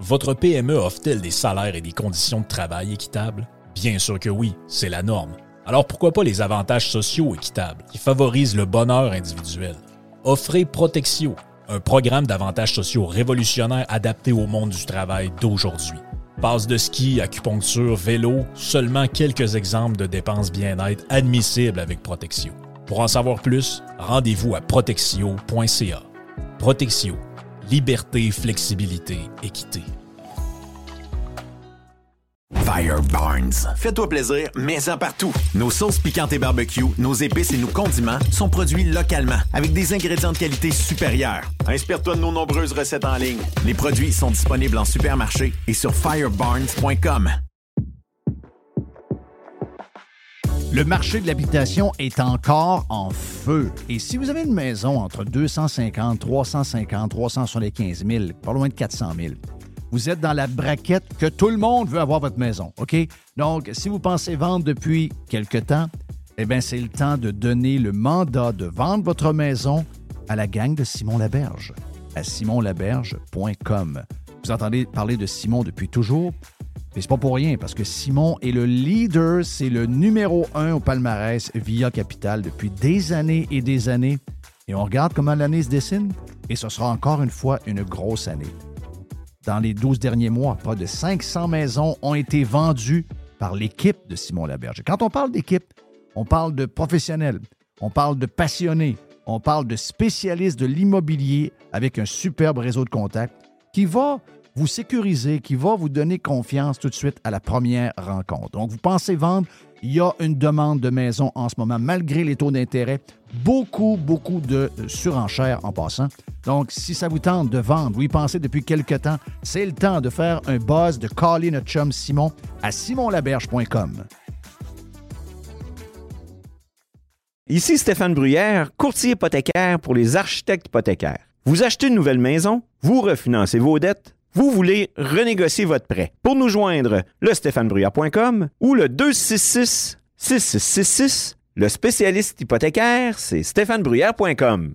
Votre PME offre-t-elle des salaires et des conditions de travail équitables? Bien sûr que oui, c'est la norme. Alors pourquoi pas les avantages sociaux équitables qui favorisent le bonheur individuel? Offrez Protexio, un programme d'avantages sociaux révolutionnaire adapté au monde du travail d'aujourd'hui. Passe de ski, acupuncture, vélo, seulement quelques exemples de dépenses bien-être admissibles avec Protexio. Pour en savoir plus, rendez-vous à protexio.ca. Protexio, liberté, flexibilité, équité. Fire Barnes. Fais-toi plaisir, mais en partout. Nos sauces piquantes et barbecue, nos épices et nos condiments sont produits localement avec des ingrédients de qualité supérieure. Inspire-toi de nos nombreuses recettes en ligne. Les produits sont disponibles en supermarché et sur firebarnes.com. Le marché de l'habitation est encore en feu. Et si vous avez une maison entre 250, 350, 375 000, pas loin de 400 000, vous êtes dans la braquette que tout le monde veut avoir votre maison, OK? Donc, si vous pensez vendre depuis quelque temps, eh bien, c'est le temps de donner le mandat de vendre votre maison à la gang de Simon Laberge, à simonlaberge.com. Vous entendez parler de Simon depuis toujours, mais c'est pas pour rien, parce que Simon est le leader, c'est le numéro un au palmarès via Capital depuis des années et des années. Et on regarde comment l'année se dessine, et ce sera encore une fois une grosse année. Dans les 12 derniers mois, pas de 500 maisons ont été vendues par l'équipe de Simon Laberge. Quand on parle d'équipe, on parle de professionnels, on parle de passionnés, on parle de spécialistes de l'immobilier avec un superbe réseau de contacts qui va vous sécuriser, qui va vous donner confiance tout de suite à la première rencontre. Donc, vous pensez vendre, il y a une demande de maison en ce moment, malgré les taux d'intérêt. Beaucoup, beaucoup de surenchères en passant. Donc, si ça vous tente de vendre, vous y pensez depuis quelque temps, c'est le temps de faire un buzz, de caller notre chum Simon à simonlaberge.com. Ici Stéphane Bruyère, courtier hypothécaire pour les architectes hypothécaires. Vous achetez une nouvelle maison, vous refinancez vos dettes, vous voulez renégocier votre prêt. Pour nous joindre, le stéphanebruyère.com ou le 266 6666. Le spécialiste hypothécaire, c'est stéphanebruyère.com.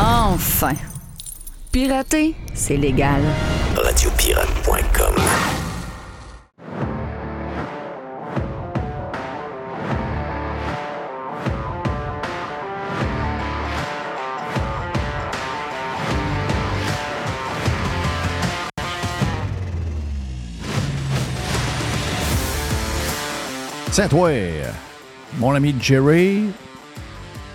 Enfin. Pirater, c'est légal. Radiopirate.com Tiens, toi, mon ami Jerry,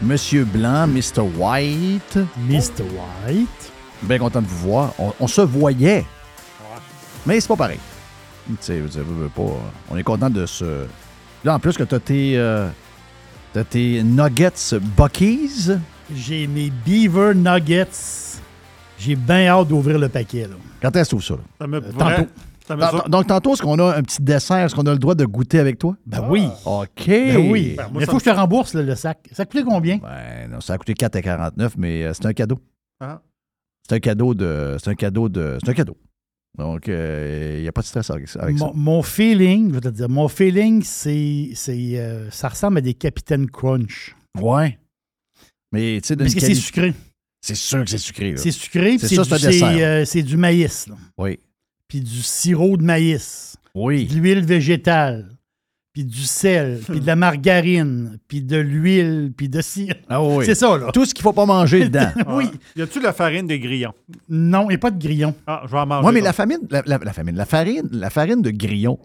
Monsieur Blanc, Mr. White. Mr. White. Bien content de vous voir. On, on se voyait. Mais c'est pas pareil. Tu sais, pas. On est content de se. Là, en plus que t'as tes. euh, t'as tes Nuggets Buckies. J'ai mes Beaver Nuggets. J'ai bien hâte d'ouvrir le paquet. Là. Quand est-ce que tu ouvres ça? Là? Ça me Euh, tantôt. Tant- Donc, tantôt, est-ce qu'on a un petit dessert? Est-ce qu'on a le droit de goûter avec toi? Ben oui. OK. Ben oui. Ben, moi, mais il faut que je te rembourse là, le sac. Ça coûte combien? Ben, non, ça a coûté 4,49, mais euh, c'est un cadeau. Ah. C'est un cadeau de. C'est un cadeau de. C'est un cadeau. Donc, il n'y a pas de stress avec, ça-. Mon, mon feeling, je vais te dire, mon feeling, c'est, c'est, euh, ça ressemble à des Capitaine Crunch. Ouais. Mais tu sais, Parce que c'est sucré. C'est sûr que c'est sucré. C'est sucré, C'est du, dessert. c'est, euh, du maïs. là. Oui. Puis du sirop de maïs. Oui. de l'huile végétale, puis du sel, puis de la margarine, puis de l'huile, puis de cire. Ah oui. C'est ça, là. Tout ce qu'il ne faut pas manger dedans. oui. Y a-tu la farine des grillons? Non, il n'y a pas de grillon. Ah, je vais en manger. Oui, mais la famine, la, la- la famine, la farine, la farine de grillon,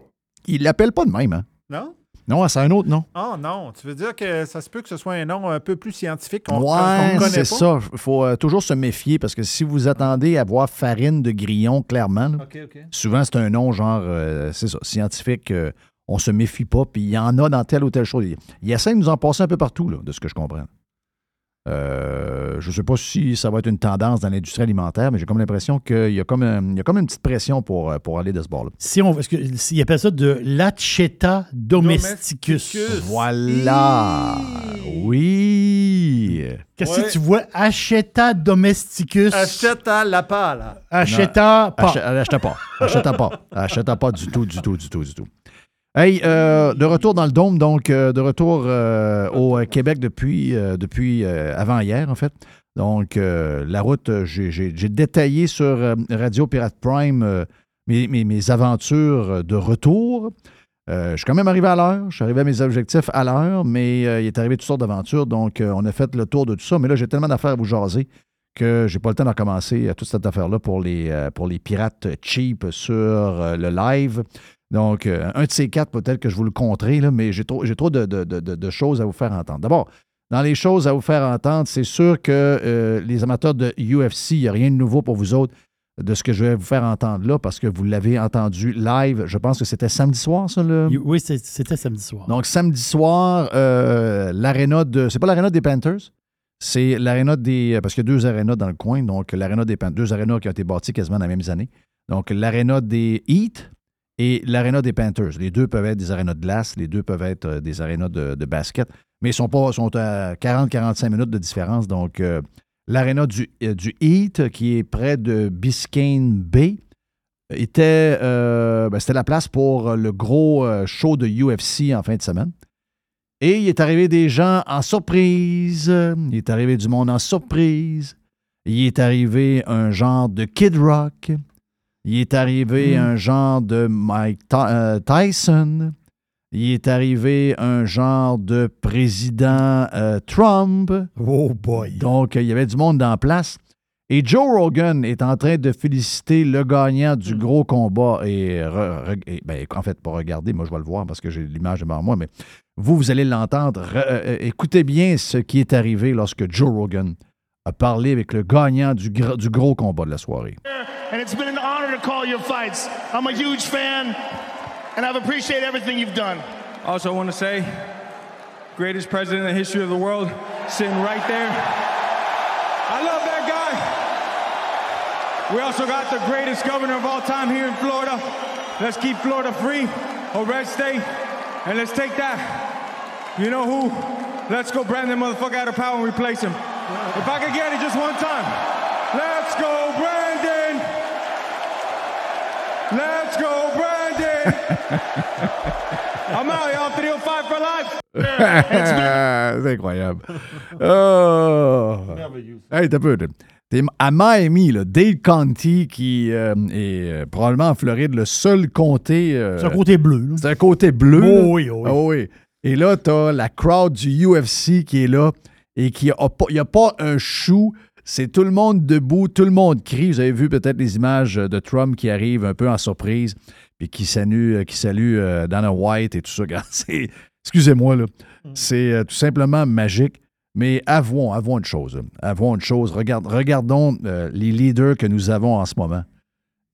ils l'appellent pas de même, hein? Non? Non, c'est un autre nom. Ah non, tu veux dire que ça se peut que ce soit un nom un peu plus scientifique qu'on Ouais, connaît c'est ça. Il faut euh, toujours se méfier parce que si vous attendez à voir farine de grillon, clairement, là, souvent c'est un nom genre, euh, c'est ça, scientifique. euh, on se méfie pas, puis il y en a dans telle ou telle chose. Il, il essaie de nous en passer un peu partout, là, de ce que je comprends. Euh, je ne sais pas si ça va être une tendance dans l'industrie alimentaire, mais j'ai comme l'impression qu'il y, a comme un- il y a comme une petite pression pour, euh, pour aller de ce bord-là. Si on, parce que, ils appellent ça de l'acheta domesticus. Domesticus. Voilà! Oui! Qu'est-ce Ouais. que tu vois? Acheta domesticus. Achète à la pâle. Acheta pas. Acheta, acheta pas. Acheta pas. Acheta pas du tout, du tout, du tout, du tout. Hey, euh, de retour dans le dôme, donc euh, de retour euh, au Québec depuis, depuis avant-hier, en fait. Donc, la route, j'ai détaillé sur Radio Pirate Prime mes, aventures de retour. Je suis quand même arrivé à l'heure. Je suis arrivé à mes objectifs à l'heure, mais il est arrivé toutes sortes d'aventures. Donc, on a fait le tour de tout ça. Mais là, j'ai tellement d'affaires à vous jaser que j'ai pas le temps de recommencer toute cette affaire-là pour les, pour les pirates cheap sur le live. Donc, euh, un de ces quatre, peut-être que je vous le compterai, là, mais j'ai trop, j'ai trop de, de- de- de- de choses à vous faire entendre. D'abord, dans les choses à vous faire entendre, c'est sûr que euh, les amateurs de UFC, il n'y a rien de nouveau pour vous autres de ce que je vais vous faire entendre là, parce que vous l'avez entendu live. Je pense que c'était samedi soir, ça, le... Oui, c'était samedi soir. Donc, samedi soir, euh, l'aréna de. C'est pas l'aréna des Panthers, c'est l'aréna des. Parce qu'il y a deux arénas dans le coin. Donc, l'aréna des Panthers. Deux arénas qui ont été bâtis quasiment dans les mêmes années. Donc, l'aréna des Heat et l'aréna des Panthers. Les deux peuvent être des arénas de glace, les deux peuvent être euh, des arénas de, basket, mais ils sont, pas, sont à 40-45 minutes de différence. Donc, euh, l'aréna du, euh, du Heat, qui est près de Biscayne Bay, était, euh, ben, c'était la place pour le gros show de UFC en fin de semaine. Et il est arrivé des gens en surprise. Il est arrivé du monde en surprise. Il est arrivé un genre de Kid Rock. Il est arrivé un genre de Mike euh, Tyson. Il est arrivé un genre de président euh, Trump. Oh boy. Donc, il y avait du monde la place. Et Joe Rogan est en train de féliciter le gagnant du gros combat. Et, re- re- et, ben, en fait, pas regarder, moi je vais le voir parce que j'ai l'image devant moi, mais vous, vous allez l'entendre. Re- euh, écoutez bien ce qui est arrivé lorsque Joe Rogan a parlé avec le gagnant du, gr- du gros combat de la soirée. and it's been an honor to call your fights. I'm a huge fan, and I've appreciated everything you've done. Also, I want to say, greatest president in the history of the world, sitting right there. I love that guy. We also got the greatest governor of all time here in Florida. Let's keep Florida free, a red state, and let's take that. You know who? Let's go brand that motherfucker out of power and replace him. If I could get it just one time. Let's go, Brandon! Let's go, Brandon! I'm out, y'all. 305 for life! C'est incroyable. Oh. Hey, t'as peu. T'es à Miami, là, Dade County, qui euh, est euh, probablement en Floride le seul comté. euh, C'est un côté bleu. là. C'est un côté bleu. Oh oui, oh oui. Oui. Et là, t'as la crowd du UFC qui est là et qui a pas, il n'y a pas un chou. C'est tout le monde debout, tout le monde crie. Vous avez vu peut-être les images de Trump qui arrive un peu en surprise, puis qui salue, qui salue euh, Dana White et tout ça. Excusez-moi, là. C'est euh, tout simplement magique. Mais avouons, avouons une chose. là. Avouons une chose. Regardons euh, les leaders que nous avons en ce moment.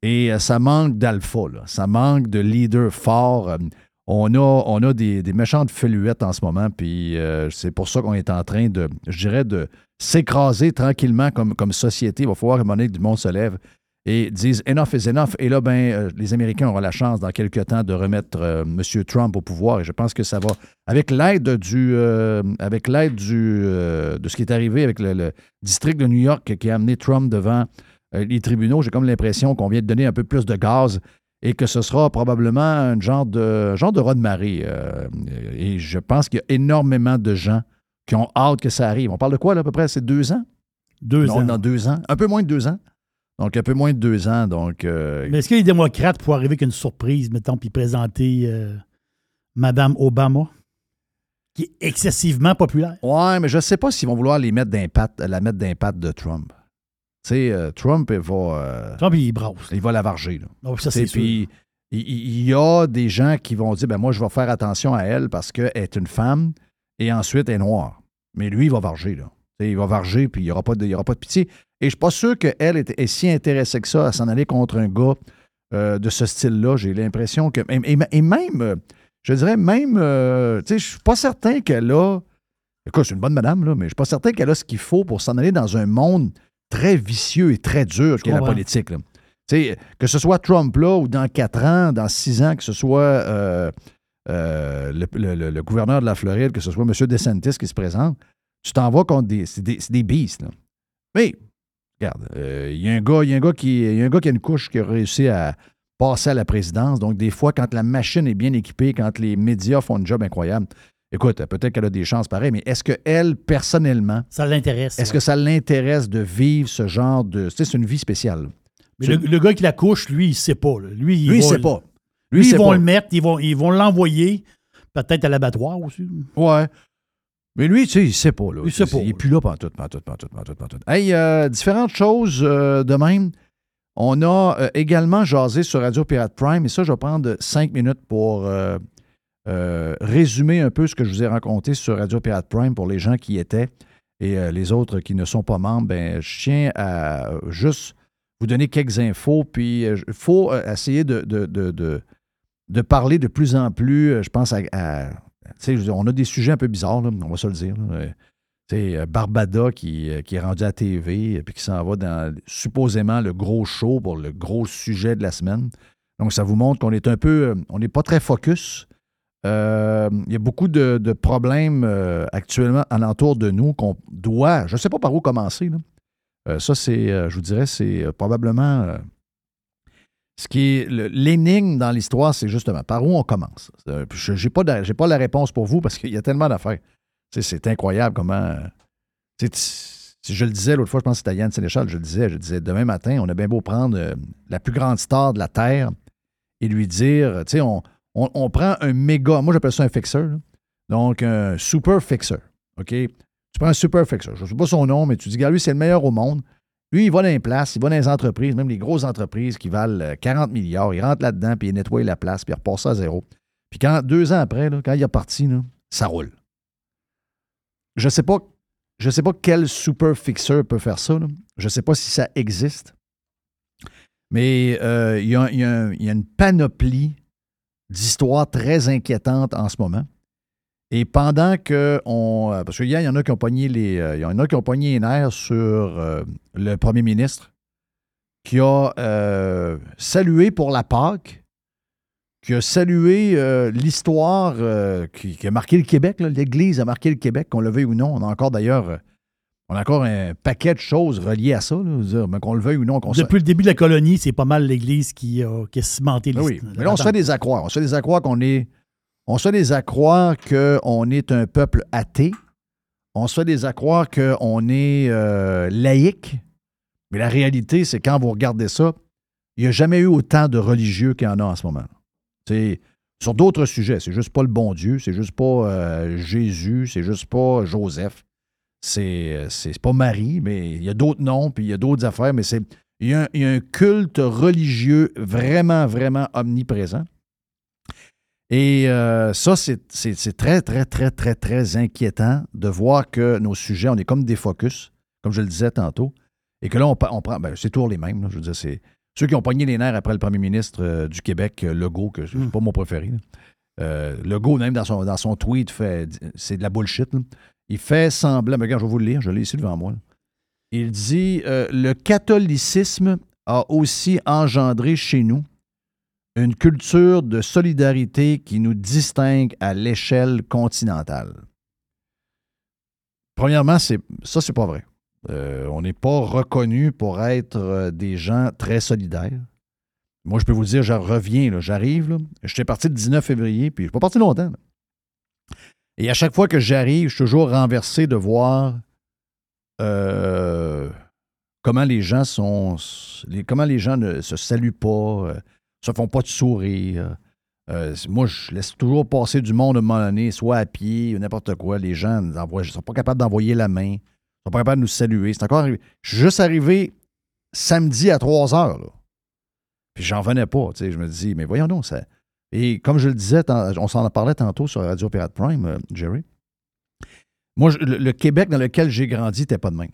Et ça manque d'alpha, ça manque de leaders forts. On a, des, méchantes feluettes en ce moment, puis euh, c'est pour ça qu'on est en train de, je dirais, de s'écraser tranquillement comme, société. Il va falloir donné, du monde se lève et dise enough is enough. Et là, ben, euh, les Américains auront la chance dans quelques temps de remettre euh, M. Trump au pouvoir. Et je pense que ça va, avec l'aide du, avec l'aide du, de ce qui est arrivé avec le, district de New York qui a amené Trump devant les tribunaux, j'ai comme l'impression qu'on vient de donner un peu plus de gaz et que ce sera probablement un genre de, genre de raz de marée. euh, et je pense qu'il y a énormément de gens qui ont hâte que ça arrive. On parle de quoi, là, à peu près? C'est deux ans? Deux Non, ans. dans deux ans. Un peu moins de deux ans. Donc, un peu moins de deux ans. Donc, euh, Mais est-ce que les démocrates pourraient arriver avec une surprise, mettons, puis présenter euh, Madame Obama, qui est excessivement populaire? ouais, mais je ne sais pas s'ils vont vouloir les mettre la mettre d'impact de Trump. Tu sais, euh, Trump, il va, euh, Trump, il brasse. il va la varger. Là. Oh, ça, sûr. Puis, il, il y a des gens qui vont dire ben moi, je vais faire attention à elle parce qu'elle est une femme et ensuite elle est noire. Mais lui, il va varger. Là. Il va varger, puis il n'y aura, pas de- il y aura pas de pitié. Et je suis pas sûr qu'elle est, est si intéressée que ça à s'en aller contre un gars euh, de ce style-là. J'ai l'impression que. Et, et- et même, euh, je dirais même, euh, tu sais, je suis pas certain qu'elle a Écoute, c'est une bonne madame, là, mais je ne suis pas certain qu'elle a ce qu'il faut pour s'en aller dans un monde très vicieux et très dur qu'est la politique. là. Que ce soit Trump là ou dans quatre ans, dans six ans, que ce soit euh, euh, le, le- le- le gouverneur de la Floride, que ce soit M. DeSantis qui se présente, tu t'en vas contre des, c'est des, des beasts. là. Mais, regarde, euh, il y a un gars, il y a un gars qui, il y a un gars qui a une couche qui a réussi à passer à la présidence. Donc, des fois, quand la machine est bien équipée, quand les médias font un job incroyable, écoute, peut-être qu'elle a des chances pareilles, mais est-ce qu'elle, personnellement, Ça l'intéresse. est-ce ouais. que ça l'intéresse de vivre ce genre de. Tu sais, c'est une vie spéciale. Mais le, le gars qui la couche, lui, il sait pas. là. Lui, il Lui, il va- sait pas. Lui, Lui, il ils vont pas. le mettre, ils vont ils vont l'envoyer, peut-être à l'abattoir aussi. Ouais. Mais lui, tu sais, il sait pas. Là. Il sait pas, Il est plus là pendant tout, pendant tout, pendant tout, pendant tout, pendant tout. Hey, euh, différentes choses euh, de même. On a euh, également jasé sur Radio Pirate Prime, et ça, je vais prendre cinq minutes pour euh, résumer un peu ce que je vous ai raconté sur Radio Pirate Prime pour les gens qui étaient et euh, les autres qui ne sont pas membres. Ben, je tiens à euh, juste vous donner quelques infos, puis il faut essayer de, de, de, de- parler de plus en plus, je pense, à, on a des sujets un peu bizarres, on va se le dire. là. Barbada qui, qui est rendu à TV et puis qui s'en va dans supposément le gros show pour le gros sujet de la semaine. Donc, ça vous montre qu'on est un peu. On n'est pas très focus. Euh, Il y a beaucoup de, problèmes euh, actuellement alentour de nous qu'on doit. Je ne sais pas par où commencer. Euh, ça, c'est, euh, je vous dirais, c'est probablement. ce qui l'énigme dans l'histoire, c'est justement par où on commence. Je n'ai pas, pas la réponse pour vous parce qu'il y a tellement d'affaires. C'est incroyable comment. si je le disais l'autre fois, je pense que c'était Yann Sénéchal, je le disais, je disais demain matin, on a bien beau prendre la plus grande star de la Terre et lui dire, tu sais, on, on- prend un méga, moi j'appelle ça un fixeur, donc un super fixer, OK? Tu prends un super fixer, je ne sais pas son nom, mais tu dis, gars, lui, c'est le meilleur au monde. Lui, il va dans les places, il va dans les entreprises, même les grosses entreprises qui valent euh, 40 milliards. Il rentre là-dedans, puis il nettoie la place, puis il repart ça à zéro. Puis quand, deux ans après, là, quand il est parti, ça roule. Je ne sais pas, sais pas quel super fixeur peut faire ça. Je ne sais pas si ça existe. Mais euh, il y a une panoplie d'histoires très inquiétantes en ce moment. Et pendant que on. euh, Parce qu'il y en a qui ont pogné les. euh, Il y en a qui ont pogné les nerfs sur euh, le premier ministre qui a salué pour la Pâque, qui a salué l'histoire qui, qui a marqué le Québec. L'Église a marqué le Québec, qu'on le veuille ou non. On a encore d'ailleurs. Euh, on a encore un paquet de choses reliées à ça, là, qu'on le veuille ou non. qu'on se- Depuis le début de la colonie, c'est pas mal l'Église qui a, qui a cimenté Ben oui, mais là, on se fait des accroires. On se fait des accroires qu'on est. On se fait des accroires qu'on est un peuple athée. On se fait des accroires qu'on est euh, laïque. Mais la réalité, c'est quand vous regardez ça, il n'y a jamais eu autant de religieux qu'il y en a en ce moment. C'est sur d'autres sujets. C'est juste pas le bon Dieu, c'est juste pas euh, Jésus, c'est juste pas Joseph. C'est euh, c'est pas Marie, mais il y a d'autres noms, puis il y a d'autres affaires, mais c'est il y, a un, il y a un culte religieux vraiment, vraiment omniprésent. Et euh, ça, c'est c'est- c'est très, très, très, très, très inquiétant de voir que nos sujets, on est comme des focus, comme je le disais tantôt, et que là, on, prend, ben, c'est toujours les mêmes. là. je veux dire, c'est ceux qui ont pogné les nerfs après le premier ministre euh, du Québec, Legault, que c'est pas mon préféré. là. Euh, Legault, même dans son, dans son tweet, fait, c'est de la bullshit. là. Il fait semblant, mais regarde, je vais vous le lire, je l'ai ici devant moi. Il dit euh, Le catholicisme a aussi engendré chez nous une culture de solidarité qui nous distingue à l'échelle continentale. Premièrement, c'est, ça, c'est pas vrai. Euh, on n'est pas reconnu pour être euh, des gens très solidaires. Moi, je peux vous dire, je reviens, j'arrive. là. J'étais parti le 19 février, puis je suis pas parti longtemps. Et à chaque fois que j'arrive, je suis toujours renversé de voir euh, comment les gens sont. comment les gens ne se saluent pas, euh, se font pas de sourire. Euh, moi, je laisse toujours passer du monde à un moment donné, soit à pied n'importe quoi. Les gens ne sont pas capables d'envoyer la main, ne sont pas capables de nous saluer. C'est encore. Je suis juste arrivé samedi à 3 heures. Là. Puis j'en venais pas. Je me dis, mais voyons donc, ça. Et comme je le disais, on s'en parlait tantôt sur Radio Pirate Prime, euh, Jerry. Moi, le, Québec dans lequel j'ai grandi n'était pas de même.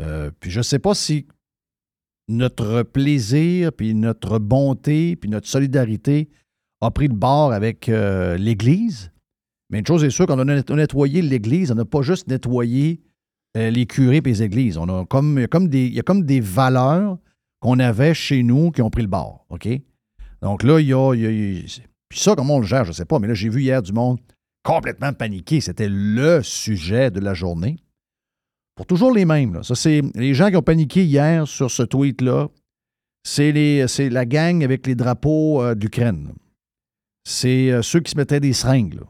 Euh, puis je ne sais pas si notre plaisir, puis notre bonté, puis notre solidarité a pris le bord avec euh, l'Église. Mais une chose est sûre, quand on a net- nettoyé l'Église, on n'a pas juste nettoyé les curés et les églises. On a comme, il, y a comme des, il y a comme des valeurs qu'on avait chez nous qui ont pris le bord. OK? Donc là, il y a. il y a- il y a- puis ça, comment on le gère, je ne sais pas, mais là, j'ai vu hier du monde complètement paniqué. C'était le sujet de la journée. Pour toujours les mêmes. là. Ça, c'est les gens qui ont paniqué hier sur ce tweet-là. C'est, les, c'est la gang avec les drapeaux euh, d'Ukraine. C'est euh, ceux qui se mettaient des seringues. là.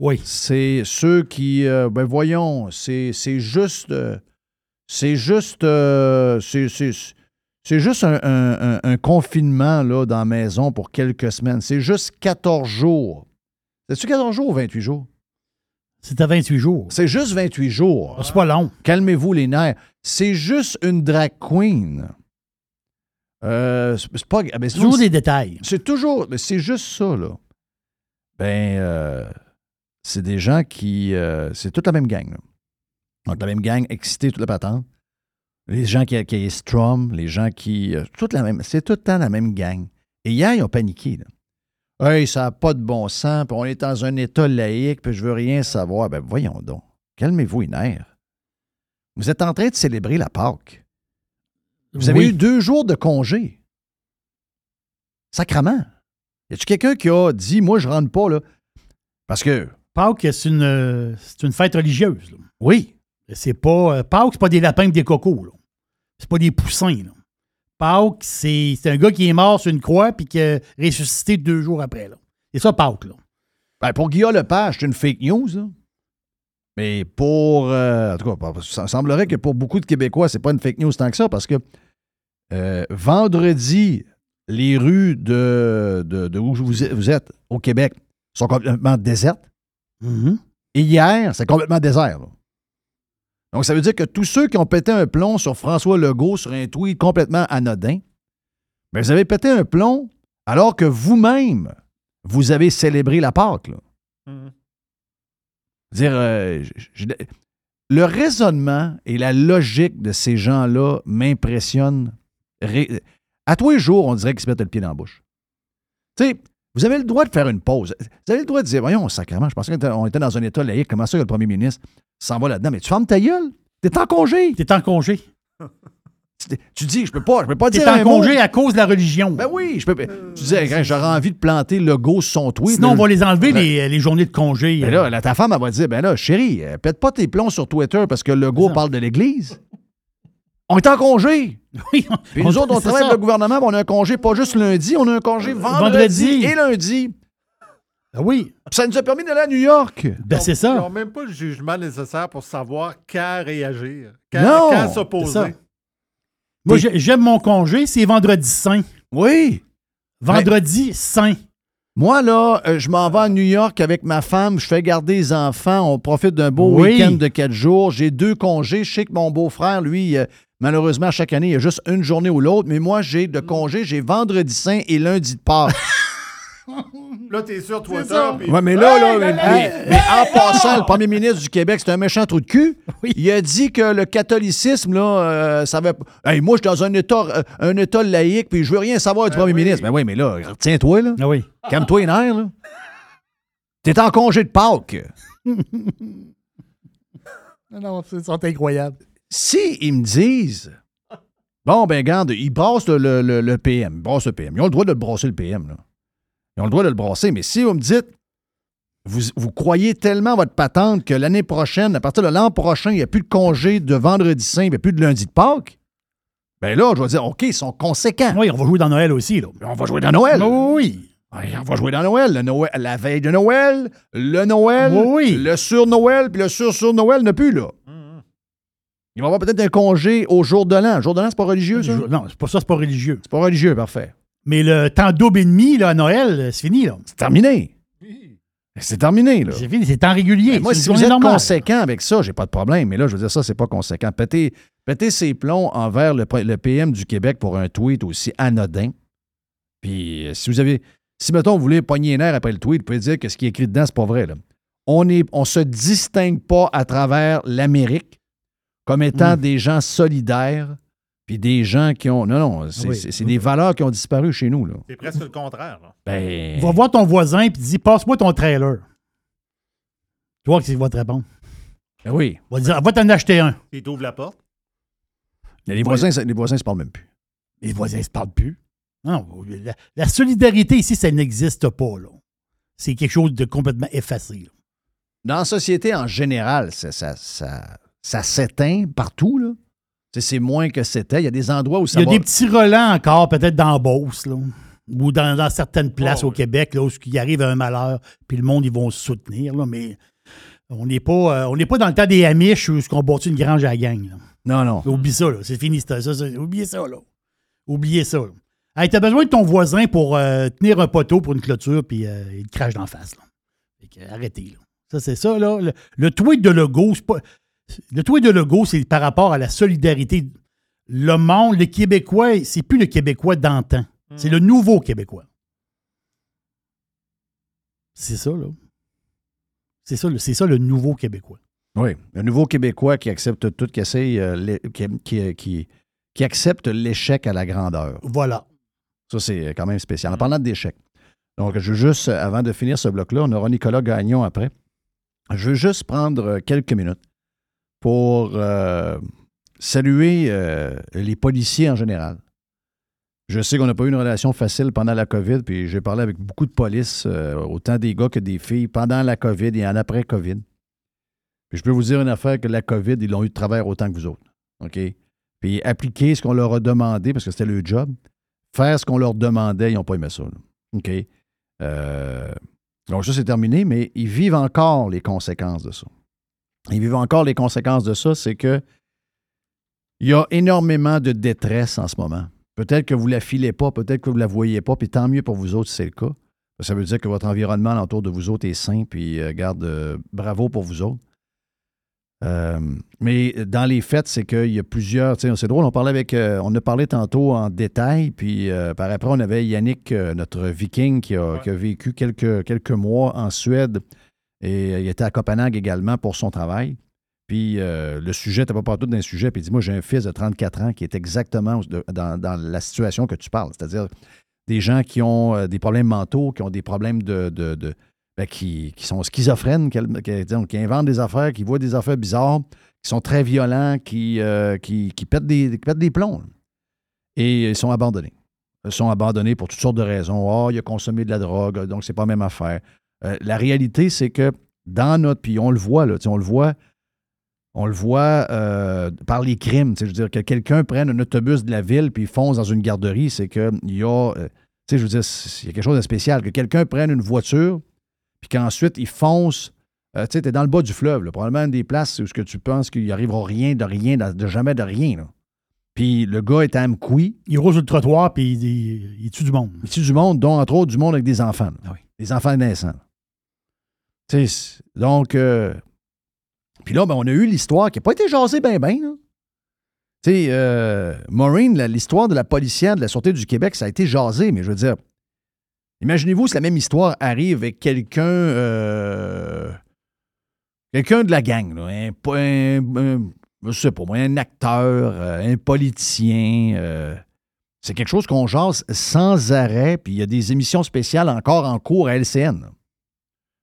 Oui. C'est ceux qui. euh, ben voyons, c'est, c'est juste. c'est juste. c'est, c'est- juste un, un- un- un confinement là, dans la maison pour quelques semaines. C'est juste 14 jours. C'est-tu 14 jours ou 28 jours? C'est à 28 jours. C'est juste 28 jours. Ah, C'est pas long. Calmez-vous les nerfs. C'est juste une drag queen. Euh, c'est pas. ah, ben, Toujours des détails. c'est toujours. mais C'est juste ça, là. Ben, euh, c'est des gens qui. euh, c'est toute la même gang, là. Donc, la même gang, excitée, toute la patente. Les gens qui, qui strum, les gens qui. euh, toute la même. C'est tout le temps la même gang. Et hier, ils ont paniqué, là. Hey, ça n'a pas de bon sens, puis on est dans un État laïque, puis je veux rien savoir. Ben, voyons donc. Calmez-vous les nerfs. Vous êtes en train de célébrer la Pâque. Vous avez Oui. eu deux jours de congé. Sacrement. Y a-tu quelqu'un qui a dit, moi, je rentre pas, là? Parce que, Pâques, c'est une, euh, c'est une fête religieuse. là. oui, C'est pas. euh, c'est pas des lapins et des cocos. là. C'est pas des poussins. Là. Pâques, c'est un gars qui est mort sur une croix puis qui a ressuscité deux jours après. Là. C'est ça, Pâques. Là. ben, pour Guillaume Lepage, c'est une fake news, là. Mais pour. euh, en tout cas, ça semblerait que pour beaucoup de Québécois, c'est pas une fake news tant que ça, parce que euh, vendredi, les rues de, de, de où vous êtes, vous êtes, au Québec, sont complètement désertes. Mhm. Et hier, c'est complètement désert. là. Donc, ça veut dire que tous ceux qui ont pété un plomb sur François Legault sur un tweet complètement anodin, mais vous avez pété un plomb alors que vous-même, vous avez célébré la Pâque. Là. Mhm. Dire, euh, je- je- le raisonnement et la logique de ces gens-là m'impressionnent. À tous les jours, on dirait qu'ils se mettent le pied dans la bouche. Tu sais, vous avez le droit de faire une pause. Vous avez le droit de dire, voyons, sacrément, je pensais qu'on était- dans un État laïque. Comment ça que le premier ministre s'en va là-dedans? Mais tu fermes ta gueule. T'es en congé. T'es en congé. Tu- dis, je peux pas, je peux pas T'es dire en un mot. congé à cause de la religion. Ben oui, je peux. Tu disais, Hey, j'aurais envie de planter le go sur son tweet. Sinon, on va les enlever, Ben- les, les journées de congé. Ben là, là, ta femme, elle va dire, ben là, chérie, euh, pète pas tes plombs sur Twitter parce que le go parle de l'Église. On est en congé. Oui, Puis nous autres, on travaille avec le gouvernement, on a un congé pas juste lundi, on a un congé vendredi, Vendredi. et lundi. Ah oui, ça nous a permis d'aller à New York. ben c'est Ils ça. n'ont même pas le jugement nécessaire pour savoir quand réagir, quand, Non, quand c'est s'opposer. Moi, j'ai- j'aime mon congé, c'est vendredi saint. Oui. Vendredi saint. Moi, là, euh, je m'en vais à New York avec ma femme, je fais garder les enfants, on profite d'un beau Oui. week-end de quatre jours. J'ai deux congés. Je sais que mon beau-frère, lui, euh, malheureusement, chaque année, il a juste une journée ou l'autre, mais moi, j'ai de congés, j'ai vendredi saint et lundi de Pâques. Là, t'es sur Twitter. Ouais, mais là, là, mais, mais- mais en passant, le premier ministre du Québec, c'est un méchant trou de cul. Il a dit que le catholicisme, là, euh, ça va. Hey, moi, je suis dans un État, euh, un état laïque, puis je veux rien savoir du premier ministre. Ben oui, mais là, tiens-toi, là. Ah oui. Calme-toi les nerfs, là. T'es en congé de Pâques. Non, non, c'est incroyable. Si ils me disent. Bon, ben, garde, ils brassent le, le- le- le PM. Ils brassent le PM. Ils ont le droit de le brasser, le PM, là. Ils ont le droit de le brasser. Mais si vous me dites. Vous, vous croyez tellement à votre patente que l'année prochaine, à partir de l'an prochain, il n'y a plus de congé de vendredi saint, il n'y a plus de lundi de Pâques. Ben là, je vais dire, OK, ils sont conséquents. Oui, on va jouer dans Noël aussi, là. On va jouer dans Noël. Oui. On va jouer dans Noël. Le Noël. La veille de Noël, le Noël, oui. le sur-Noël, puis le sur-sur-Noël n'a plus, là. Il va y avoir peut-être un congé au jour de l'an. Jour de l'an, c'est pas religieux, ça? Non, c'est pas ça, c'est pas religieux. C'est pas religieux, parfait. Mais le temps double et demi, là, à Noël, c'est fini, là. C'est terminé. C'est terminé, là. C'est fini, c'est temps régulier. Ben, moi, si vous êtes conséquent avec ça, j'ai pas de problème. Mais là, je veux dire, ça, c'est pas conséquent. Péter, péter ses plombs envers le, le PM du Québec pour un tweet aussi anodin. Puis, euh, si vous avez. Si, mettons, vous voulez pogner les nerfs après le tweet, vous pouvez dire que ce qui est écrit dedans, c'est pas vrai. Là. On ne on se distingue pas à travers l'Amérique comme étant Mm. des gens solidaires, puis des gens qui ont. Non, non, c'est Oui. des valeurs qui ont disparu chez nous. Là. C'est presque le contraire. là. Ben. Va voir ton voisin et dis Passe-moi ton trailer. Tu vois que c'est votre réponse. Ben oui. Va dire, va t'en acheter un. Il t'ouvre la porte. Les voisins, les voisins se parlent même plus. Les voisins ne se parlent plus. Non, la, la solidarité ici, ça n'existe pas. là. C'est quelque chose de complètement effacé. là. Dans la société en général, ça, ça, ça, ça s'éteint partout. Là. C'est moins que c'était. Il y a des endroits où ça Il y a va- des petits relents encore, peut-être dans Beauce, là, ou dans, dans certaines places au Québec, là, où il arrive un malheur, puis le monde, ils vont se soutenir. Là, mais on n'est pas, euh, on n'est pas dans le temps des Amish où on bâtit une grange à la gang. là. Non, non. Oublie ça, là. C'est fini. Ça, ça, ça. Oubliez ça, là. Oubliez ça. là. Hey, t'as besoin de ton voisin pour euh, tenir un poteau pour une clôture, puis euh, il te crache d'en face. Là. Fait que, arrêtez, là. Ça, c'est ça, là. Le, le tweet de Legault, c'est pas. Le tweet de Legault, c'est par rapport à la solidarité. Le monde, le Québécois, c'est plus le Québécois d'antan. C'est le nouveau Québécois. C'est ça, là. C'est ça, le- c'est ça le nouveau Québécois. Oui, un nouveau Québécois qui accepte tout, qui essaye, euh, qui, qui- qui- qui accepte l'échec à la grandeur. Voilà. Ça, c'est quand même spécial. En parlant d'échec. Donc, je veux juste, euh, avant de finir ce bloc-là, on aura Nicolas Gagnon après. Je veux juste prendre euh, quelques minutes pour euh, saluer euh, les policiers en général. Je sais qu'on n'a pas eu une relation facile pendant la COVID, puis j'ai parlé avec beaucoup de police, euh, autant des gars que des filles, pendant la COVID et en après-COVID. Puis je peux vous dire une affaire que la COVID, ils l'ont eu de travers autant que vous autres. OK? Puis appliquer ce qu'on leur a demandé, parce que c'était le job, faire ce qu'on leur demandait, ils n'ont pas aimé ça. OK? Donc ça, c'est terminé, mais ils vivent encore les conséquences de ça. Ils vivent encore les conséquences de ça, c'est que il y a énormément de détresse en ce moment. Peut-être que vous ne la filez pas, peut-être que vous ne la voyez pas, puis tant mieux pour vous autres si c'est le cas. Ça veut dire que votre environnement autour de vous autres est sain, puis euh, garde, euh, bravo pour vous autres. Euh, mais dans les faits, c'est qu'il y a plusieurs. C'est drôle, on parlait avec. on a parlé tantôt en détail, puis par après, on avait Yannick, notre viking, qui a, qui a vécu quelques, quelques mois en Suède et euh, il était à Copenhague également pour son travail. Puis euh, le sujet n'était pas partout d'un sujet. Puis il dit Moi, j'ai un fils de 34 ans qui est exactement dans, la situation que tu parles, c'est-à-dire des gens qui ont euh, des problèmes mentaux, qui ont des problèmes de. ben, qui, sont schizophrènes, qui, inventent des affaires, qui voient des affaires bizarres, qui sont très violents, qui, pètent, des, plombs. Et ils sont abandonnés. Ils sont abandonnés pour toutes sortes de raisons. Oh, il a consommé de la drogue, donc c'est pas la même affaire. Euh, la réalité, c'est que dans notre. Puis on le voit, là, on le voit. On le voit euh, par les crimes. Je veux dire, que quelqu'un prenne un autobus de la ville puis fonce dans une garderie, c'est qu'il y a. euh, tu sais, je veux dire, il y a quelque chose de spécial. Que quelqu'un prenne une voiture puis qu'ensuite il fonce. euh, tu sais, t'es dans le bas du fleuve, là, probablement une des places où ce que tu penses qu'il n'y arrivera rien de rien, de, jamais de rien. là. Puis le gars est à Amkoui. Il roule sur le trottoir, puis il, il- il tue du monde. Il tue du monde, dont entre autres du monde avec des enfants. Ah Des enfants naissants. Tu sais, c'est- donc, euh, puis là, ben, on a eu l'histoire qui n'a pas été jasée bien, bien. Tu sais, euh, Maureen, l'histoire de la policière de la Sûreté du Québec, ça a été jasé, mais je veux dire, imaginez-vous si la même histoire arrive avec quelqu'un, euh, quelqu'un de la gang, là, un, je sais pas moi, un acteur, euh, un politicien. euh, c'est quelque chose qu'on jase sans arrêt, puis il y a des émissions spéciales encore en cours à LCN.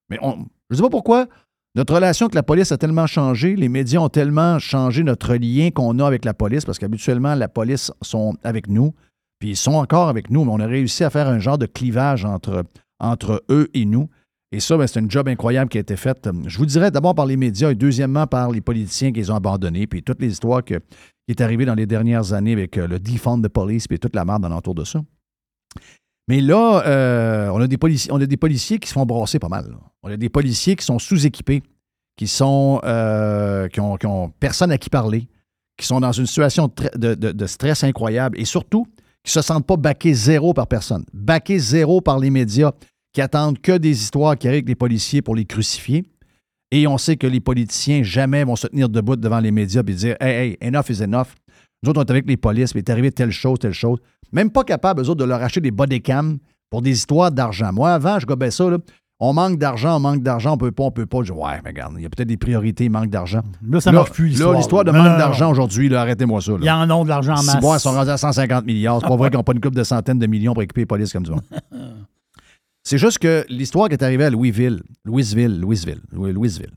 Mais on, je ne sais pas pourquoi notre relation avec la police a tellement changé, les médias ont tellement changé notre lien qu'on a avec la police, parce qu'habituellement, la police sont avec nous, puis ils sont encore avec nous, mais on a réussi à faire un genre de clivage entre, entre eux et nous. Et ça, ben, c'est un job incroyable qui a été fait. Je vous dirais d'abord par les médias et deuxièmement par les politiciens qui les ont abandonnés, puis toutes les histoires qui est arrivée dans les dernières années avec euh, le defund de police, puis toute la merde alentour de ça. Mais là, euh, on, a des policiers, qui se font brasser pas mal. On a des policiers qui sont sous-équipés, qui sont euh, qui, ont, personne à qui parler, qui sont dans une situation de, stress incroyable et surtout qui ne se sentent pas baqués zéro par personne. Baqués zéro par les médias qui attendent que des histoires qui arrivent avec les policiers pour les crucifier. Et on sait que les politiciens jamais vont se tenir debout devant les médias et dire Hey, hey, enough is enough. Nous autres, on est avec les polices, mais est arrivé telle chose, telle chose. Même pas capable, eux autres, de leur acheter des bodycams pour des histoires d'argent. Moi, avant, je gobais ça, là. On manque d'argent, on manque d'argent, on peut pas, on peut pas. Je dis, ouais, mais regarde, il y a peut-être des priorités, il manque d'argent. Là, ça marche plus, l'histoire. Là, l'histoire de Non, manque d'argent aujourd'hui, là, arrêtez-moi ça. là. Il y en a de l'argent en masse. bon, ils sont rendus à 150 milliards. C'est pas vrai qu'ils n'ont pas une coupe de centaines de millions pour équiper les polices comme ça. C'est juste que l'histoire qui est arrivée à Louisville, Louisville, Louisville, Louis- Louisville,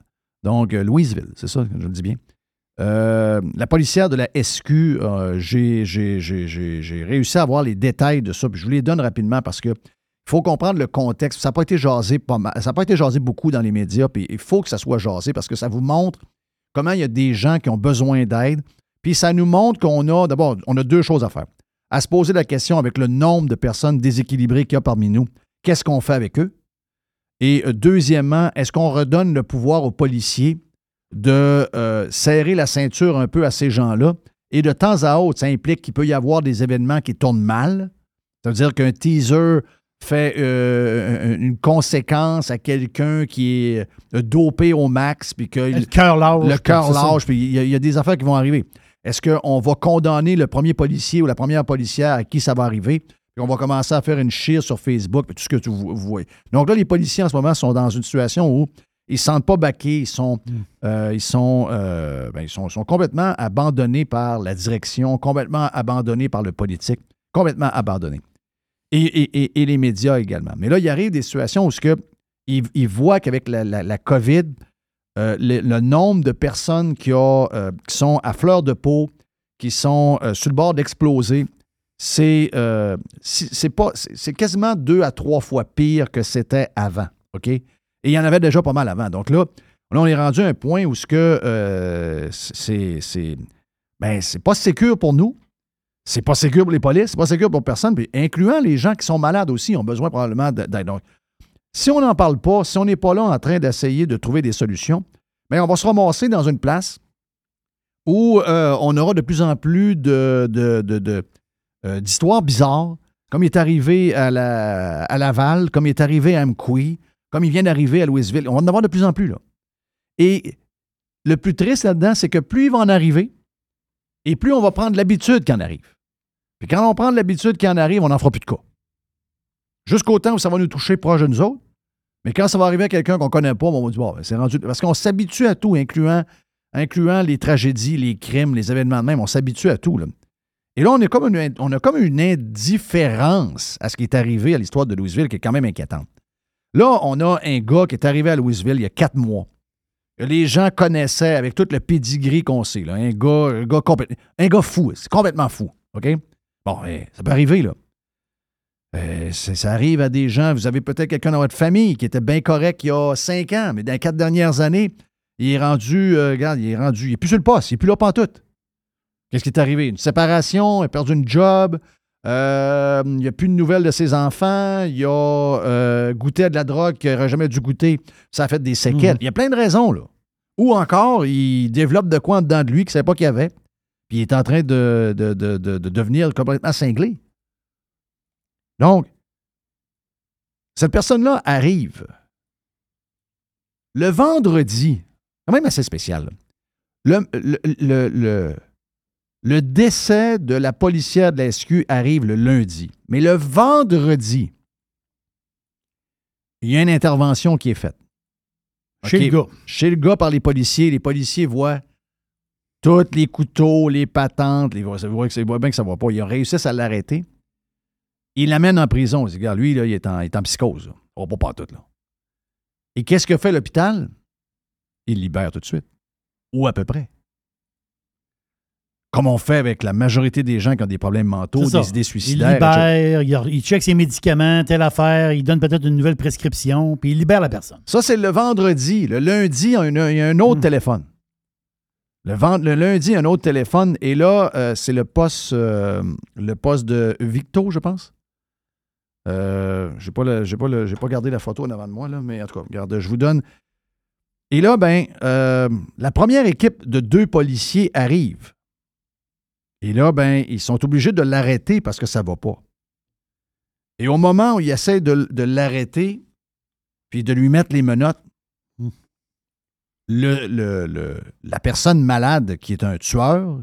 Donc, euh, Louisville, c'est ça, je le dis bien. Euh, la policière de la SQ, euh, j'ai- réussi à avoir les détails de ça, je vous les donne rapidement parce que il faut comprendre le contexte. Ça n'a pas été jasé pas mal- ça n'a pas été jasé beaucoup dans les médias, puis il faut que ça soit jasé parce que ça vous montre comment il y a des gens qui ont besoin d'aide. Puis ça nous montre qu'on a, d'abord, on a deux choses à faire. À se poser la question avec le nombre de personnes déséquilibrées qu'il y a parmi nous, qu'est-ce qu'on fait avec eux? Et euh, deuxièmement, est-ce qu'on redonne le pouvoir aux policiers de euh, serrer la ceinture un peu à ces gens-là? Et de temps à autre, ça implique qu'il peut y avoir des événements qui tournent mal. Ça veut dire qu'un teaser fait euh, une conséquence à quelqu'un qui est euh, dopé au max, puis que Le cœur lâche. le cœur lâche, puis il y, a- il y a des affaires qui vont arriver. Est-ce qu'on va condamner le premier policier ou la première policière à qui ça va arriver? Puis on va commencer à faire une chire sur Facebook, puis tout ce que tu voyez. Donc là, les policiers en ce moment sont dans une situation où ils ne se sentent pas baqués, ils sont, euh, ils sont, euh, ben, ils sont, sont complètement abandonnés par la direction, complètement abandonnés par le politique, complètement abandonnés. Et, et- et- et les médias également. Mais là, il arrive des situations où ce que, ils, ils voient qu'avec la, la- la COVID, euh, le, le nombre de personnes qui, qui sont à fleur de peau, qui sont sur le bord d'exploser, c'est euh, c'est quasiment deux à trois fois pire que c'était avant. OK? Et il y en avait déjà pas mal avant. Donc là, là on est rendu à un point où ce que euh, c'est c'est ben c'est pas sécure pour nous. C'est pas sécure pour les polices, c'est pas sécure pour personne, puis incluant les gens qui sont malades aussi, ont besoin probablement d'aide. Donc, si on n'en parle pas, si on n'est pas là en train d'essayer de trouver des solutions, bien, on va se ramasser dans une place où euh, on aura de plus en plus euh, d'histoires bizarres, comme il est arrivé à, la, à Laval, comme il est arrivé à Amqui, comme il vient d'arriver à Louisville. On va en avoir de plus en plus, là. Et le plus triste là-dedans, c'est que plus il va en arriver, et plus on va prendre l'habitude qu'il en arrive. Puis quand on prend l'habitude qu'il en arrive, on n'en fera plus de cas. Jusqu'au temps où ça va nous toucher proche de nous autres, mais quand ça va arriver à quelqu'un qu'on ne connaît pas, on va dire, bon, ben, c'est rendu. Parce qu'on s'habitue à tout, incluant, incluant les tragédies, les crimes, les événements de même. On s'habitue à tout. Et là, est comme une, on a comme une indifférence à ce qui est arrivé à l'histoire de Louisville qui est quand même inquiétante. Là, on a un gars qui est arrivé à Louisville il y a quatre mois. Les gens connaissaient avec tout le pedigree qu'on sait. Un, gars, un, gars fou. C'est complètement fou. OK? Bon, eh, ça peut arriver, là. C'est- ça arrive à des gens. Vous avez peut-être quelqu'un dans votre famille qui était bien correct il y a cinq ans, mais dans les quatre dernières années, il est rendu, euh, regarde, il est rendu, il est plus sur le poste, il est plus là pantoute. Qu'est-ce qui est arrivé? Une séparation, il a perdu une job, euh, il n'y a plus de nouvelles de ses enfants, il a euh, goûté à de la drogue qu'il n'aurait jamais dû goûter, ça a fait des séquelles. Mhm. Il y a plein de raisons, là. Ou encore, il développe de quoi en dedans de lui qu'il ne savait pas qu'il y avait, puis il est en train de, de- de- de- de devenir complètement cinglé. Donc, cette personne-là arrive le vendredi, quand même assez spécial. là. Le, le, le- le- décès de la policière de la SQ arrive le lundi. Mais le vendredi, il y a une intervention qui est faite. Chez le gars. Chez le gars par les policiers. Les policiers voient tous les couteaux, les patentes. Les, ils voient bien que ça ne va pas. Ils ont réussi à l'arrêter. Ils l'amènent en prison. Ils disent, regarde, lui, là, il, est en, il est en psychose. là. On va pas tout, là. Et qu'est-ce que fait l'hôpital? Il libère tout de suite. Ou à peu près. Comme on fait avec la majorité des gens qui ont des problèmes mentaux, des idées Il suicidaires. etc. libère, il, il check ses médicaments, telle affaire, il donne peut-être une nouvelle prescription, puis il libère la personne. Ça, c'est le vendredi. Le lundi, il y a un, il y a un Hmm. autre téléphone. Le, vend- le lundi, un autre téléphone. Et là, euh, c'est le poste, euh, le poste de Victo, je pense. Euh, j'ai pas, le- pas, le- pas gardé la photo en avant de moi, là, mais en tout cas, regarde, je vous donne. Et là, ben, euh, la première équipe de deux policiers arrive. Et là, ben, ils sont obligés de l'arrêter parce que ça va pas. Et au moment où ils essaient de, l'arrêter, puis de lui mettre les menottes, le, la personne malade qui est un tueur,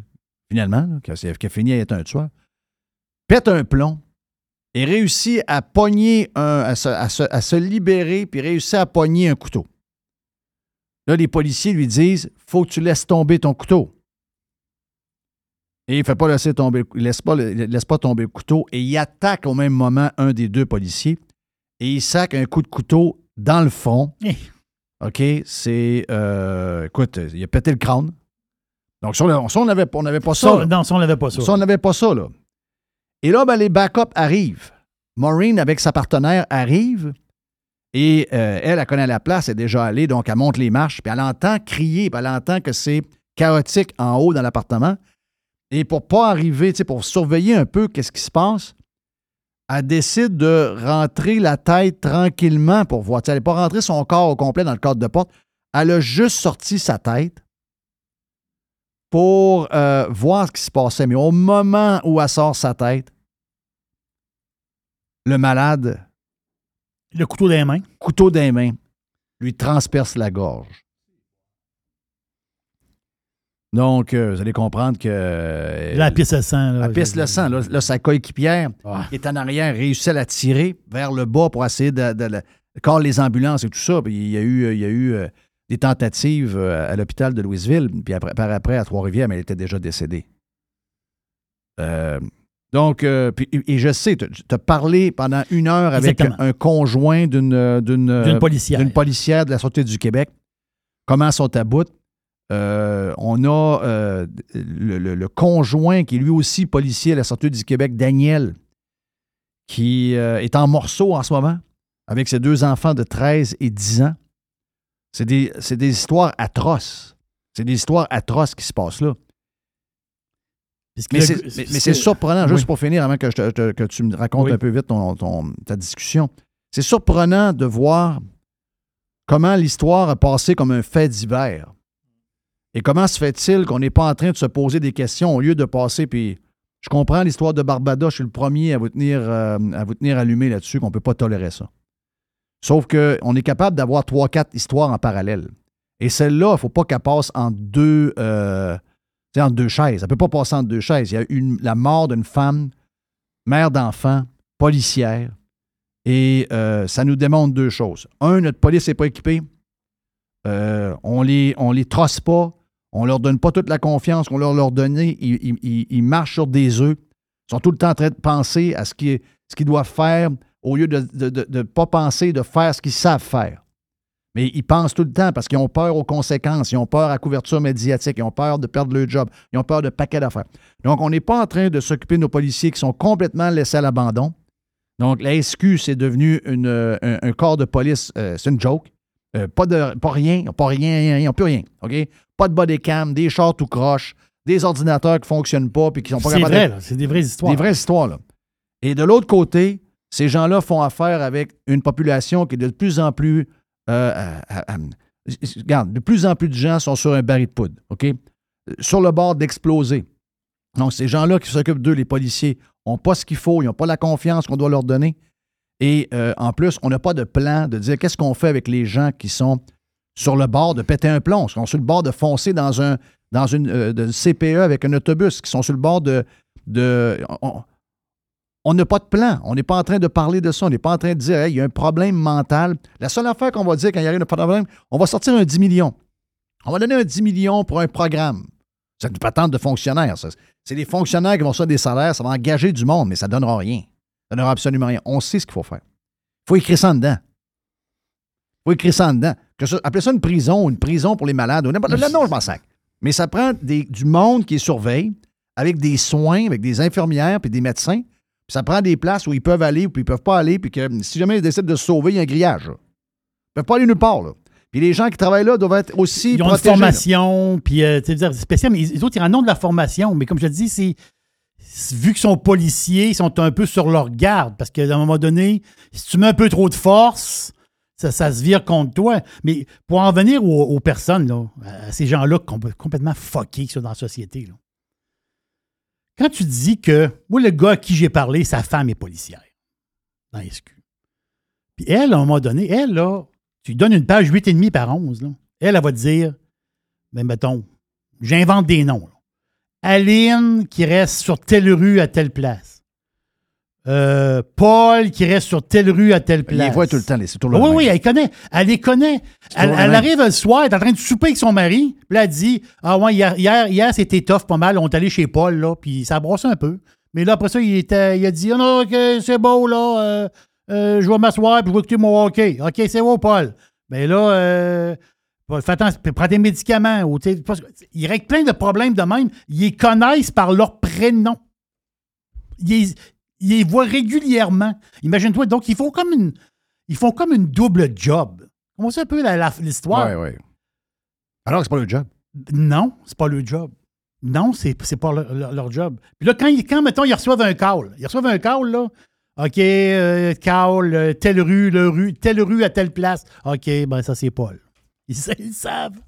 finalement, qui, a, fini à être un tueur, pète un plomb et réussit à pogner un, à se libérer, puis réussit à pogner un couteau. Là, les policiers lui disent Faut que tu laisses tomber ton couteau. Et il ne fait pas laisser tomber, il laisse pas, il laisse pas tomber le couteau et il attaque au même moment un des deux policiers et il sac un coup de couteau dans le front. Eh. OK, c'est. euh, écoute, il a pété le crâne. Donc, ça, on n'avait on n'avait pas ça. Ça, là. non, ça, on n'avait pas ça. Ça, on n'avait pas ça, là. Et là, ben, les backups arrivent. Maureen, avec sa partenaire, arrive. Et euh, elle, elle connaît la place, elle est déjà allée, donc elle monte les marches, puis elle entend crier, puis elle entend que c'est chaotique en haut dans l'appartement. Et pour pas arriver, pour surveiller un peu qu'est-ce qui se passe, elle décide de rentrer la tête tranquillement pour voir. Elle n'est pas rentrée son corps au complet dans le cadre de porte. Elle a juste sorti sa tête pour euh, voir ce qui se passait. Mais au moment où elle sort sa tête, le malade, Le couteau les mains. couteau les mains, lui transperce la gorge. Donc, euh, vous allez comprendre que. euh, la pisse le sang. Là, elle pisse le sang. Là, là, sa coéquipière, Ah. qui est en arrière, réussit à la tirer vers le bas pour essayer de, de, de- de les ambulances et tout ça. Puis il y a eu, il y a eu euh, des tentatives à l'hôpital de Louisville. Puis après, par après, à Trois-Rivières, mais elle était déjà décédée. Donc, euh, puis- et je sais, tu as parlé pendant une heure avec Exactement. un conjoint d'une policière. d'une policière de la Sûreté du Québec. Comment sont à bout? Euh, on a euh, le, le- le conjoint qui est lui aussi policier à la Sûreté du Québec, Daniel, qui euh, est en morceaux en ce moment avec ses deux enfants de 13 et 10 ans. C'est des, c'est des histoires atroces. C'est des histoires atroces qui se passent là. Mais c'est, mais surprenant, juste Oui. pour finir, avant que, je te- te- que tu me racontes Oui. un peu vite ton- ton- ta discussion. C'est surprenant de voir comment l'histoire a passé comme un fait divers. Et comment se fait-il qu'on n'est pas en train de se poser des questions au lieu de passer, puis je comprends l'histoire de Barbada, je suis le premier à vous tenir, euh, à vous tenir allumé là-dessus, qu'on ne peut pas tolérer ça. Sauf qu'on est capable d'avoir trois, quatre histoires en parallèle. Et celle-là, il ne faut pas qu'elle passe en deux, euh, deux chaises. Elle ne peut pas passer en deux chaises. Il y a une, la mort d'une femme, mère d'enfant, policière. Et euh, ça nous démontre deux choses. Un, notre police n'est pas équipée. On les, on les trosse pas. On leur donne pas toute la confiance qu'on leur leur donnait. Ils, marchent sur des œufs. Ils sont tout le temps en train de penser à ce qu'ils doivent faire au lieu de ne pas penser de faire ce qu'ils savent faire. Mais ils pensent tout le temps parce qu'ils ont peur aux conséquences, ils ont peur à la couverture médiatique, ils ont peur de perdre leur job, ils ont peur de paquets d'affaires. Donc, on n'est pas en train de s'occuper de nos policiers qui sont complètement laissés à l'abandon. Donc, la SQ, c'est devenu euh, un, un corps de police, euh, c'est une joke. Euh, pas, de, pas rien, pas rien, ils n'ont plus rien. OK? Pas de body cam, des chars tout croche, des ordinateurs qui ne fonctionnent pas puis qui sont pas C'est capables vrai, de- c'est des vraies histoires. des vraies histoires, là. Et de l'autre côté, ces gens-là font affaire avec une population qui est de plus en plus. euh, regarde, de plus en plus de gens sont sur un baril de poudre, OK? Sur le bord d'exploser. Donc, ces gens-là qui s'occupent d'eux, les policiers, n'ont pas ce qu'il faut, ils n'ont pas la confiance qu'on doit leur donner. Et euh, en plus, on n'a pas de plan de dire qu'est-ce qu'on fait avec les gens qui sont sur le bord de péter un plomb, qui sont sur le bord de foncer dans un dans une euh, de CPE avec un autobus, qui sont sur le bord de. on- n'a pas de plan. On n'est pas en train de parler de ça. On n'est pas en train de dire, il y a un problème mental. La seule affaire qu'on va dire quand il y arrive un problème, on va sortir un 10 millions. On va donner un 10 millions pour un programme. C'est une patente de fonctionnaires. C'est des fonctionnaires qui vont faire des salaires, ça va engager du monde, mais ça ne donnera rien. Ça donnera absolument rien. On sait ce qu'il faut faire. Il faut écrire ça en dedans. Il faut écrire ça en dedans. Que ça, appelez ça une prison ou une prison pour les malades. Ou n'importe- là, non, je m'en sac. Mais ça prend des- du monde qui surveille, avec des soins, avec des infirmières puis des médecins. Puis ça prend des places où ils peuvent aller ou puis ils peuvent pas aller. Puis que si jamais ils décident de se sauver, il y a un grillage. là. Ils peuvent pas aller nulle part. Là. Puis les gens qui travaillent là doivent être aussi Ils ont une protégés. là. formation, puis euh, spécial, mais les autres, ils en ont de la formation. Mais comme je te dis, c'est- vu qu'ils sont policiers, ils sont un peu sur leur garde. Parce qu'à un moment donné, si tu mets un peu trop de force, ça, ça se vire contre toi. Mais pour en venir aux, personnes, à ces gens-là compl- complètement fuckés qui sont dans la société, quand tu dis que, moi, le gars à qui j'ai parlé, sa femme est policière dans SQ. Puis elle, à un moment donné, elle, là, tu lui donnes une page 8,5 par 11, là. Elle, elle va te dire, ben, mettons, j'invente des noms. Aline qui reste sur telle rue à telle place. Euh, Paul qui reste sur telle rue à telle Il place. les voit tout le temps, les- c'est toujours Oui, le même. oui, elle connaît. Elle les connaît. Elle, le elle arrive le soir, elle est en train de souper avec son mari. Puis là, elle dit Ah, ouais, hier, hier, hier, c'était tough pas mal. On est allé chez Paul, là, puis ça brosse un peu. Mais là, après ça, il, était, il a dit Ah non, OK, c'est beau, là. euh, euh, je vais m'asseoir, puis je vais écouter mon hockey. OK, c'est beau, Paul. Mais là, euh, fais attention, prends tes médicaments. Ou, ils règlent plein de problèmes de même. Ils les connaissent par leur prénom. Ils, les- ils les voient régulièrement. Imagine-toi, donc ils font comme une, ils font comme une double job. Comment c'est un peu l'histoire? Oui, oui. Alors que c'est pas le job. Non, c'est pas le job. Non, c'est pas leur, leur- leur job. Puis là, quand, quand, mettons, ils reçoivent un call, ils reçoivent un call, là, OK, euh, call, euh, telle rue, le rue, telle rue à telle place. OK, ben ça, c'est Paul. Ils, ils savent.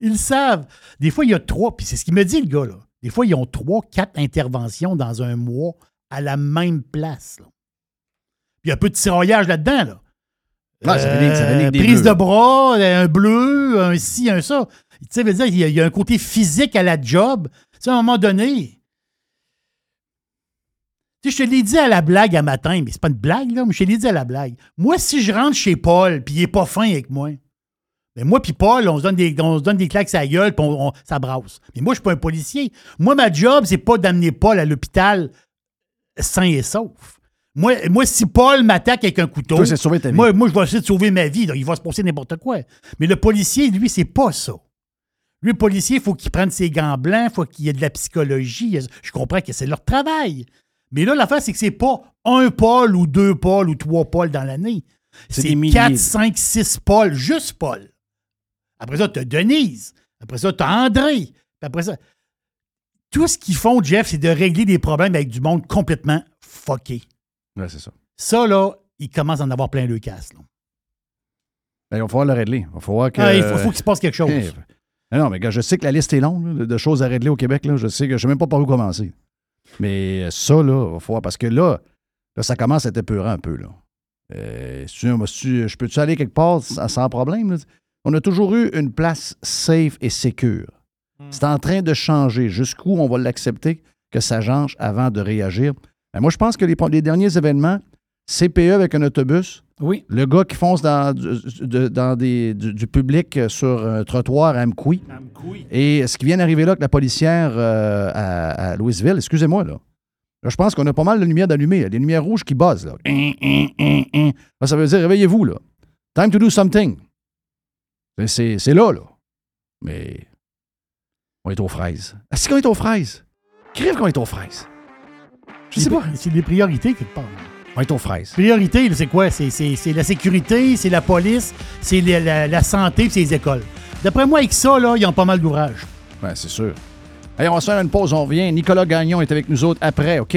Ils savent. Des fois, il y a trois, puis c'est ce qu'il me dit, le gars, là. Des fois, ils ont trois, quatre interventions dans un mois à la même place. là. Puis il y a un peu de tiraillage là-dedans, là. Ouais, ça ça des prise bleus. de bras, un bleu, un ci, un ça. Tu sais, veut dire, il y, a, il y a un côté physique à la job. Tu sais, à un moment donné, tu sais, je te l'ai dit à la blague à matin, mais c'est pas une blague, là, mais je te l'ai dit à la blague. Moi, si je rentre chez Paul, puis il est pas fin avec moi, moi puis Paul, on se donne des, on se donne des claques à la gueule, puis on, on- ça brasse. Mais moi, je suis pas un policier. Moi, ma job, c'est pas d'amener Paul à l'hôpital sain et sauf. Moi, moi si Paul m'attaque avec un couteau, Toi, sauver ta vie. moi, moi, je vais essayer de sauver ma vie. là. Il va se passer n'importe quoi. Mais le policier, lui, c'est pas ça. Lui, le policier, il faut qu'il prenne ses gants blancs, il faut qu'il y ait de la psychologie. Je comprends que c'est leur travail. Mais là, l'affaire, c'est que c'est pas un Paul ou deux Paul ou trois Paul dans l'année. C'est C'est des milliers. 4, 5, 6 Paul, juste Paul. Après ça, tu as Denise. Après ça, tu as André. Puis après ça, tout ce qu'ils font, Jeff, c'est de régler des problèmes avec du monde complètement fucké. Ouais, c'est ça. Ça, là, ils commencent à en avoir plein le casse. là. Ben, il va falloir le régler. Il va falloir que. Ah, il faut, faut qu'il se passe quelque chose. Eh, ben, non, mais je sais que la liste est longue là, de- choses à régler au Québec. Là. Je sais que je ne sais même pas par où commencer. Mais ça, là, il va falloir. Parce que là, là, ça commence à être épeurant un peu. Là. Euh, si je peux-tu aller quelque part sans, sans problème? On a toujours eu une place safe et sécure. C'est en train de changer. Jusqu'où on va l'accepter que ça change avant de réagir? Ben, moi, je pense que les, les derniers événements, CPE avec un autobus, Oui. le gars qui fonce dans, du, de- dans des, du, du public sur un trottoir à Amkoui. Et ce qui vient d'arriver là avec la policière euh, à, à Louisville, excusez-moi, là. Là, je pense qu'on a pas mal de lumières d'allumer. Des lumières rouges qui buzzent, là. Hein, hein, hein. Là, ça veut dire réveillez-vous, là. Time to do something. C'est- C'est là, là. Mais on est aux fraises. Est-ce qu'on est aux fraises? Crève qu'on est aux fraises. Je sais pas. C'est des priorités quelque part. On est aux fraises. Priorité, c'est quoi? C'est- C'est c'est la sécurité, c'est la police, c'est la, la- la santé, c'est les écoles. D'après moi, avec ça, là, ils ont pas mal d'ouvrages. Ouais, c'est sûr. Allez, on va se faire une pause, on revient. Nicolas Gagnon est avec nous autres après, OK?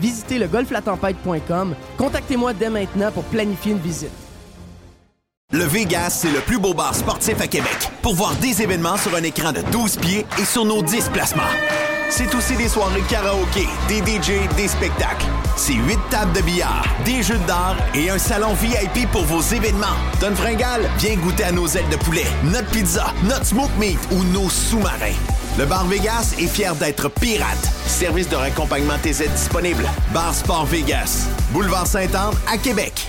Visitez le golflatempête.com. Contactez-moi dès maintenant pour planifier une visite. Le Vegas, c'est le plus beau bar sportif à Québec. Pour voir des événements sur un écran de 12 pieds et sur nos 10 placements. C'est aussi des soirées karaoké, des DJ, des spectacles. C'est 8 tables de billard, des jeux d'art et un salon VIP pour vos événements. Donne Fringal, viens goûter à nos ailes de poulet, notre pizza, notre smoke meat ou nos sous-marins. Le Bar Vegas est fier d'être pirate. Service de raccompagnement TZ disponible. Bar Sport Vegas. Boulevard Saint-Anne à Québec.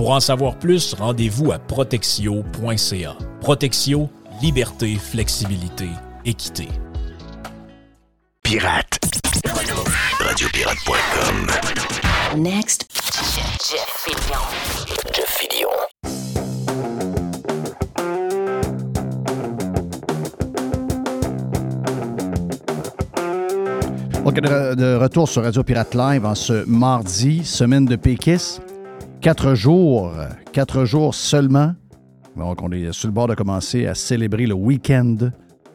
Pour en savoir plus, rendez-vous à protexio.ca. Protexio, liberté, flexibilité, équité. Pirate. Radiopirate.com. Next. Jeff Fillion. Jeff Fillion. OK, de, de retour sur Radio Pirate Live en ce mardi, semaine de Pékis. Quatre jours, quatre jours seulement. Donc, on est sur le bord de commencer à célébrer le week-end.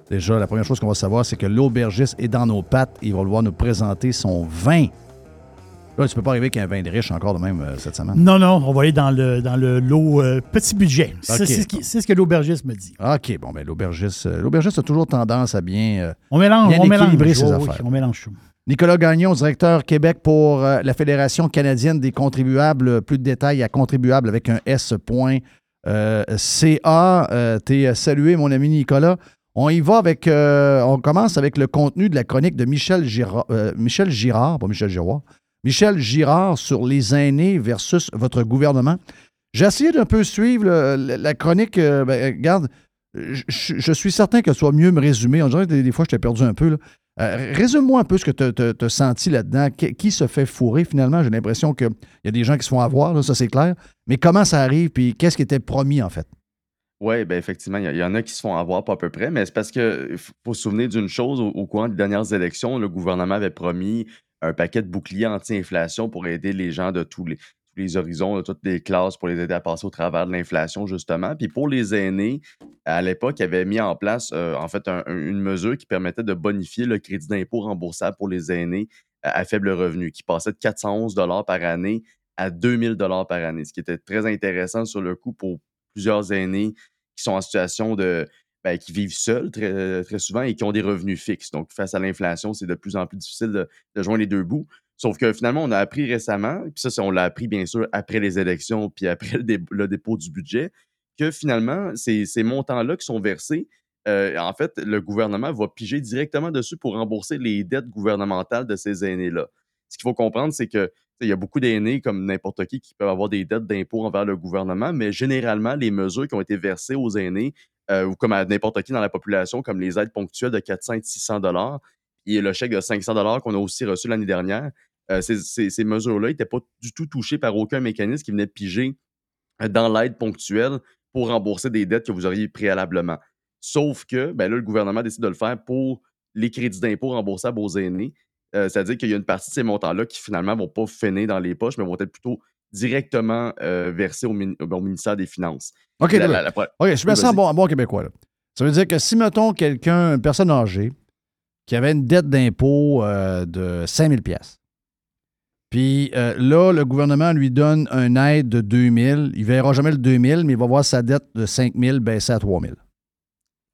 Déjà, la première chose qu'on va savoir, c'est que l'aubergiste est dans nos pattes. Il va vouloir nous présenter son vin. Là, tu peux pas arriver qu'un vin de riche encore de même euh, cette semaine. Non, non, on va aller dans le, dans le lot euh, petit budget. C'est ce, qui- c'est ce que l'aubergiste me dit. OK, bon, ben l'aubergiste, euh, l'aubergiste a toujours tendance à bien, euh, On mélange, bien on mélange. équilibrer ses oui, affaires. on mélange tout. Nicolas Gagnon, directeur Québec pour euh, la Fédération canadienne des contribuables. Plus de détails à contribuable avec un S.ca. Euh, T'es salué, mon ami Nicolas. On y va avec. euh, on commence avec le contenu de la chronique de Michel Girard, euh, Michel Girard, pas Michel Giroir. Michel Girard sur les aînés versus votre gouvernement. J'ai essayé d'un peu suivre la, chronique. euh, ben, regarde, je suis certain que ce soit mieux me résumer. On dirait que des, des fois, je t'ai perdu un peu. là. Euh, Résume-moi un peu ce que tu as senti là-dedans. Qui, se fait fourrer finalement? J'ai l'impression qu'il y a des gens qui se font avoir, ça c'est clair. Mais comment ça arrive? Puis qu'est-ce qui était promis en fait? Oui, ben effectivement, il y, en a qui se font avoir pas à peu près, mais c'est parce que f- faut se souvenir d'une chose, au, au courant des dernières élections, le gouvernement avait promis un paquet de boucliers anti-inflation pour aider les gens de tous les, les horizons, de toutes les classes, pour les aider à passer au travers de l'inflation, justement. Puis pour les aînés, à l'époque, il avait mis en place, euh, en fait, un- un- une mesure qui permettait de bonifier le crédit d'impôt remboursable pour les aînés à, faible revenu, qui passait de 411 par année à 2000 par année, ce qui était très intéressant sur le coup pour plusieurs aînés qui sont en situation de. ben, qui vivent seuls très, très souvent et qui ont des revenus fixes. Donc, face à l'inflation, c'est de plus en plus difficile de joindre les deux bouts. Sauf que finalement, on a appris récemment, puis ça, on l'a appris bien sûr après les élections, puis après le, dé- le dépôt du budget, que finalement, ces, montants-là qui sont versés, euh, en fait, le gouvernement va piger directement dessus pour rembourser les dettes gouvernementales de ces aînés-là. Ce qu'il faut comprendre, c'est que il y a beaucoup d'aînés, comme n'importe qui, qui peuvent avoir des dettes d'impôt envers le gouvernement, mais généralement, les mesures qui ont été versées aux aînés, euh, ou comme à n'importe qui dans la population, comme les aides ponctuelles de 400 et 600 dollars, et le chèque de 500 dollars qu'on a aussi reçu l'année dernière, euh, ces, ces- ces mesures-là n'étaient pas du tout touchées par aucun mécanisme qui venait piger euh, dans l'aide ponctuelle pour rembourser des dettes que vous auriez préalablement. Sauf que, ben là, le gouvernement décide de le faire pour les crédits d'impôt remboursables aux aînés. Euh, C'est-à-dire qu'il y a une partie de ces montants-là qui finalement ne vont pas finir dans les poches, mais vont être plutôt directement euh, versés au, mini- au ministère des Finances. OK, La- là, la- là. la- OK, je me sens bon, bon québécois. là. Ça veut dire que si, mettons, quelqu'un, une personne âgée, qui avait une dette d'impôt euh, de 5000 pièces. Puis euh, là, le gouvernement lui donne un aide de 2000. Il ne verra jamais le 2000, mais il va voir sa dette de 5000 baisser à 3000.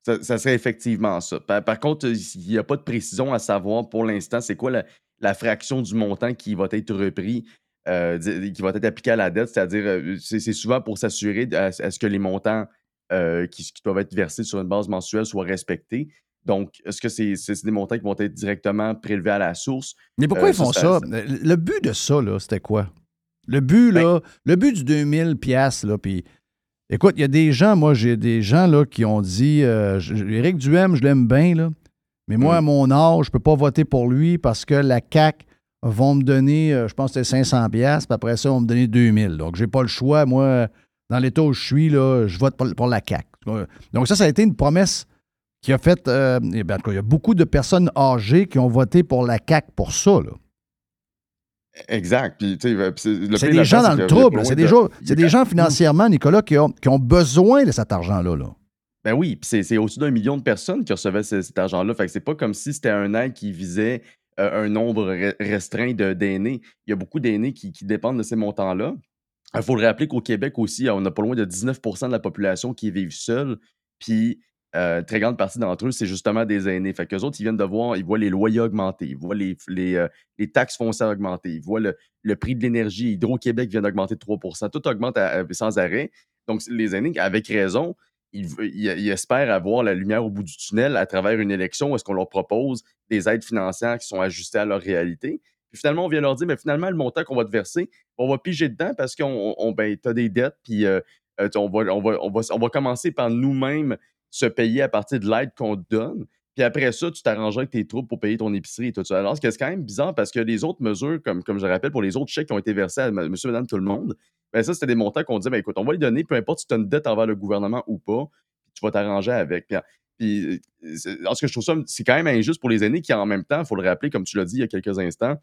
Ça, ça serait effectivement ça. Par, contre, il n'y a pas de précision à savoir pour l'instant c'est quoi la, fraction du montant qui va être repris, euh, qui va être appliqué à la dette. C'est-à-dire, c'est souvent pour s'assurer à, ce que les montants qui, qui doivent être versés sur une base mensuelle soient respectés. Donc, est-ce que c'est des montants qui vont être directement prélevés à la source? Mais pourquoi Euh, ils font ça? Le but de ça, c'était quoi? Le but, là, le but du 2000 pièces là, puis écoute, il y a des gens, moi, j'ai des gens, là, qui ont dit, euh, Éric Duhem, je l'aime bien, là, mais moi, à mon âge, je peux pas voter pour lui parce que la CAQ vont me donner, euh, je pense que c'était 500 pièces puis après ça, ils vont me donner 2000. Donc, j'ai pas le choix, moi, dans l'état où je suis, là, je vote pour, pour la CAQ. Donc, ça, ça a été une promesse qui a fait, euh, eh bien, en tout cas, il y a beaucoup de personnes âgées qui ont voté pour la CAQ pour ça, là. Exact. Puis, euh, C'est des gens dans le trouble. C'est de- des, des gens financièrement, Nicolas, qui ont, qui ont besoin de cet argent-là. Là. Ben oui, puis c'est- au-dessus d'un million de personnes qui recevaient ce- cet argent-là. Fait que c'est pas comme si c'était un aide qui visait euh, un nombre re- restreint de- d'aînés. Il y a beaucoup d'aînés qui, qui dépendent de ces montants-là. Il faut le rappeler qu'au Québec aussi, on a pas loin de 19% de la population qui vivent seuls. Puis, euh, très grande partie d'entre eux, c'est justement des aînés. Fait qu'eux autres, ils viennent de voir, ils voient les loyers augmenter, ils voient les, les, euh, les taxes foncières augmenter, ils voient le, le prix de l'énergie. Hydro-Québec vient d'augmenter de 3% Tout augmente à- sans arrêt. Donc, les aînés, avec raison, ils, ils- espèrent avoir la lumière au bout du tunnel à travers une élection où est-ce qu'on leur propose des aides financières qui sont ajustées à leur réalité. Puis finalement, on vient leur dire, mais finalement, le montant qu'on va te verser, on va piger dedans parce qu'on on, ben, as des dettes, puis euh, euh, on, va, on, va, on, va, on va commencer par nous-mêmes se payer à partir de l'aide qu'on te donne. Puis après ça, tu t'arrangeras avec tes troupes pour payer ton épicerie et tout ça. Alors, c'est quand même bizarre parce que les autres mesures, comme, je rappelle, pour les autres chèques qui ont été versés à monsieur, madame, tout le monde, ben ça, c'était des montants qu'on disait, ben écoute, on va les donner, peu importe si tu as une dette envers le gouvernement ou pas, tu vas t'arranger avec. Puis, puis, que je trouve ça, c'est quand même injuste pour les aînés qui, en même temps, il faut le rappeler, comme tu l'as dit il y a quelques instants,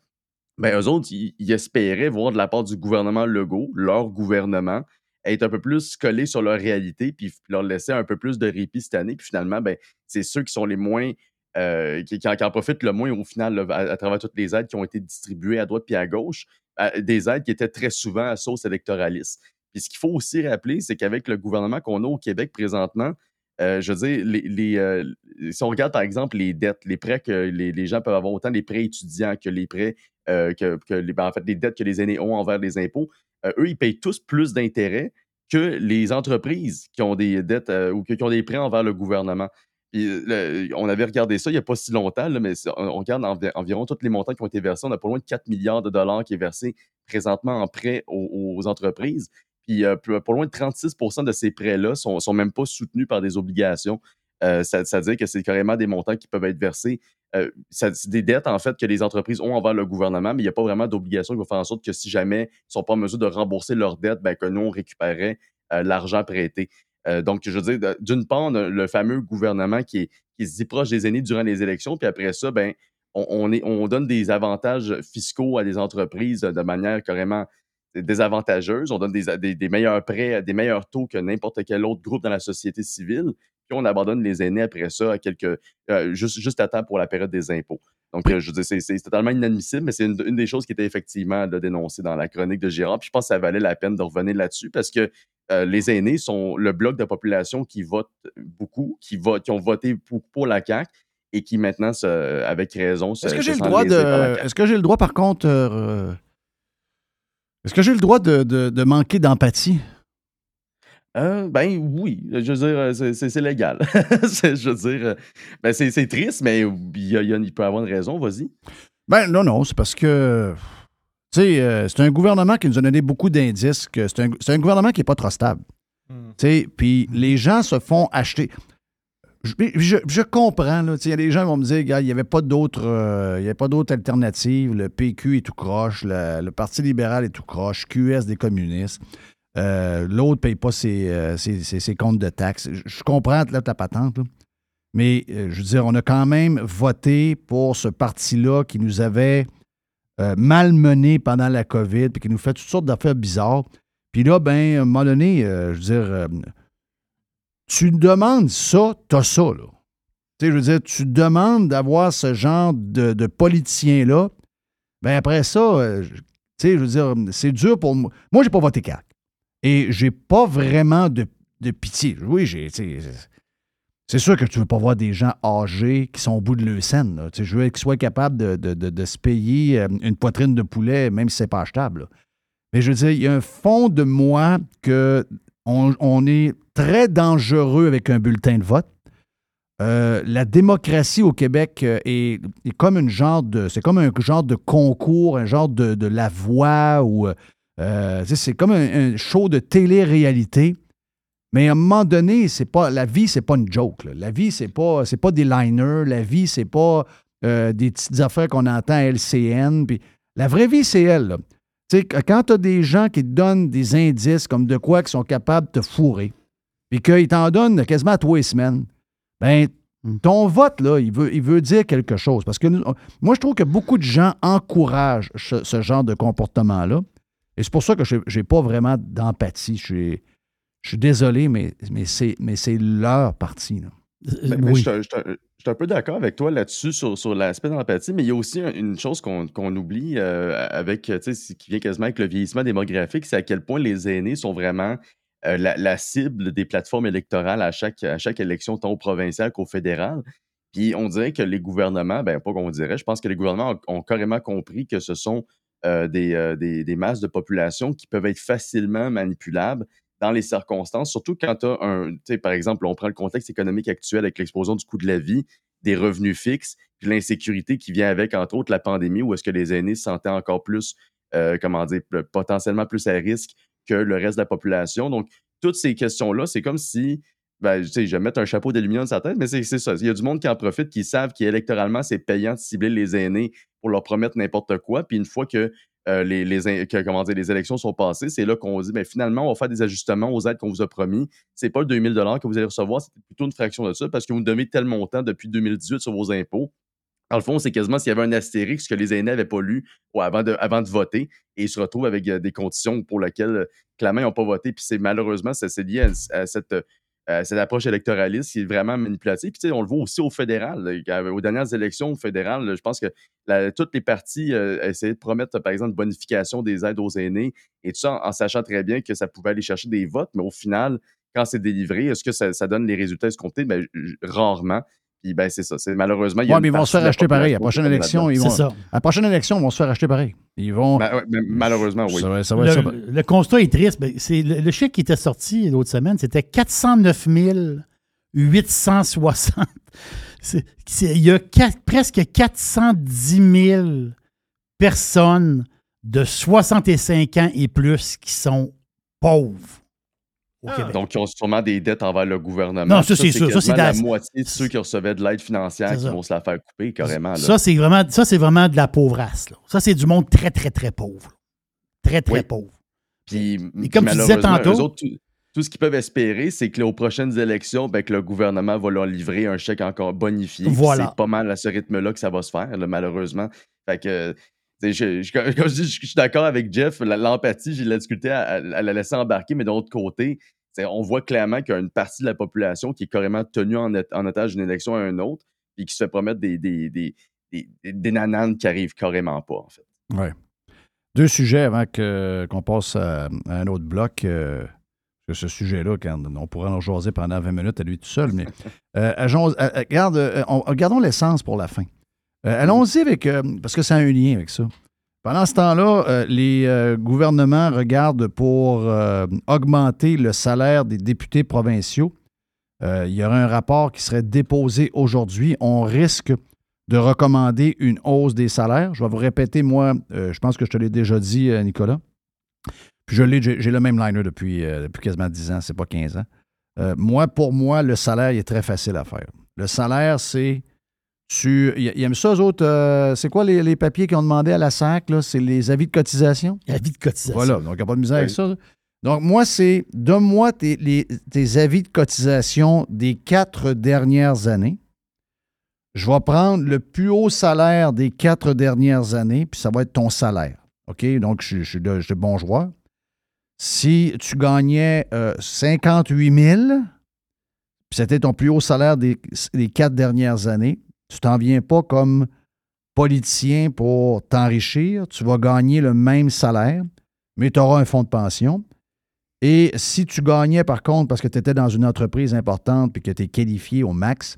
ben eux autres, ils, ils espéraient voir de la part du gouvernement Legault, leur gouvernement, être un peu plus collés sur leur réalité, puis leur laisser un peu plus de répit cette année. Puis finalement, ben, c'est ceux qui sont les moins. euh, qui, en, profitent le moins au final à, travers toutes les aides qui ont été distribuées à droite puis à gauche, des aides qui étaient très souvent à sauce électoraliste. Puis ce qu'il faut aussi rappeler, c'est qu'avec le gouvernement qu'on a au Québec présentement, euh, je veux euh, si on regarde par exemple les dettes, les prêts que les, gens peuvent avoir, autant les prêts étudiants que les prêts, euh, que, ben, en fait, les dettes que les aînés ont envers les impôts, eux, ils payent tous plus d'intérêts que les entreprises qui ont des dettes ou qui ont des prêts envers le gouvernement. On avait regardé ça il n'y a pas si longtemps, mais on, regarde envi- environ tous les montants qui ont été versés. On a pas loin de 4 milliards de dollars qui est versé présentement en prêts aux entreprises. Puis, euh, pas loin de 36% de ces prêts-là sont, sont même pas soutenus par des obligations. Euh, ça, ça veut dire que c'est carrément des montants qui peuvent être versés. Euh, c'est des dettes, en fait, que les entreprises ont envers le gouvernement, mais il n'y a pas vraiment d'obligation qui va faire en sorte que si jamais ils ne sont pas en mesure de rembourser leurs dettes, ben, que nous, on récupérerait euh, l'argent prêté. Euh, donc, je veux dire, d'une part, on a le fameux gouvernement qui, se dit proche des aînés durant les élections, puis après ça, ben, on, on donne des avantages fiscaux à des entreprises de manière carrément désavantageuse. On donne des, des- des meilleurs prêts, des meilleurs taux que n'importe quel autre groupe dans la société civile. Puis on abandonne les aînés après ça à quelques, euh, juste, juste à temps pour la période des impôts. Donc, euh, je veux dire, c'est- totalement inadmissible, mais c'est une, une des choses qui était effectivement là, dénoncée dans la chronique de Girard. Puis je pense que ça valait la peine de revenir là-dessus parce que euh, les aînés sont le bloc de population qui vote beaucoup, qui, vote, qui ont voté pour, pour la CAQ et qui maintenant, se- avec raison, se Est-ce que j'ai le droit de. Est-ce que j'ai le droit, par contre. Est-ce que j'ai le droit de, de- de manquer d'empathie? Euh, ben oui, je veux dire, euh, c'est- légal. C'est- je veux dire, euh, ben c'est c'est triste, mais il, y a- il peut avoir une raison, vas-y. Ben non, non, c'est parce que. Tu sais, euh, c'est un gouvernement qui nous a donné beaucoup d'indices que c'est un, c'est un gouvernement qui n'est pas trop stable. Tu sais, puis les gens se font acheter. Je, comprends, là. Y a des gens qui vont me dire, il n'y avait pas d'autres euh, alternatives. Le PQ est tout croche, le, Parti libéral est tout croche, QS des communistes. Euh, L'autre ne paye pas ses, euh, ses- ses- ses comptes de taxes. Je, comprends là, ta patente, là. mais euh, je veux dire, on a quand même voté pour ce parti-là qui nous avait malmenés pendant la COVID, puis qui nous fait toutes sortes d'affaires bizarres. Puis là, ben, à un moment donné, je veux dire, tu demandes ça, t'as ça, là. Tu sais, je veux dire, tu demandes d'avoir ce genre de, politicien-là. Ben après ça, euh, tu sais, je veux dire, c'est dur pour moi. Moi, j'ai pas voté CAC. Et j'ai pas vraiment de, pitié. Oui, j'ai. C'est sûr que tu veux pas voir des gens âgés qui sont au bout de leur scène. Je veux qu'ils soient capables de, de- se payer euh, une poitrine de poulet, même si c'est pas achetable. Mais je veux dire, il y a un fond de moi que on, est très dangereux avec un bulletin de vote. Euh, la démocratie au Québec euh, est, comme une genre de. C'est comme un genre de concours, un genre de, la voix ou. euh, c'est comme un, show de télé-réalité. Mais à un moment donné, c'est pas la vie, c'est pas une joke. La vie, c'est pas c'est pas des liners. La vie, c'est pas des petites affaires qu'on entend à LCN. La vraie vie, c'est elle. Tu sais, quand tu as des gens qui te donnent des indices comme de quoi qu'ils sont capables de te fourrer, puis qu'ils t'en donnent quasiment à tous les semaines, ben ton vote, là, il veut, il veut dire quelque chose. Parce que nous- moi, je trouve que beaucoup de gens encouragent ce, ce genre de comportement-là. Et c'est pour ça que je n'ai pas vraiment d'empathie. Je suis, désolé, mais, mais c'est mais c'est leur parti. là. Ben, ben, je suis un- je suis un- je suis un peu d'accord avec toi là-dessus sur, sur l'aspect de l'empathie, mais il y a aussi un- une chose qu'on oublie euh, avec, qui vient quasiment avec le vieillissement démographique, c'est à quel point les aînés sont vraiment euh, la, la cible des plateformes électorales à chaque, à chaque élection, tant au provincial qu'au fédéral. Puis on dirait que les gouvernements, ben pas qu'on dirait, je pense que les gouvernements ont, ont carrément compris que ce sont euh, des, euh, des, des masses de population qui peuvent être facilement manipulables dans les circonstances, surtout quand tu as un, par exemple, on prend le contexte économique actuel avec l'explosion du coût de la vie, des revenus fixes puis l'insécurité qui vient avec, entre autres, la pandémie, où est-ce que les aînés se sentaient encore plus, euh, comment dire, potentiellement plus à risque que le reste de la population. Donc, toutes ces questions-là, c'est comme si, ben, je vais mettre un chapeau d'aluminium sur sa tête, mais c'est c'est ça. Il y a du monde qui en profite, qui savent qu'électoralement, c'est payant de cibler les aînés pour leur promettre n'importe quoi. Puis une fois que euh, les, élections sont passées, c'est là qu'on dit, ben, finalement, on va faire des ajustements aux aides qu'on vous a promis. C'est pas le 2000 que vous allez recevoir, c'est plutôt une fraction de ça parce que vous donnez tel montant depuis 2018 sur vos impôts. Dans le fond, c'est quasiment s'il y avait un astérix que les aînés n'avaient pas lu avant, de, voter et ils se retrouvent avec euh, des conditions pour lesquelles, euh, clairement, ils n'ont pas voté. Puis c'est malheureusement, c'est lié à cette, euh, cette approche électoraliste qui est vraiment manipulative. Puis tu sais, on le voit aussi au fédéral. là, Aux dernières élections fédérales, là, je pense que la- toutes les partis euh, essayaient de promettre, par exemple, une bonification des aides aux aînés et tout ça en, en sachant très bien que ça pouvait aller chercher des votes, mais au final, quand c'est délivré, est-ce que ça, ça donne les résultats escomptés? Ben, j- rarement. Puis ben, c'est ça. C'est malheureusement. il y a Ouais, mais ils vont se faire acheter pareil. À la prochaine élection, ils vont. C'est ça. À la prochaine élection, ils vont se faire acheter pareil. Ils vont. Ben, ouais, mais malheureusement, oui. Ça va, ça va être ça. Le, le constat est triste. Ben, c'est le, le chiffre qui était sorti l'autre semaine, c'était 409 860. C'est- c'est- Il y a quatre- presque 410 000 personnes de 65 ans et plus qui sont pauvres au Québec. Donc, ils ont sûrement des dettes envers le gouvernement. Non, ça, c'est sûr. Ça, c'est la moitié de ceux qui recevaient de l'aide financière qui vont se la faire couper carrément. là. Ça, c'est vraiment, ça, c'est vraiment de la pauvrasse. là. Ça, c'est du monde très, très, très pauvre. Très, très Oui. pauvre. Puis, Et comme tu disais tantôt- eux autres, tout, tout ce qu'ils peuvent espérer, c'est que là, aux prochaines élections, ben, que le gouvernement va leur livrer un chèque encore bonifié. Voilà. C'est pas mal à ce rythme-là que ça va se faire, là, malheureusement. Fait que, je, je- comme je dis, je, je suis d'accord avec Jeff, l'empathie, j'ai de la difficulté à, à- à la laisser embarquer, mais de l'autre côté, on voit clairement qu'il y a une partie de la population qui est carrément tenue en, otage d'une élection à une autre, puis qui se fait promettre des, des, des, des, des- des nananes qui arrivent carrément pas, en fait. Ouais. Deux sujets avant qu'on passe à, à un autre bloc. euh, que ce sujet-là, on pourrait en jaser pendant 20 minutes à lui tout seul, mais euh, euh, on- regardons l'essence pour la fin. Euh, Allons-y avec, euh, parce que ça a un lien avec ça. Pendant ce temps-là, euh, les gouvernements regardent pour augmenter le salaire des députés provinciaux. Il y aura un rapport qui serait déposé aujourd'hui. On risque de recommander une hausse des salaires. Je vais vous répéter, moi, je pense que je te l'ai déjà dit, Nicolas. Puis je l'ai, j'ai le même liner depuis, depuis quasiment 10 ans, c'est pas 15 ans. Moi, pour moi, le salaire, est très facile à faire. Le salaire, c'est. Tu, ils aiment ça, eux autres. euh, c'est quoi les, les papiers qu'ils ont demandé à la SAC? là? C'est les avis de cotisation? Avis de cotisation. Voilà, donc il n'y a pas de misère avec ça. Donc, moi, c'est donne-moi tes, les- tes avis de cotisation des quatre dernières années. Je vais prendre le plus haut salaire des quatre dernières années, puis ça va être ton salaire. OK? Donc, je, suis de, de bon joueur. Si tu gagnais euh, 58 000, puis c'était ton plus haut salaire des, des quatre dernières années, tu t'en viens pas comme politicien pour t'enrichir. Tu vas gagner le même salaire, mais tu auras un fonds de pension. Et si tu gagnais, par contre, parce que tu étais dans une entreprise importante et que tu es qualifié au max,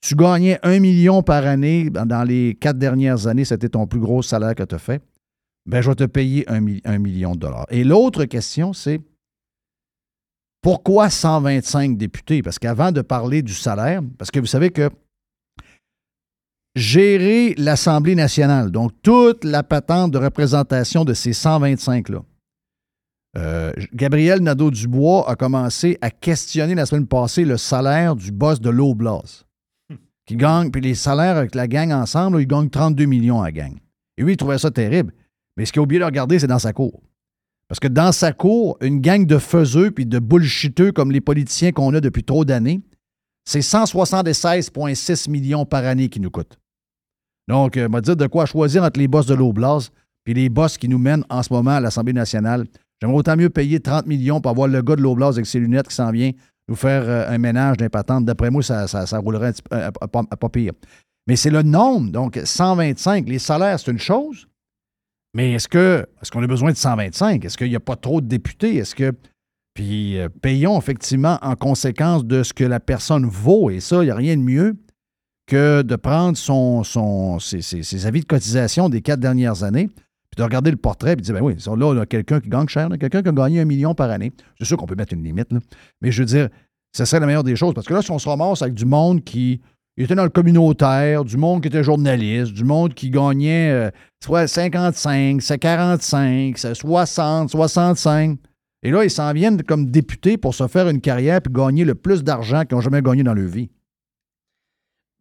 tu gagnais un million par année dans les quatre dernières années, c'était ton plus gros salaire que tu as fait, ben, je vais te payer un million de dollars. Et l'autre question, c'est pourquoi 125 députés? Parce qu'avant de parler du salaire, parce que vous savez que gérer l'Assemblée nationale, donc toute la patente de représentation de ces 125-là, euh, Gabriel Nadeau-Dubois a commencé à questionner la semaine passée le salaire du boss de l'Oblast. Qui gagne, puis les salaires avec la gang ensemble, là, ils gagnent 32 millions à la gang. Et lui, il trouvait ça terrible. Mais ce qu'il a oublié de regarder, c'est dans sa cour. Parce que dans sa cour, une gang de faiseux puis de bullshiteux comme les politiciens qu'on a depuis trop d'années, c'est 176,6 millions par année qui nous coûtent. Donc, euh, m'a dit de quoi choisir entre les boss de l'Oblast puis les boss qui nous mènent en ce moment à l'Assemblée nationale. J'aimerais autant mieux payer 30 millions pour avoir le gars de l'Oblast avec ses lunettes qui s'en vient nous faire euh, un ménage d'impatente. D'après moi, ça, ça, roulerait un euh, pas, pas pire. Mais c'est le nombre. Donc, 125. Les salaires, c'est une chose. Mais est-ce que est-ce qu'on a besoin de 125? Est-ce qu'il n'y a pas trop de députés? Est-ce que. Puis euh, payons effectivement en conséquence de ce que la personne vaut. Et ça, il n'y a rien de mieux que de prendre son, ses, avis de cotisation des quatre dernières années, puis de regarder le portrait et de dire, ben oui, là, on a quelqu'un qui gagne cher, quelqu'un qui a gagné un million par année. C'est sûr qu'on peut mettre une limite, là. mais je veux dire, ce serait la meilleure des choses. Parce que là, si on se ramasse avec du monde qui était dans le communautaire, du monde qui était journaliste, du monde qui gagnait euh, soit 55, c'est 45, c'est 60, 65. Et là, ils s'en viennent comme députés pour se faire une carrière et gagner le plus d'argent qu'ils n'ont jamais gagné dans leur vie.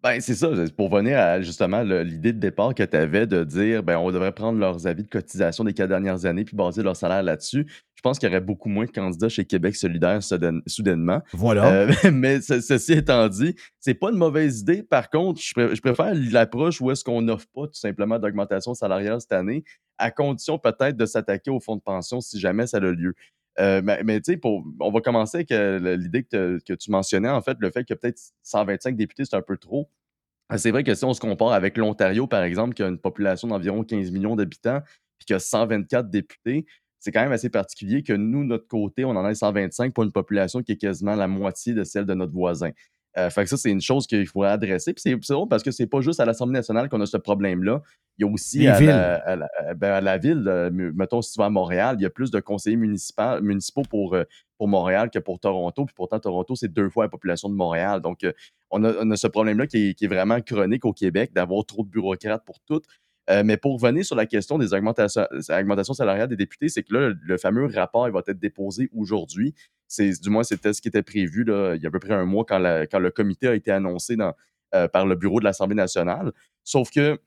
Ben, c'est ça, pour venir à justement l'idée de départ que tu avais de dire ben, on devrait prendre leurs avis de cotisation des quatre dernières années puis baser leur salaire là-dessus. Je pense qu'il y aurait beaucoup moins de candidats chez Québec solidaire soudain- soudainement. Voilà. Euh, mais ce- ceci étant dit, c'est pas une mauvaise idée. Par contre, je, je préfère l'approche où est-ce qu'on n'offre pas tout simplement d'augmentation salariale cette année, à condition peut-être de s'attaquer au fonds de pension si jamais ça a lieu. Euh, mais tu sais, on va commencer avec euh, l'idée que tu mentionnais, en fait, le fait que peut-être 125 députés, c'est un peu trop. Euh, C'est vrai que si on se compare avec l'Ontario, par exemple, qui a une population d'environ 15 millions d'habitants, puis qui a 124 députés, c'est quand même assez particulier que nous, notre côté, on en a 125 pour une population qui est quasiment la moitié de celle de notre voisin. Euh, fait que ça, c'est une chose qu'il faudrait adresser. Puis c'est drôle parce que c'est pas juste à l'Assemblée nationale qu'on a ce problème-là. Il y a aussi Les à villes. la, à la- à- ben, à la ville, euh, mettons, si tu vas à Montréal, il y a plus de conseillers municipaux, municipaux pour, euh, pour Montréal que pour Toronto. Puis pourtant, Toronto, c'est deux fois la population de Montréal. Donc, on, a, on a ce problème-là qui est, qui est vraiment chronique au Québec, d'avoir trop de bureaucrates pour tout. Euh, mais pour revenir sur la question des augmentations, augmentations salariales des députés, c'est que là, le fameux rapport il va être déposé aujourd'hui. C'est, du moins, c'était ce qui était prévu il y a à peu près un mois quand, le comité a été annoncé euh, par le bureau de l'Assemblée nationale. Sauf que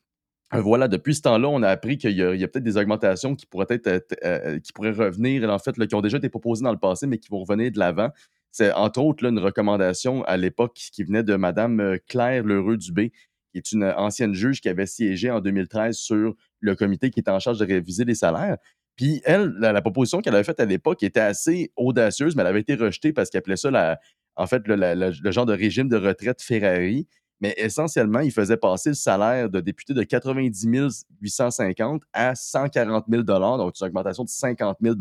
euh, voilà, depuis ce temps-là, on a appris qu'il y a, peut-être des augmentations qui pourraient être, euh, revenir, en fait, qui ont déjà été proposées dans le passé, mais qui vont revenir de l'avant. C'est entre autres une recommandation à l'époque qui venait de Mme Claire Lheureux-Dubé, qui est une ancienne juge qui avait siégé en 2013 sur le comité qui était en charge de réviser les salaires. Puis elle, la, proposition qu'elle avait faite à l'époque était assez audacieuse, mais elle avait été rejetée parce qu'elle appelait ça, la- en fait, le, genre de régime de retraite Ferrari. Mais essentiellement, il faisait passer le salaire de député de 90 850 à 140 000 donc une augmentation de 50 000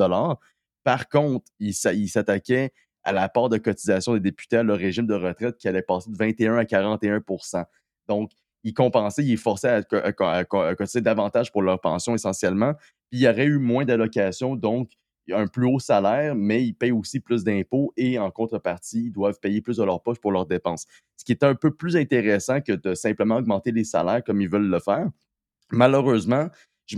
Par contre, il s'a- il s'attaquait à la part de cotisation des députés à leur régime de retraite qui allait passer de 21 à 41% Donc, il compensait, il forçait à, co- à co- à co- à cotiser davantage pour leur pension essentiellement. Il y aurait eu moins d'allocations, donc un plus haut salaire, mais ils payent aussi plus d'impôts et en contrepartie, ils doivent payer plus de leur poche pour leurs dépenses. Ce qui est un peu plus intéressant que de simplement augmenter les salaires comme ils veulent le faire. Malheureusement,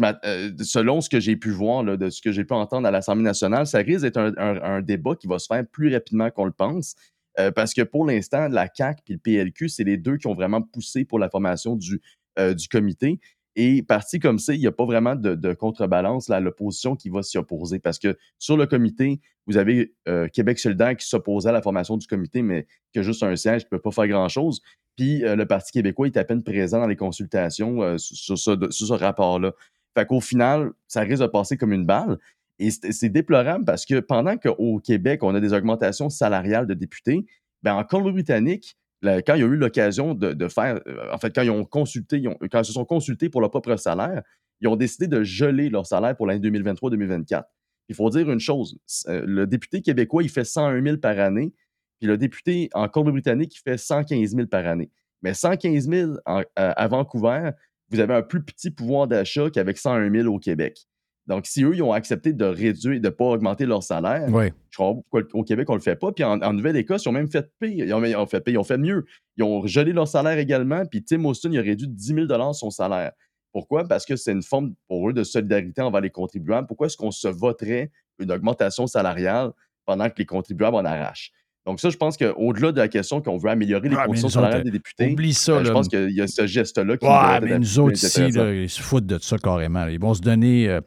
euh, selon ce que j'ai pu voir, de ce que j'ai pu entendre à l'Assemblée nationale, ça risque d'être un, débat qui va se faire plus rapidement qu'on le pense. euh, parce que pour l'instant, la CAC et le PLQ, c'est les deux qui ont vraiment poussé pour la formation du, euh, du comité. Et parti comme ça, il n'y a pas vraiment de, contrebalance à l'opposition qui va s'y opposer. Parce que sur le comité, vous avez euh, Québec solidaire qui s'opposait à la formation du comité, mais qui a juste un siège qui ne peut pas faire grand-chose. Puis euh, le Parti québécois est à peine présent dans les consultations euh, sur, ce, ce rapport-là. Fait qu'au final, ça risque de passer comme une balle. Et c'est déplorable parce que pendant qu'au Québec, on a des augmentations salariales de députés, ben en Colombie-Britannique, quand ils ont eu l'occasion de, faire, euh, en fait, quand ils ont consulté, quand ils se sont consultés pour leur propre salaire, ils ont décidé de geler leur salaire pour l'année 2023-2024. Il faut dire une chose, euh, le député québécois, il fait 101 000 par année, puis le député en Colombie-Britannique, il fait 115 000 par année. Mais 115 000 en- à, à Vancouver, vous avez un plus petit pouvoir d'achat qu'avec 101 000 au Québec. Donc, si eux, ils ont accepté de réduire, de ne pas augmenter leur salaire, je comprends pourquoi au Québec, on ne le fait pas. Puis en, en Nouvelle-Écosse, ils ont même fait pire. Ils ont, ils ont fait pire, ils ont fait mieux. Ils ont gelé leur salaire également. Puis Tim Austin, il a réduit de 10 000 son salaire. Pourquoi? Parce que c'est une forme pour eux de solidarité envers les contribuables. Pourquoi est-ce qu'on se voterait une augmentation salariale pendant que les contribuables en arrachent? Donc, ça, je pense qu'au-delà de la question qu'on veut améliorer les Ah, conditions salariales des députés, oublie ça, euh, je pense qu'il y a ce geste-là qui Ouais, mais nous autres ici, là, ils se foutent de ça carrément. Ils vont se donner, euh,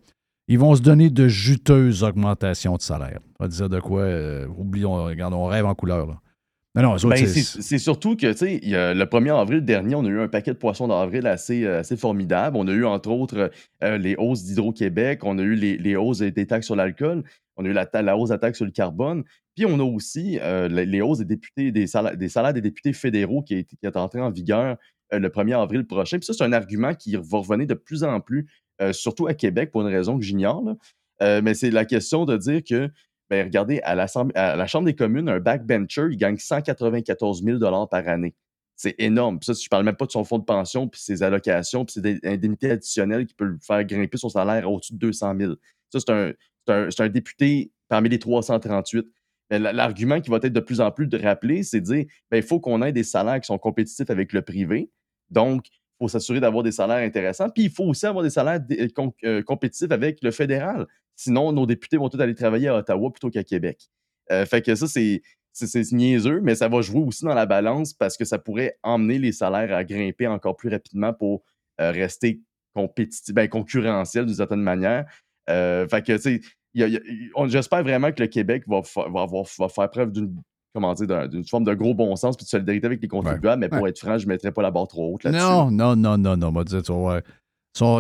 ils vont se donner de juteuses augmentations de salaire. On va dire de quoi, euh, oublions, regarde, on rêve en couleur. Là. Non, Ben, c'est- surtout que, tu sais, le 1er avril dernier, on a eu un paquet de poissons d'avril assez, euh, assez formidable. On a eu, entre autres, euh, les hausses d'Hydro-Québec, on a eu les, les hausses des taxes sur l'alcool, on a eu la, hausse de la taxe sur le carbone, puis on a aussi euh, les, les hausses des députés, des salaires, des salaires des députés fédéraux qui est, qui est entré en vigueur euh, le 1er avril prochain. Puis ça, c'est un argument qui va revenir de plus en plus, euh, surtout à Québec, pour une raison que j'ignore. Euh, mais c'est la question de dire que ben, regardez, à, la Chambre des communes, un backbencher, il gagne 194 000 par année. C'est énorme. Puis ça, je parle même pas de son fonds de pension, puis ses allocations, puis ses indemnités additionnelles qui peuvent faire grimper son salaire au-dessus de 200 000. Ça, c'est un, député parmi les 338. Mais la- l'argument qui va être de plus en plus de rappeler, c'est de dire ben, il faut qu'on ait des salaires qui sont compétitifs avec le privé. Donc, faut s'assurer d'avoir des salaires intéressants. Puis, il faut aussi avoir des salaires com- euh, compétitifs avec le fédéral. Sinon, nos députés vont tous aller travailler à Ottawa plutôt qu'à Québec. Euh, fait que ça, c'est c'est- niaiseux, mais ça va jouer aussi dans la balance parce que ça pourrait emmener les salaires à grimper encore plus rapidement pour euh, rester compétitif, ben, concurrentiel d'une certaine manière. Euh, fait que, il il j'espère vraiment que le Québec va, va, avoir- va faire preuve d'une comment dire, d'un- d'une forme de gros bon sens puis de solidarité avec les contribuables, mais pour Ouais. être franc, je ne mettrais pas la barre trop haute là-dessus. Non, non, non, non, non. Dire, voir.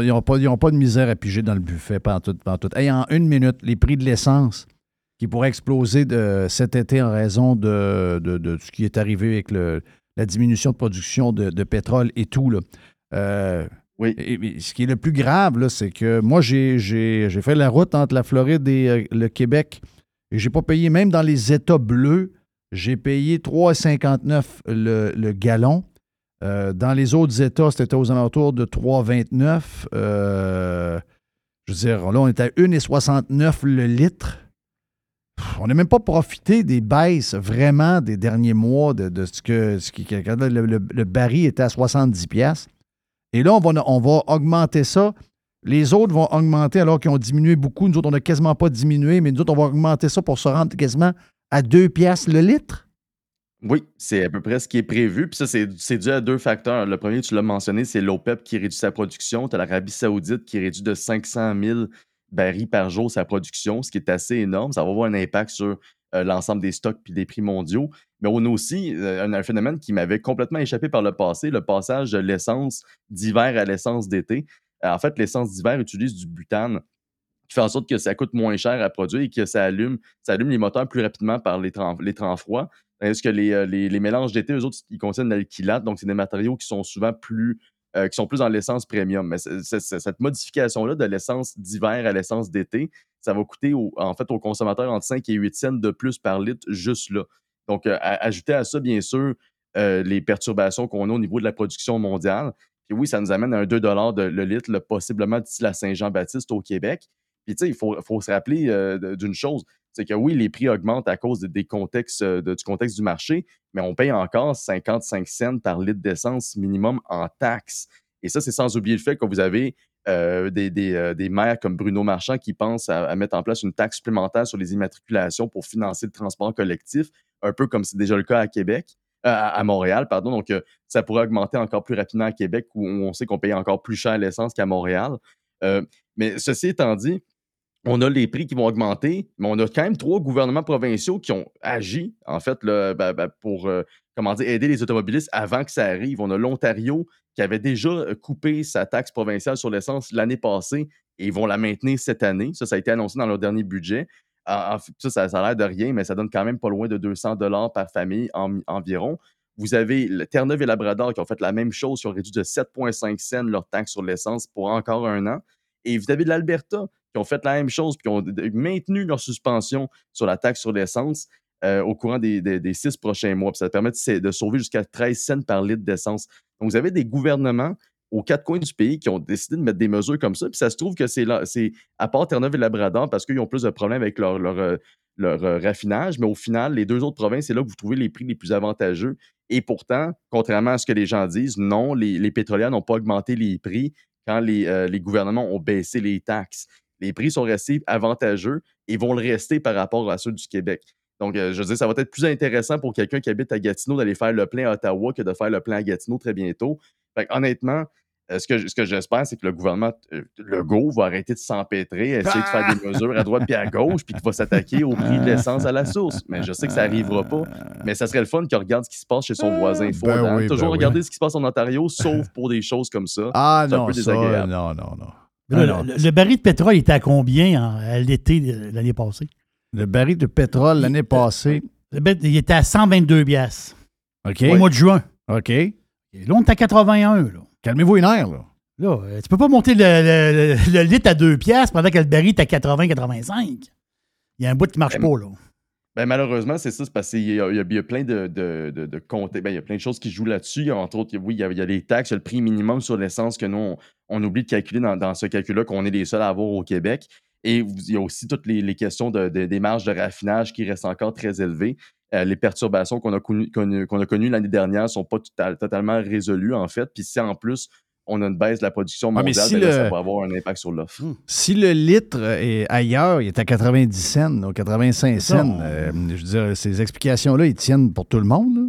Ils n'ont pas, pas de misère à piger dans le buffet, pas en tout. Pas en, tout. Hey, en une minute, les prix de l'essence qui pourraient exploser de, cet été en raison de, de- de ce qui est arrivé avec le- la diminution de production de, pétrole et tout. Là. Euh, oui. et- ce qui est le plus grave, c'est que moi, j'ai fait la route entre la Floride et euh, le Québec et j'ai pas payé, même dans les États bleus, j'ai payé 3,59 le, le gallon. Euh, dans les autres États, c'était aux alentours de 3,29. Euh, je veux dire, là, on est à 1,69 le litre. On n'a même pas profité des baisses vraiment des derniers mois de, ce que, ce qui, le, le- baril était à 70 pièces. Et là, on va, on va augmenter ça. Les autres vont augmenter alors qu'ils ont diminué beaucoup. Nous autres, on n'a quasiment pas diminué, mais nous autres, on va augmenter ça pour se rendre quasiment à 2 pièces le litre? Oui, c'est à peu près ce qui est prévu. Puis ça, c'est dû à deux facteurs. Le premier, tu l'as mentionné, c'est l'OPEP qui réduit sa production. Tu as l'Arabie Saoudite qui réduit de 500 000 barils par jour sa production, ce qui est assez énorme. Ça va avoir un impact sur euh, l'ensemble des stocks puis des prix mondiaux. Mais on a aussi euh, un, phénomène qui m'avait complètement échappé par le passé, le passage de l'essence d'hiver à l'essence d'été. En fait, l'essence d'hiver utilise du butane qui fait en sorte que ça coûte moins cher à produire et que ça allume, ça allume les moteurs plus rapidement par les temps, froids. Est-ce que les, euh, les, les mélanges d'été, eux autres, ils contiennent l'alkylate, donc c'est des matériaux qui sont souvent plus, euh, qui sont plus dans l'essence premium. Mais cette modification-là de l'essence d'hiver à l'essence d'été, ça va coûter en fait aux consommateurs entre 5 et 8 cents de plus par litre juste là. Donc, euh, ajouter à ça, bien sûr, les perturbations qu'on a au niveau de la production mondiale. Puis oui, ça nous amène à un 2 de le litre, là, possiblement d'ici la Saint-Jean-Baptiste au Québec. Puis, tu sais, il faut, se rappeler euh, d'une chose, c'est que oui, les prix augmentent à cause de- des contextes, euh, du contexte du marché, mais on paye encore 55 cents par litre d'essence minimum en taxes. Et ça, c'est sans oublier le fait que vous avez euh, des, des, maires comme Bruno Marchand qui pensent à, mettre en place une taxe supplémentaire sur les immatriculations pour financer le transport collectif, un peu comme c'est déjà le cas à Québec, à, Montréal, pardon. Donc, ça pourrait augmenter encore plus rapidement à Québec où on sait qu'on paye encore plus cher l'essence qu'à Montréal. Mais ceci étant dit, on a les prix qui vont augmenter, mais on a quand même trois gouvernements provinciaux qui ont agi, en fait, ben, ben, pour euh, comment aider les automobilistes avant que ça arrive. On a l'Ontario qui avait déjà euh, coupé sa taxe provinciale sur l'essence l'année passée et ils vont la maintenir cette année. Ça, ça a été annoncé dans leur dernier budget. Ça, ça, a l'air de rien, mais ça donne quand même pas loin de 200 dollars par famille en- environ. Vous avez Terre-Neuve et Labrador qui ont fait la même chose, qui ont réduit de 7,5 cents leur taxe sur l'essence pour encore un an. Et vous avez l'Alberta qui ont fait la même chose, puis qui ont maintenu leur suspension sur la taxe sur l'essence euh, au courant des, six prochains mois. Ça permet de, sa- de sauver jusqu'à 13 cents par litre d'essence. Donc, vous avez des gouvernements aux quatre coins du pays qui ont décidé de mettre des mesures comme ça. Puis ça se trouve que c'est à part Terre-Neuve et Labrador parce qu'ils ont plus de problèmes avec leur, euh, euh, raffinage, mais au final, les deux autres provinces, c'est là que vous trouvez les prix les plus avantageux. Et pourtant, contrairement à ce que les gens disent, non, les, pétrolières n'ont pas augmenté les prix quand les, les gouvernements ont baissé les taxes. Les prix sont restés avantageux et vont le rester par rapport à ceux du Québec. Donc, euh, je veux dire, ça va être plus intéressant pour quelqu'un qui habite à Gatineau d'aller faire le plein à Ottawa que de faire le plein à Gatineau très bientôt. Fait que, honnêtement, euh, ce que, ce que j'espère, c'est que le gouvernement euh, Legault va arrêter de s'empêtrer, essayer de faire des mesures à droite puis à gauche, puis qu'il va s'attaquer au prix de l'essence à la source. Mais je sais que ça n'arrivera pas. Mais ça serait le fun qu'il regarde ce qui se passe chez son voisin Fordham. ben oui, Toujours ben oui. regarder ce qui se passe en Ontario, sauf pour des choses comme ça. Ah C'est un non, peu ça, désagréable. non, non, Là, Ah, le, baril de pétrole était à combien en- à l'été de l'année passée? Le baril de pétrole l'année passée. Il était à 122 piastres OK. au mois de juin. OK. Et là, on est à 81. Là. Calmez-vous les nerfs, là. Là, euh, tu peux pas monter le, le- le- le litre à 2 piastres pendant que le baril est à 80-85. Il y a un bout qui marche pas, là. Ben, malheureusement, c'est ça, c'est parce qu'il y y a- plein de, de, de, comptes- ben, il y a plein de choses qui jouent là-dessus. Entre autres, oui, il y a, les taxes, le prix minimum sur l'essence que nous, on, oublie de calculer dans, ce calcul-là, qu'on est les seuls à avoir au Québec. Et il y a aussi toutes les, questions de- de- des marges de raffinage qui restent encore très élevées. Euh, les perturbations qu'on a connues a connues l'année dernière ne sont pas totalement résolues, en fait. Puis si en plus, on a une baisse de la production mais mondiale, si ben là, le- ça va avoir un impact sur l'offre. Si le litre est ailleurs, il est à 90 cents ou 85 C'est ça, cents, euh, je veux dire, ces explications-là, ils tiennent pour tout le monde. là?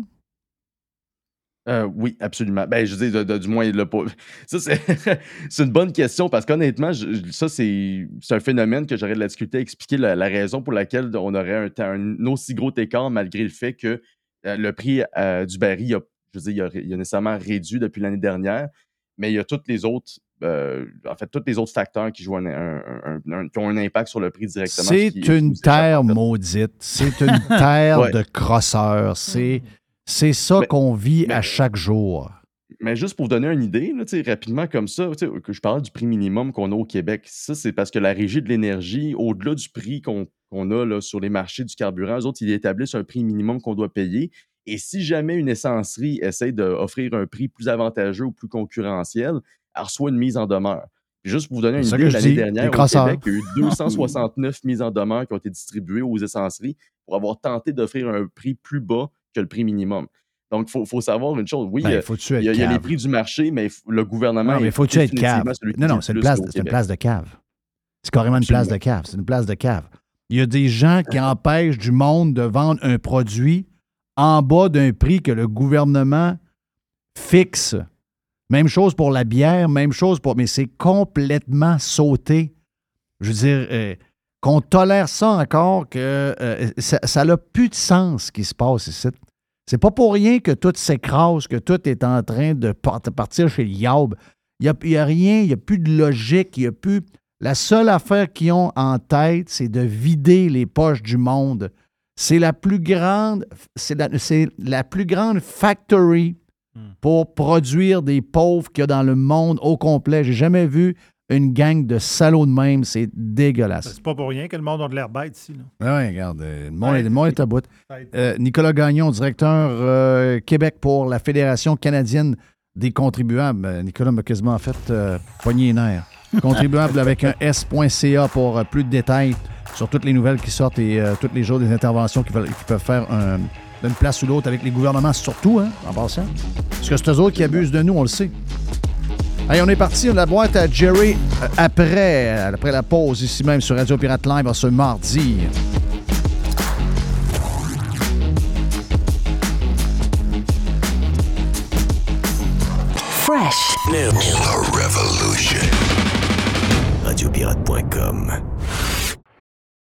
Euh, oui, absolument. Ben, je veux dire, de- de- du moins, il l'a pas. Ça, c'est une bonne question parce qu'honnêtement, ça, c'est un phénomène que j'aurais de la difficulté à expliquer la, la raison pour laquelle on aurait un, aussi gros écart malgré le fait que euh, le prix euh, du baril, a, je veux dire, il a, ré- il a nécessairement réduit depuis l'année dernière, mais il y a toutes les autres. euh, en fait, tous les autres facteurs qui jouent un, un- un- un- qui ont un impact sur le prix directement. C'est une terre maudite. C'est une terre Ouais. de crosseurs. C'est c'est ça qu'on vit à chaque jour. Mais juste pour vous donner une idée, là, rapidement comme ça, que je parle du prix minimum qu'on a au Québec. Ça, c'est parce que la Régie de l'énergie, au-delà du prix qu'on qu'on a là, sur les marchés du carburant, eux autres, ils établissent un prix minimum qu'on doit payer. Et si jamais une essencerie essaie d'offrir un prix plus avantageux ou plus concurrentiel, elle reçoit une mise en demeure. Puis juste pour vous donner une idée, l'année dernière, au. Québec, il y a eu 269 mises en demeure qui ont été distribuées aux essenceries pour avoir tenté d'offrir un prix plus bas que le prix minimum. Donc, il faut, faut savoir une chose. Oui, Ben, euh, il y, a- il y a les prix du marché, mais le gouvernement. Non, mais faut-tu être cave? Non, non, c'est une, place, une place de cave. C'est carrément une place de cave. C'est une place de cave. Il y a des gens qui empêchent du monde de vendre un produit en bas d'un prix que le gouvernement fixe. Même chose pour la bière, même chose pour. Mais c'est complètement sauté. Je veux dire, euh, qu'on tolère ça encore, que euh, ça n'a plus de sens ce qui se passe ici. C'est pas pour rien que tout s'écrase, que tout est en train de part- partir chez Yaub. Il n'y a, a rien, il n'y a plus de logique, il n'y a plus. La seule affaire qu'ils ont en tête, c'est de vider les poches du monde. C'est la plus grande, c'est la, c'est la plus grande factory pour produire des pauvres qu'il y a dans le monde au complet. J'ai jamais vu une gang de salauds de même. C'est dégueulasse. C'est pas pour rien que le monde a de l'air bête ici. Là. Oui, regarde, euh, le monde, est- le monde est à bout. Euh, Nicolas Gagnon, directeur euh, Québec pour la Fédération canadienne des contribuables. Nicolas m'a quasiment fait euh, poigner les nerfs. Contribuable avec un S.ca pour plus de détails sur toutes les nouvelles qui sortent et euh, tous les jours des interventions qui, veulent- qui peuvent faire un- d'une place ou l'autre avec les gouvernements, surtout, hein, en passant. Parce que c'est eux autres qui abusent de nous, on le sait. Allez, on est parti. La boîte à Jerry euh, après, euh, après la pause, ici même sur Radio Pirate Live ce mardi. Fresh. Revolution. Radiopirate.com.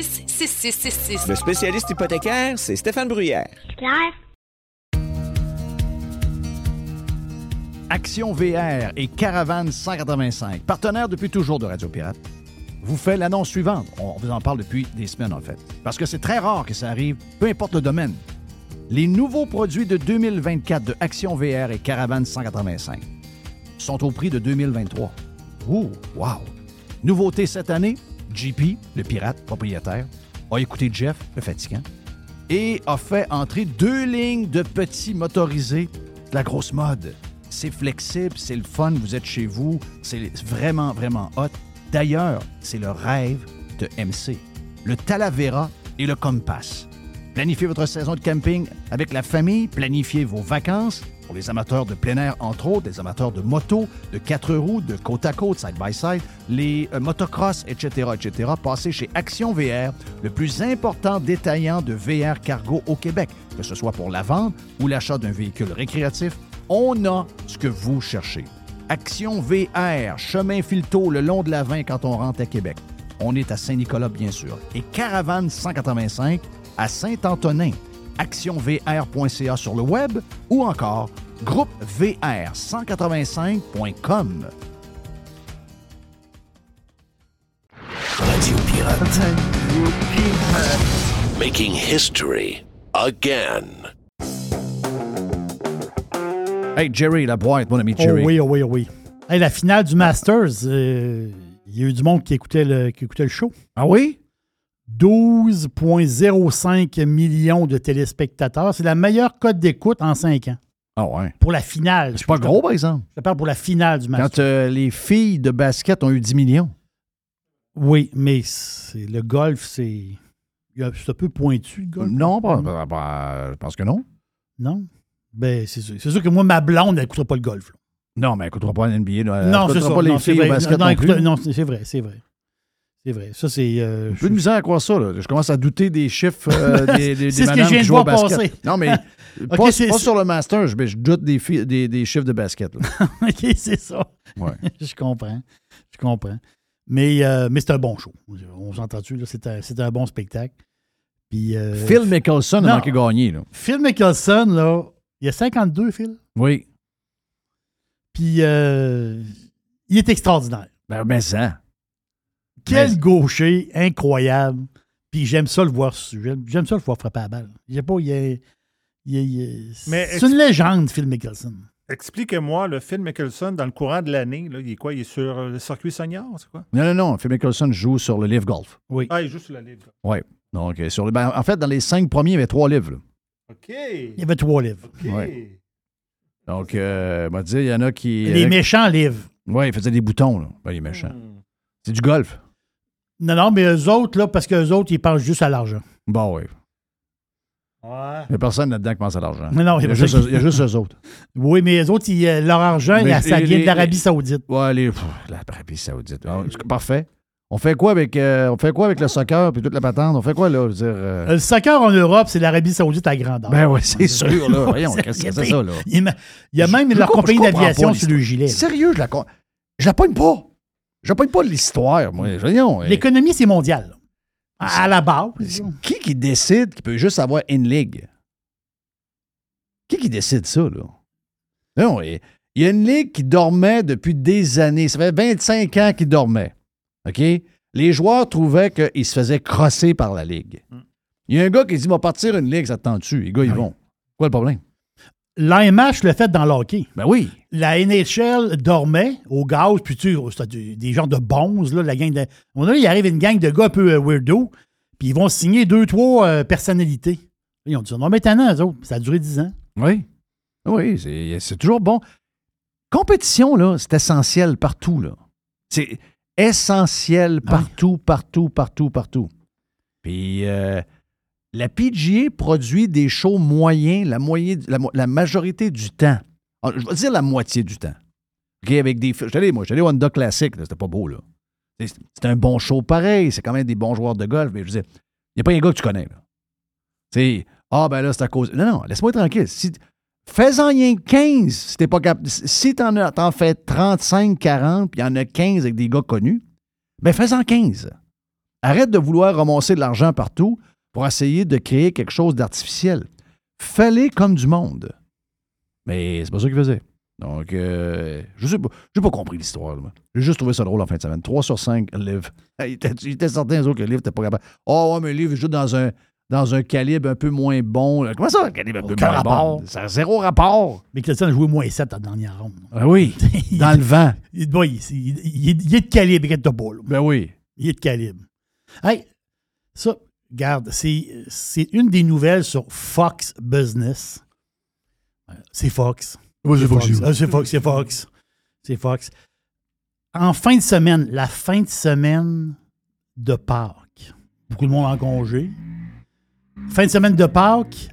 266-6666. Le spécialiste hypothécaire, c'est Stéphane Bruyère. Claire. Action VR et Caravane 185, partenaires depuis toujours de Radio Pirate, vous fait l'annonce suivante. On vous en parle depuis des semaines, en fait. Parce que c'est très rare que ça arrive, peu importe le domaine. Les nouveaux produits de 2024 de Action VR et Caravane 185 sont au prix de 2023. Ouh, wow! Nouveauté cette année, JP, le pirate propriétaire, a écouté Jeff, le fatigant, et a fait entrer deux lignes de petits motorisés de la grosse mode. C'est flexible, c'est le fun, vous êtes chez vous, c'est vraiment, vraiment hot. D'ailleurs, c'est le rêve de MC. Le Talavera et le Compass. Planifiez votre saison de camping avec la famille, planifiez vos vacances pour les amateurs de plein air, entre autres, les amateurs de moto, de quatre roues, de côte à côte, side by side, les euh, motocross, etc., etc. Passez chez Action VR, le plus important détaillant de VR cargo au Québec, que ce soit pour la vente ou l'achat d'un véhicule récréatif. On a ce que vous cherchez. Action VR, chemin Filto le long de la 20 quand on rentre à Québec. On est à Saint-Nicolas, bien sûr. Et Caravane 185 à Saint-Antonin. actionvr.ca sur le web ou encore groupevr185.com. Radio Pirate. Making history again. Hey, Jerry, la boîte, mon ami Oh Jerry. oui, oh oui, oh oui. Hey, la finale du Masters, euh, il y a eu du monde qui écoutait le, qui écoutait le show. Ah oui? 12,05 millions de téléspectateurs. C'est la meilleure cote d'écoute en 5 ans. Ah ouais. Pour la finale. C'est pas gros, par exemple. Je parle pour la finale du Masters. Quand euh, les filles de basket ont eu 10 millions. Oui, mais le golf, c'est. C'est un peu pointu, le golf. Non, pas- pas- pas- je pense que non. Non? Ben, c'est sûr. C'est sûr que moi, ma blonde, elle n'écoutera pas le golf. là. Non, mais elle n'écoutera pas l'NBA. non, c'est ça. pas les non, c'est filles au basket non, non, c'est vrai, c'est vrai. C'est vrai. Ça, c'est. euh, peu de misère à croire ça. là. Je commence à douter des chiffres euh, des, des, C'est des ce que madames je viens qui de jouent au basket. passer. Non, mais pas, sur le master, je, mais je doute des, des, des chiffres de basket. là. OK, c'est ça. Ouais. je comprends. Je comprends. Mais, euh, mais c'est un bon show. On s'entend-tu? là? C'est un, bon spectacle. Puis, euh, Phil Mickelson a manqué gagner. Là. Phil Mickelson, là, il y a 52, Phil. Oui. Puis, euh, il est extraordinaire. Ben, mais ça. Quel Mais- gaucher incroyable. Puis j'aime ça le voir. J'aime ça le voir frapper à la balle. Je sais pas, il est. il est- il est- Mais c'est une légende, Phil Mickelson. Expliquez-moi, le Phil Mickelson, dans le courant de l'année, là, il est quoi? Il est sur le circuit senior, c'est quoi? Non, non, non. Phil Mickelson joue sur le Live Golf. Oui. Ah, il joue sur la livre. Oui. Donc, euh, sur le, ben, en fait, dans les cinq premiers, il y avait trois livres. là. OK. Il y avait trois livres. Ouais. Donc, euh, on va dire, il y en a qui. Les euh, méchants livres. Oui, il faisait des boutons, là. Ben, les méchants. C'est du golf. Non, non, mais eux autres, là, parce qu'eux autres, ils pensent juste à l'argent. Bon, oui. Ouais. Il n'y a personne là-dedans qui pense à l'argent. Mais non, il, y a juste, personne il y a juste eux autres. Oui, mais eux autres, ils, euh, leur argent, Mais ça vient de l'Arabie Saoudite. Ouais, les, pff, l'Arabie Saoudite. Ah, parfait. On fait quoi avec, euh, on fait quoi avec le soccer puis toute la patente? On fait quoi, là? Je veux dire, euh, Le soccer en Europe, c'est l'Arabie Saoudite à grandeur. Ben oui, c'est sûr, là. Voyons, qu'est-ce que c'est ça, là? Il y a, même Je- leur je compagnie d'aviation sur le gilet. Sérieux, je la, con- je la pogne pas. Je pogne pas de l'histoire, moi. Voyons. L'économie, c'est mondial. À, à la base. Qui qui décide qu'il peut juste avoir une ligue? Qui qui décide ça, là? Non, il y a une ligue qui dormait depuis des années. Ça fait 25 ans qu'il dormait. OK? Les joueurs trouvaient qu'ils se faisaient crosser par la ligue. Il y a un gars qui dit, va partir une ligue, ça te tente-tu? Les gars, ils vont. Quoi le problème? L'AMH le fait dans le hockey. Ben oui. La NHL dormait au gaz, puis tu sais, c'était des, des genres de bonzes, là, la gang de. On a, il arrive une gang de gars un peu euh, weirdo, puis ils vont signer deux, trois euh, personnalités. Ils ont dit, non, mais maintenant, eux autres, ça a duré dix ans. Oui. Oui, c'est toujours bon. Compétition, là, c'est essentiel partout, là. C'est essentiel partout, partout, partout, partout. Puis euh, la PGA produit des shows moyens la, la majorité du temps. Ah, Je vais dire la moitié du temps. OK, avec des. Allé, moi, allé au Honda Classic, c'était pas beau, là. C'est un bon show pareil, c'est quand même des bons joueurs de golf, mais je veux dire, il n'y a pas un gars que tu connais, là. Tu ah, ben là, c'est à cause. Non, non, laisse-moi tranquille. Fais-en rien que 15 si t'es pas capable. Si t'en, t'en fais 35, 40, puis il y en a 15 avec des gars connus, ben fais-en 15. Arrête de vouloir ramasser de l'argent partout pour essayer de créer quelque chose d'artificiel. Fais-les comme du monde. Mais c'est pas ça qu'il faisait. Donc, euh, je sais pas. J'ai pas compris l'histoire. J'ai juste trouvé ça drôle en fin de semaine. 3 sur 5, Liv. Il était, il était certain, autres, que Liv n'était pas capable. Oh, ouais, mais Liv joue dans un, dans un calibre un peu moins bon. là. Comment ça, un calibre un peu moins rapport. bon? Ça a zéro rapport. Mais Clemson a joué moins 7 à la dernière ronde. Ah oui, dans le vent. Il, bon, il, il- il est- il est de calibre, là. Ben oui. Il est de calibre. Hey, ça, regarde, c'est c'est une des nouvelles sur Fox Business. C'est Fox. C'est. Ah, C'est Fox, c'est Fox. C'est Fox. En fin de semaine, la fin de semaine de Pâques. Beaucoup de monde en congé. Fin de semaine de Pâques,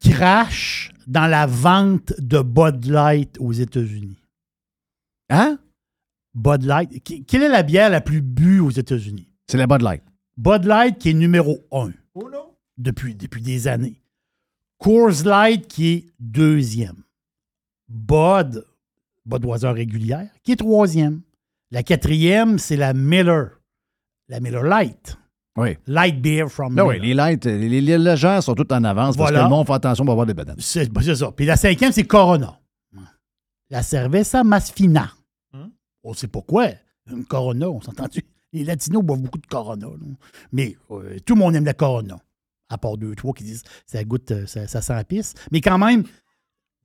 crash dans la vente de Bud Light aux États-Unis. Hein? Bud Light. Quelle est la bière la plus bue aux États-Unis? C'est la Bud Light. Bud Light qui est numéro un depuis, depuis des années. Coors Light qui est deuxième. Bud, Budweiser régulière, qui est troisième. La quatrième, c'est la Miller. La Miller Light. Oui. Light beer from Ben oui, Miller. les lights, les, les- les légères sont toutes en avance parce Voilà. que le monde fait attention pour avoir des bananes. C'est ben, ça. Puis la cinquième, c'est Corona. La Cerveza Masfina. On sait pourquoi. Une Corona, on s'entend-tu? Les Latinos boivent beaucoup de Corona. là. Mais euh, tout le monde aime la Corona. À part deux, trois qui disent ça goûte, euh, ça, ça sent la pisse. Mais quand même,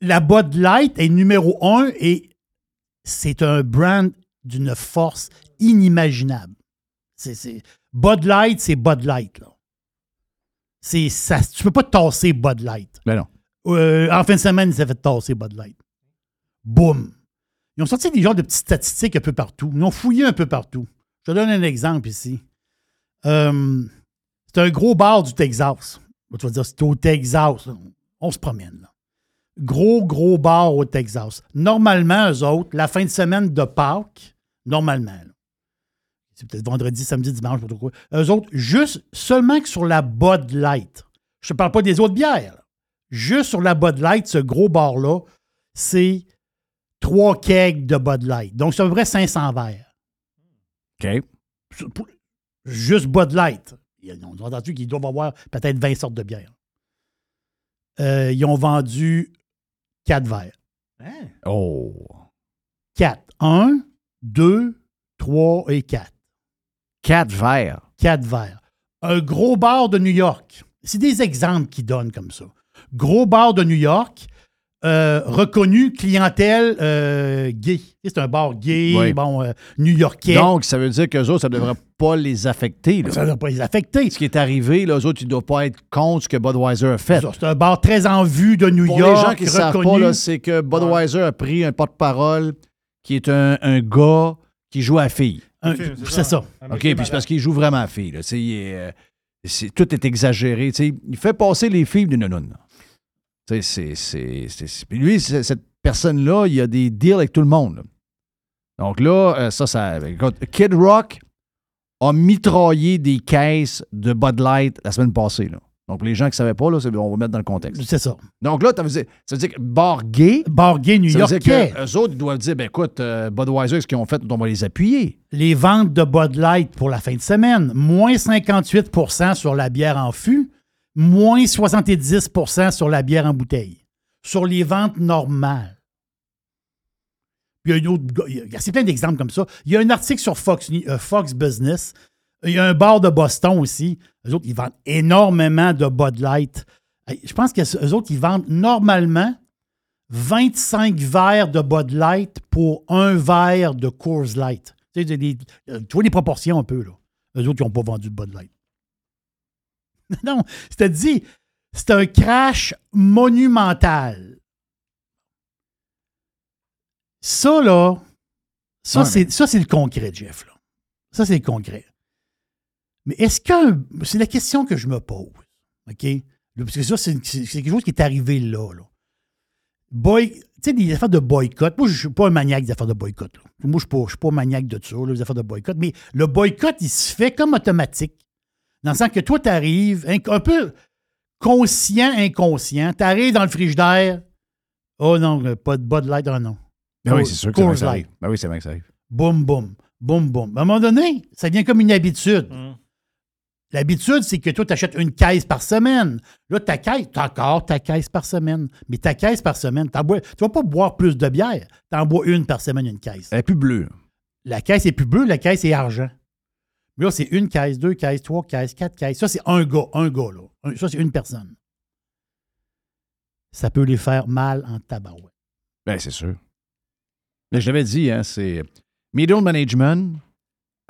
la Bud Light est numéro un et c'est un brand d'une force inimaginable. C'est, c'est- Bud Light, c'est Bud Light. Là. C'est, ça, tu peux pas tasser Bud Light. Ben non. Euh, en fin de semaine, ils s'est fait tasser Bud Light. Boum. Ils ont sorti des genres de petites statistiques un peu partout. Ils ont fouillé un peu partout. Je te donne un exemple ici. Euh, c'est un gros bar du Texas. Tu vas dire, c'est au Texas. On se promène. Là. Gros, gros bar au Texas. Normalement, eux autres, la fin de semaine de Pâques, normalement, c'est peut-être vendredi, samedi, dimanche, pas trop quoi. Eux autres, juste, seulement que sur la Bud Light. Je ne parle pas des autres bières. là. Juste sur la Bud Light, ce gros bar-là, c'est trois kegs de Bud Light. Donc, c'est à peu près 500 verres. OK. Pour- Juste Bud Light. Ils ont entendu qu'ils doivent avoir peut-être 20 sortes de bières. Euh, ils ont vendu 4 verres. Oh. 4. 1, 2, 3 et 4. 4 verres. 4 verres. Un gros bar de New York. C'est des exemples qu'ils donnent comme ça. Gros bar de New York, euh, reconnu clientèle euh, gay. C'est un bar gay, Oui. bon, euh, new-yorkais. Donc, ça veut dire qu'eux autres, ça ne devrait pas les affecter. là. Ça ne devrait pas les affecter. Ce qui est arrivé, là, eux autres, ils ne doivent pas être contre ce que Budweiser a fait. C'est un bar très en vue de New Pour York. les gens qui ne savent pas, c'est que Budweiser a pris un porte-parole qui est un, un gars qui joue à la fille. C'est ça. OK, puis c'est parce qu'il joue vraiment à la fille. là. Est, tout est exagéré. tu sais. Il fait passer les filles d'une nounoune. là. Tu sais, c'est- c'est- c'est- c'est- Puis lui, cette personne-là, il a des deals avec tout le monde. là. Donc là, euh, ça, ça. écoute, Kid Rock a mitraillé des caisses de Bud Light la semaine passée. là. Donc, les gens qui ne savaient pas, là, on va mettre dans le contexte. C'est ça. Donc là, ça veut dire, ça veut dire que bar gay. Bar gay Ça veut dire new-yorkais. qu'eux autres ils doivent dire ben écoute, euh, Budweiser, ce qu'ils ont fait, on va les appuyer. Les ventes de Bud Light pour la fin de semaine, moins 58% sur la bière en fût, moins 70% sur la bière en bouteille. Sur les ventes normales. Puis il y a autre. il y a- plein d'exemples comme ça. Il y a un article sur Fox, euh, Fox Business. Il y a un bar de Boston aussi. Eux autres, ils vendent énormément de Bud Light. Je pense qu'eux autres, ils vendent normalement 25 verres de Bud Light pour un verre de Coors Light. Tu vois les proportions un peu, là. Eux autres, ils n'ont pas vendu de Bud Light. non, c'est dit, c'est un crash monumental. Ça, là, ça, Ouais, c'est, ça, c'est le concret, Jeff. Là. Ça, c'est le concret. Mais est-ce que. C'est la question que je me pose. OK? Parce que ça, c'est, quelque chose qui est arrivé là. là. Boy, tu sais, des affaires de boycott. Moi, je ne suis pas un maniaque des affaires de boycott. là. Moi, je ne suis, suis pas maniaque de ça, là, des affaires de boycott. Mais le boycott, il se fait comme automatique. Dans le sens que toi, tu arrives, un, peu conscient, inconscient, tu arrives dans le frigidaire. Oh non, pas de Bud Light, oh non. Ben oui, c'est sûr que ça Light. arrive. Ben oui, c'est vrai que ça arrive. Boum, boum, boum, boum. À un moment donné, ça devient comme une habitude. L'habitude, c'est que toi, tu achètes une caisse par semaine. Là, ta caisse, tu encore ta caisse par semaine. Mais ta caisse par semaine, tu ne vas pas boire plus de bière. Tu en bois une par semaine, une caisse. Elle est plus bleue. La caisse est plus bleue, la caisse est argent. Mais là, c'est une caisse, deux caisses, trois caisses, quatre caisses. Ça, c'est un gars, un gars, là. Ça, c'est une personne. Ça peut les faire mal en tabarouette. Ben, c'est sûr. Mais je l'avais dit, hein, c'est middle management.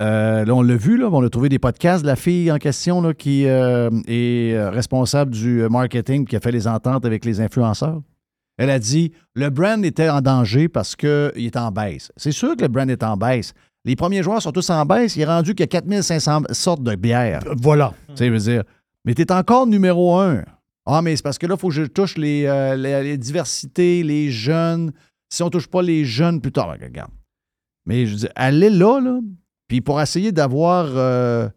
Euh, là, on l'a vu, là, on a trouvé des podcasts de la fille en question là, qui euh, est euh, responsable du marketing qui a fait les ententes avec les influenceurs. Elle a dit le brand était en danger parce qu'il est en baisse. C'est sûr que le brand est en baisse. Les premiers joueurs sont tous en baisse. Il est rendu qu'il y a 4500 sortes de bières. Voilà. Tu sais, je veux dire, mais tu es encore numéro un. Ah, mais c'est parce que là, il faut que je touche les, euh, les, les diversités, les jeunes. Si on ne touche pas les jeunes plus tard, regarde. Mais je veux dire, elle est là, là. Puis pour essayer d'avoir euh,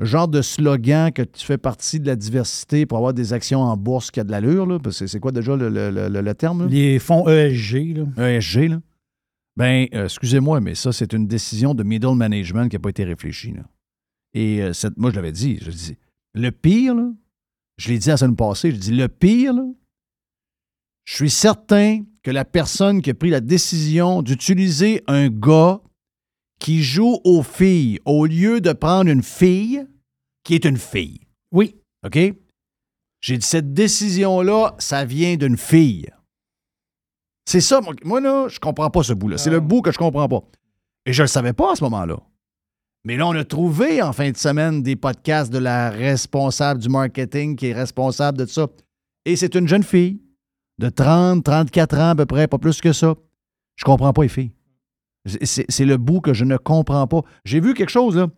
genre de slogan que tu fais partie de la diversité pour avoir des actions en bourse qui a de l'allure, là. Parce que c'est quoi déjà le, le- le- le terme? là? Les fonds ESG, là. ESG, là. Ben, euh, excusez-moi, mais ça, c'est une décision de middle management qui n'a pas été réfléchie. Là. Et euh, cette- moi, je l'avais dit, je dis, le pire, là, je l'ai dit la semaine passée, je dis, le pire, là, je suis certain que la personne qui a pris la décision d'utiliser un gars qui joue aux filles au lieu de prendre une fille qui est une fille. Oui. OK? J'ai dit, cette décision-là, ça vient d'une fille. C'est ça, moi, là, je comprends pas ce bout-là. C'est le bout que je comprends pas. Et je le savais pas à ce moment-là. Mais là, on a trouvé en fin de semaine des podcasts de la responsable du marketing qui est responsable de ça. Et c'est une jeune fille de 30, 34 ans à peu près, pas plus que ça. Je comprends pas les filles. C'est le bout que je ne comprends pas. J'ai vu quelque chose, là.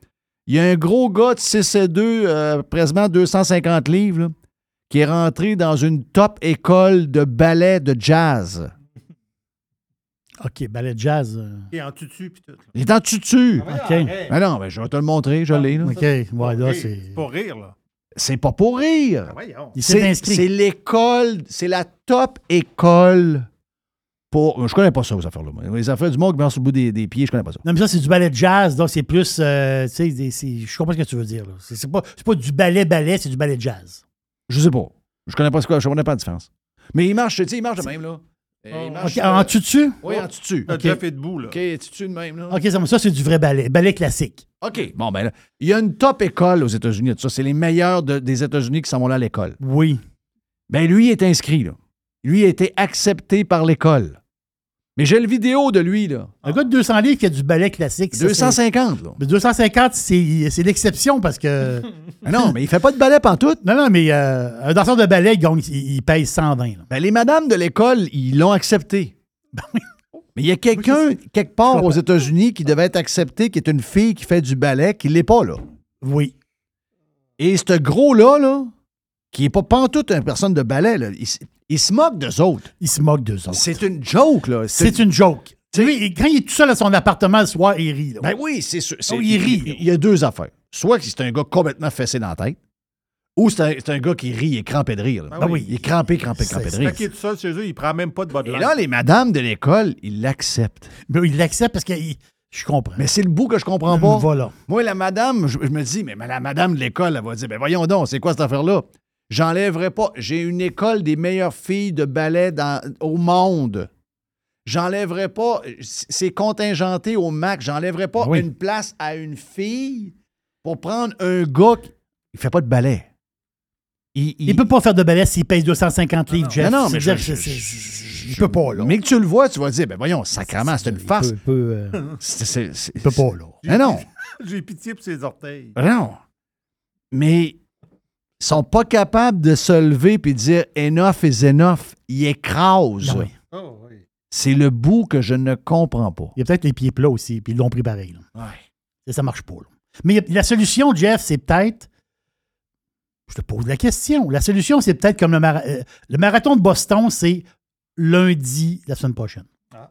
Il y a un gros gars de 6 et 2, euh, presque 250 livres, là, qui est rentré dans une top école de ballet de jazz. OK, ballet de jazz. euh. Et en tutu puis tout. Il est en tutu. Ah, OK. Mais non, mais je vais te le montrer, je l'ai. là. OK, ouais, là, Ok, c'est. Pour rire, là. C'est pas pour rire. Ah. Il s'est C'est inscrit. c'est l'école, c'est la top école pour. Je connais pas ça, aux affaires-là. moi. Les affaires du monde qui marchent sur le bout des, des pieds, je connais pas ça. Non, mais ça, c'est du ballet de jazz, donc c'est plus. euh, tu sais, des- c'est- je comprends ce que tu veux dire. là. C'est c'est pas, c'est pas du ballet-ballet, c'est du ballet de jazz. Je sais pas. Je connais pas ce que. Je connais pas la différence. Mais il marche, tu sais, il marche de même, là. Et il marche, OK, euh, en tutu? Oui, en tutu. Le OK. Jeff est debout, là. OK, tutu de même, là. OK, ça, ça, c'est du vrai ballet. Ballet classique. OK. Bon, ben là, il y a une top école aux États-Unis de ça. C'est les meilleurs de- des États-Unis qui s'en vont là à l'école. Oui. Ben, lui est inscrit, là. Lui a été accepté par l'école. Mais j'ai le vidéo de lui, là. Un gars de 200 livres qui a du ballet classique. ça, c'est- 250, là. Mais 250, c'est l'exception parce que. Non, mais il fait pas de ballet pantoute. Non, non, mais euh, un danseur de ballet, il, il, paye 120. là. Ben, les madames de l'école, ils l'ont accepté. Mais il y a quelqu'un, quelque part aux États-Unis, qui devait être accepté, qui est une fille qui fait du ballet, qui l'est pas, là. Oui. Et ce gros-là, là, qui est pas pantoute une personne de ballet, là, il, il se moque d'eux autres. Il se moque d'eux autres. C'est une joke, là. C'est une joke. Lui, quand il est tout seul à son appartement le soir, il rit. là. Ben oui, c'est sûr. Oh, il rit. Il, il y a deux affaires. Soit que c'est un gars complètement fessé dans la tête, ou c'est un, un gars qui rit, il est crampé de rire. Ben oui. Il est crampé, crampé, crampé de Quand rire. il est tout seul chez eux, il prend même pas de de Et là, les madames de l'école, ils l'acceptent. Mais il l'accepte parce que il- je comprends. Mais c'est le bout que je comprends pas. Voilà. Moi, la madame, je, je me dis, mais la madame de l'école, elle va dire, ben voyons donc, c'est quoi cette affaire-là? J'enlèverai pas. J'ai une école des meilleures filles de ballet dans- au monde. J'enlèverai pas. C'est contingenté au max. J'enlèverai pas Ah oui. une place à une fille pour prendre un gars qui il fait pas de ballet. Il, Il peut pas faire de ballet s'il pèse 250 livres, Jeff. Non, non, mais je- je- il peut pas, là. Mais que tu le vois, tu vas dire, ben voyons, sacrément, c'est une farce. Il peut, il peut, euh, il peut pas, là. Mais non. J'ai pitié pour ses orteils. Non. Mais sont pas capables de se lever et dire enough is enough. Ils écrasent. Ah oui. Oh, oui. C'est le bout que je ne comprends pas. Il y a peut-être les pieds plats aussi, puis ils l'ont pris pareil. là. Ouais. Ça, ça marche pas. là. Mais la solution, Jeff, c'est peut-être. Je te pose la question. La solution, c'est peut-être comme le, mara- euh, le marathon de Boston, c'est lundi la semaine prochaine. Ah.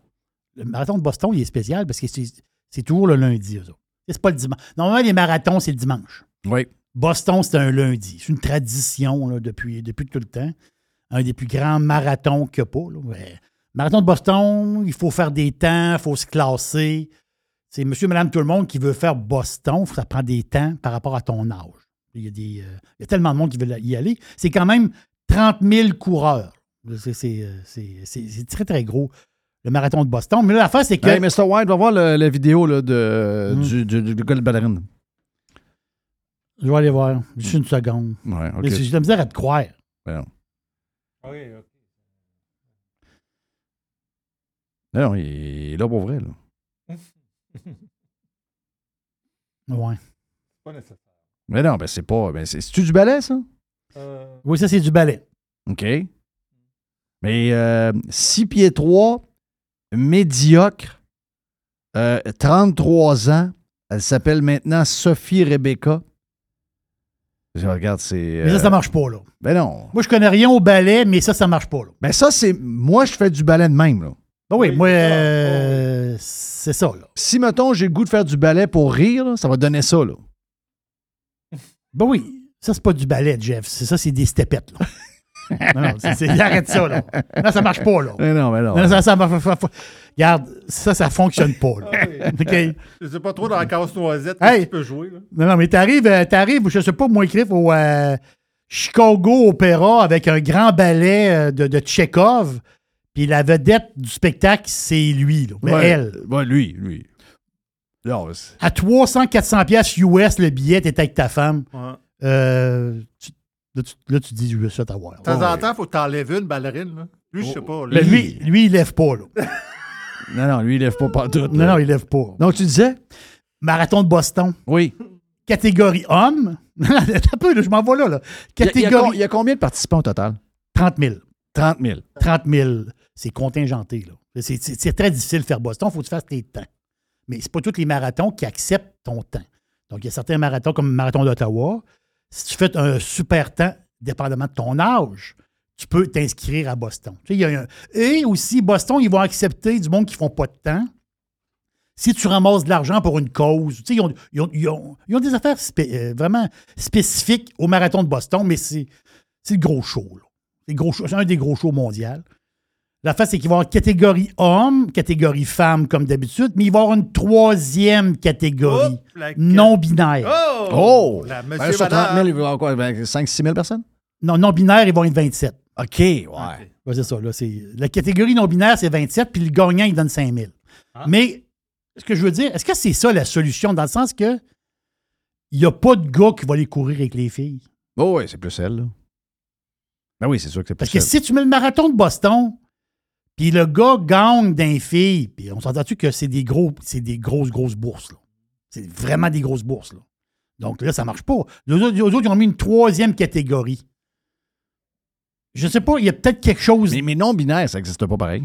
Le marathon de Boston, il est spécial parce que c'est c'est toujours le lundi, eux autres. C'est pas le dimanche. Normalement, les marathons, c'est le dimanche. Oui. Boston, c'est un lundi. C'est une tradition là, depuis, depuis tout le temps. Un des plus grands marathons qu'il n'y a pas. là. Marathon de Boston, il faut faire des temps, il faut se classer. C'est monsieur, madame, tout le monde qui veut faire Boston, ça prend des temps par rapport à ton âge. Il y a, des, euh, il y a tellement de monde qui veut y aller. C'est quand même 30 000 coureurs. C'est- euh, c'est- très, très gros, le marathon de Boston. Mais là, l'affaire, c'est que. Hey, Mr. White, va voir la vidéo là, de, Mm. du, du, du gars de ballerine. Je vais aller voir. Juste une seconde. Ouais, OK. Mais J'ai de la misère à te croire. Ben non. Oui, OK. Non, il est là pour vrai. Là. Ouais. Pas nécessaire. Mais non, ben c'est pas. Ben c'est, c'est-tu du ballet, ça? Euh, Oui, ça, c'est du ballet. OK. Mais 6 pieds 3, médiocre, euh, 33 ans. Elle s'appelle maintenant Sophie Rebecca. Je regarde, c'est. Mais ça, euh, ça marche pas, là. Ben non. Moi, je connais rien au ballet, mais ça, ça marche pas, là. Ben ça, c'est. Moi, je fais du ballet de même, là. Ben oui, moi, euh, c'est ça, là. Si, mettons, j'ai le goût de faire du ballet pour rire, là, ça va donner ça, là. Ben oui, ça, c'est pas du ballet, Jeff. C'est ça, c'est des stepettes, là. non, non, c'est, c'est- arrête ça, là. Non, ça marche pas, là. Ben non, ben non. Non, ça, ça marche pas. Regarde, ça, ça fonctionne pas, là. OK? Je sais pas trop dans la casse-noisette Hey! que tu peux jouer. Là. Non, non, mais t'arrives, euh, t'arrives, je sais pas, moi, Cliff, au euh, Chicago Opéra avec un grand ballet euh, de, de Tchekhov, puis la vedette du spectacle, c'est lui, là. Mais Ouais, elle. ouais, lui, lui. Non, À 300-400 pièces US, le billet, t'es avec ta femme. Ouais. Euh, tu- là, tu, là, tu dis, je veux ça t'avoir. De temps en temps, il faut t'enlever une ballerine. Là. Lui, je sais pas. là. Mais lui, lui, il lève pas, là. non, non, lui, il lève pas partout. Non, non, il lève pas. Donc, tu disais? Marathon de Boston. Oui. Catégorie homme. Attends un peu, là, je m'en vais là. là. Il y a- il y a Catégorie. il y a combien de participants au total? 30 000. 30 000. 30 000. C'est contingenté. là. C'est très difficile de faire Boston. Il faut que tu fasses tes temps. Mais c'est pas tous les marathons qui acceptent ton temps. Donc, il y a certains marathons comme le marathon d'Ottawa. Si tu fais un super temps, dépendamment de ton âge, tu peux t'inscrire à Boston. Et aussi, Boston, ils vont accepter du monde qui ne font pas de temps. Si tu ramasses de l'argent pour une cause, tu sais, ils, ont, ils des affaires euh, vraiment spécifiques au marathon de Boston, mais c'est le gros show. C'est un des gros shows mondiaux. La face, c'est qu'il va y avoir catégorie homme, catégorie femme, comme d'habitude, mais il va y avoir une troisième catégorie non-binaire. Oh! La Ben, sur 30 000, madame. il va y avoir quoi? Ben, 5-6 000 personnes? Non, non-binaire, ils vont être 27. OK, ouais. Ouais, c'est ça. Là, c'est- la catégorie non-binaire, c'est 27, puis le gagnant, il donne 5 000. Ah. Mais, ce que je veux dire, est-ce que c'est ça la solution, dans le sens que il n'y a pas de gars qui va aller courir avec les filles? Oh, oui, c'est plus elle, là. Ben oui, c'est sûr que c'est plus Parce que elle. si tu mets le marathon de Boston, puis le gars gagne d'un fille, puis on s'entend-tu que c'est des gros, c'est des grosses, grosses bourses, là? C'est vraiment des grosses bourses, là. Donc là, ça marche pas. Les autres, les autres, ils ont mis une troisième catégorie. Je sais pas, il y a peut-être quelque chose. Mais, mais non-binaire, ça n'existe pas pareil.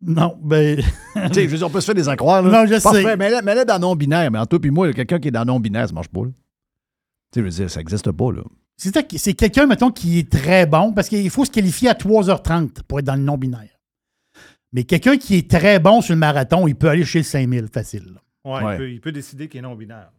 Non, ben. tu sais, je veux dire, on peut se faire des accroires. Là. Non, je Parfait, sais. Mais là, mais là, dans non-binaire, mais entre toi et moi, quelqu'un qui est dans non-binaire, ça marche pas. là. Tu sais, je veux dire, ça n'existe pas, là. C'est c'est quelqu'un, mettons, qui est très bon, parce qu'il faut se qualifier à 3h30 pour être dans le non-binaire. Mais quelqu'un qui est très bon sur le marathon, il peut aller chez le 5000 facile. Ouais. Il, peut, il peut décider qu'il est non-binaire.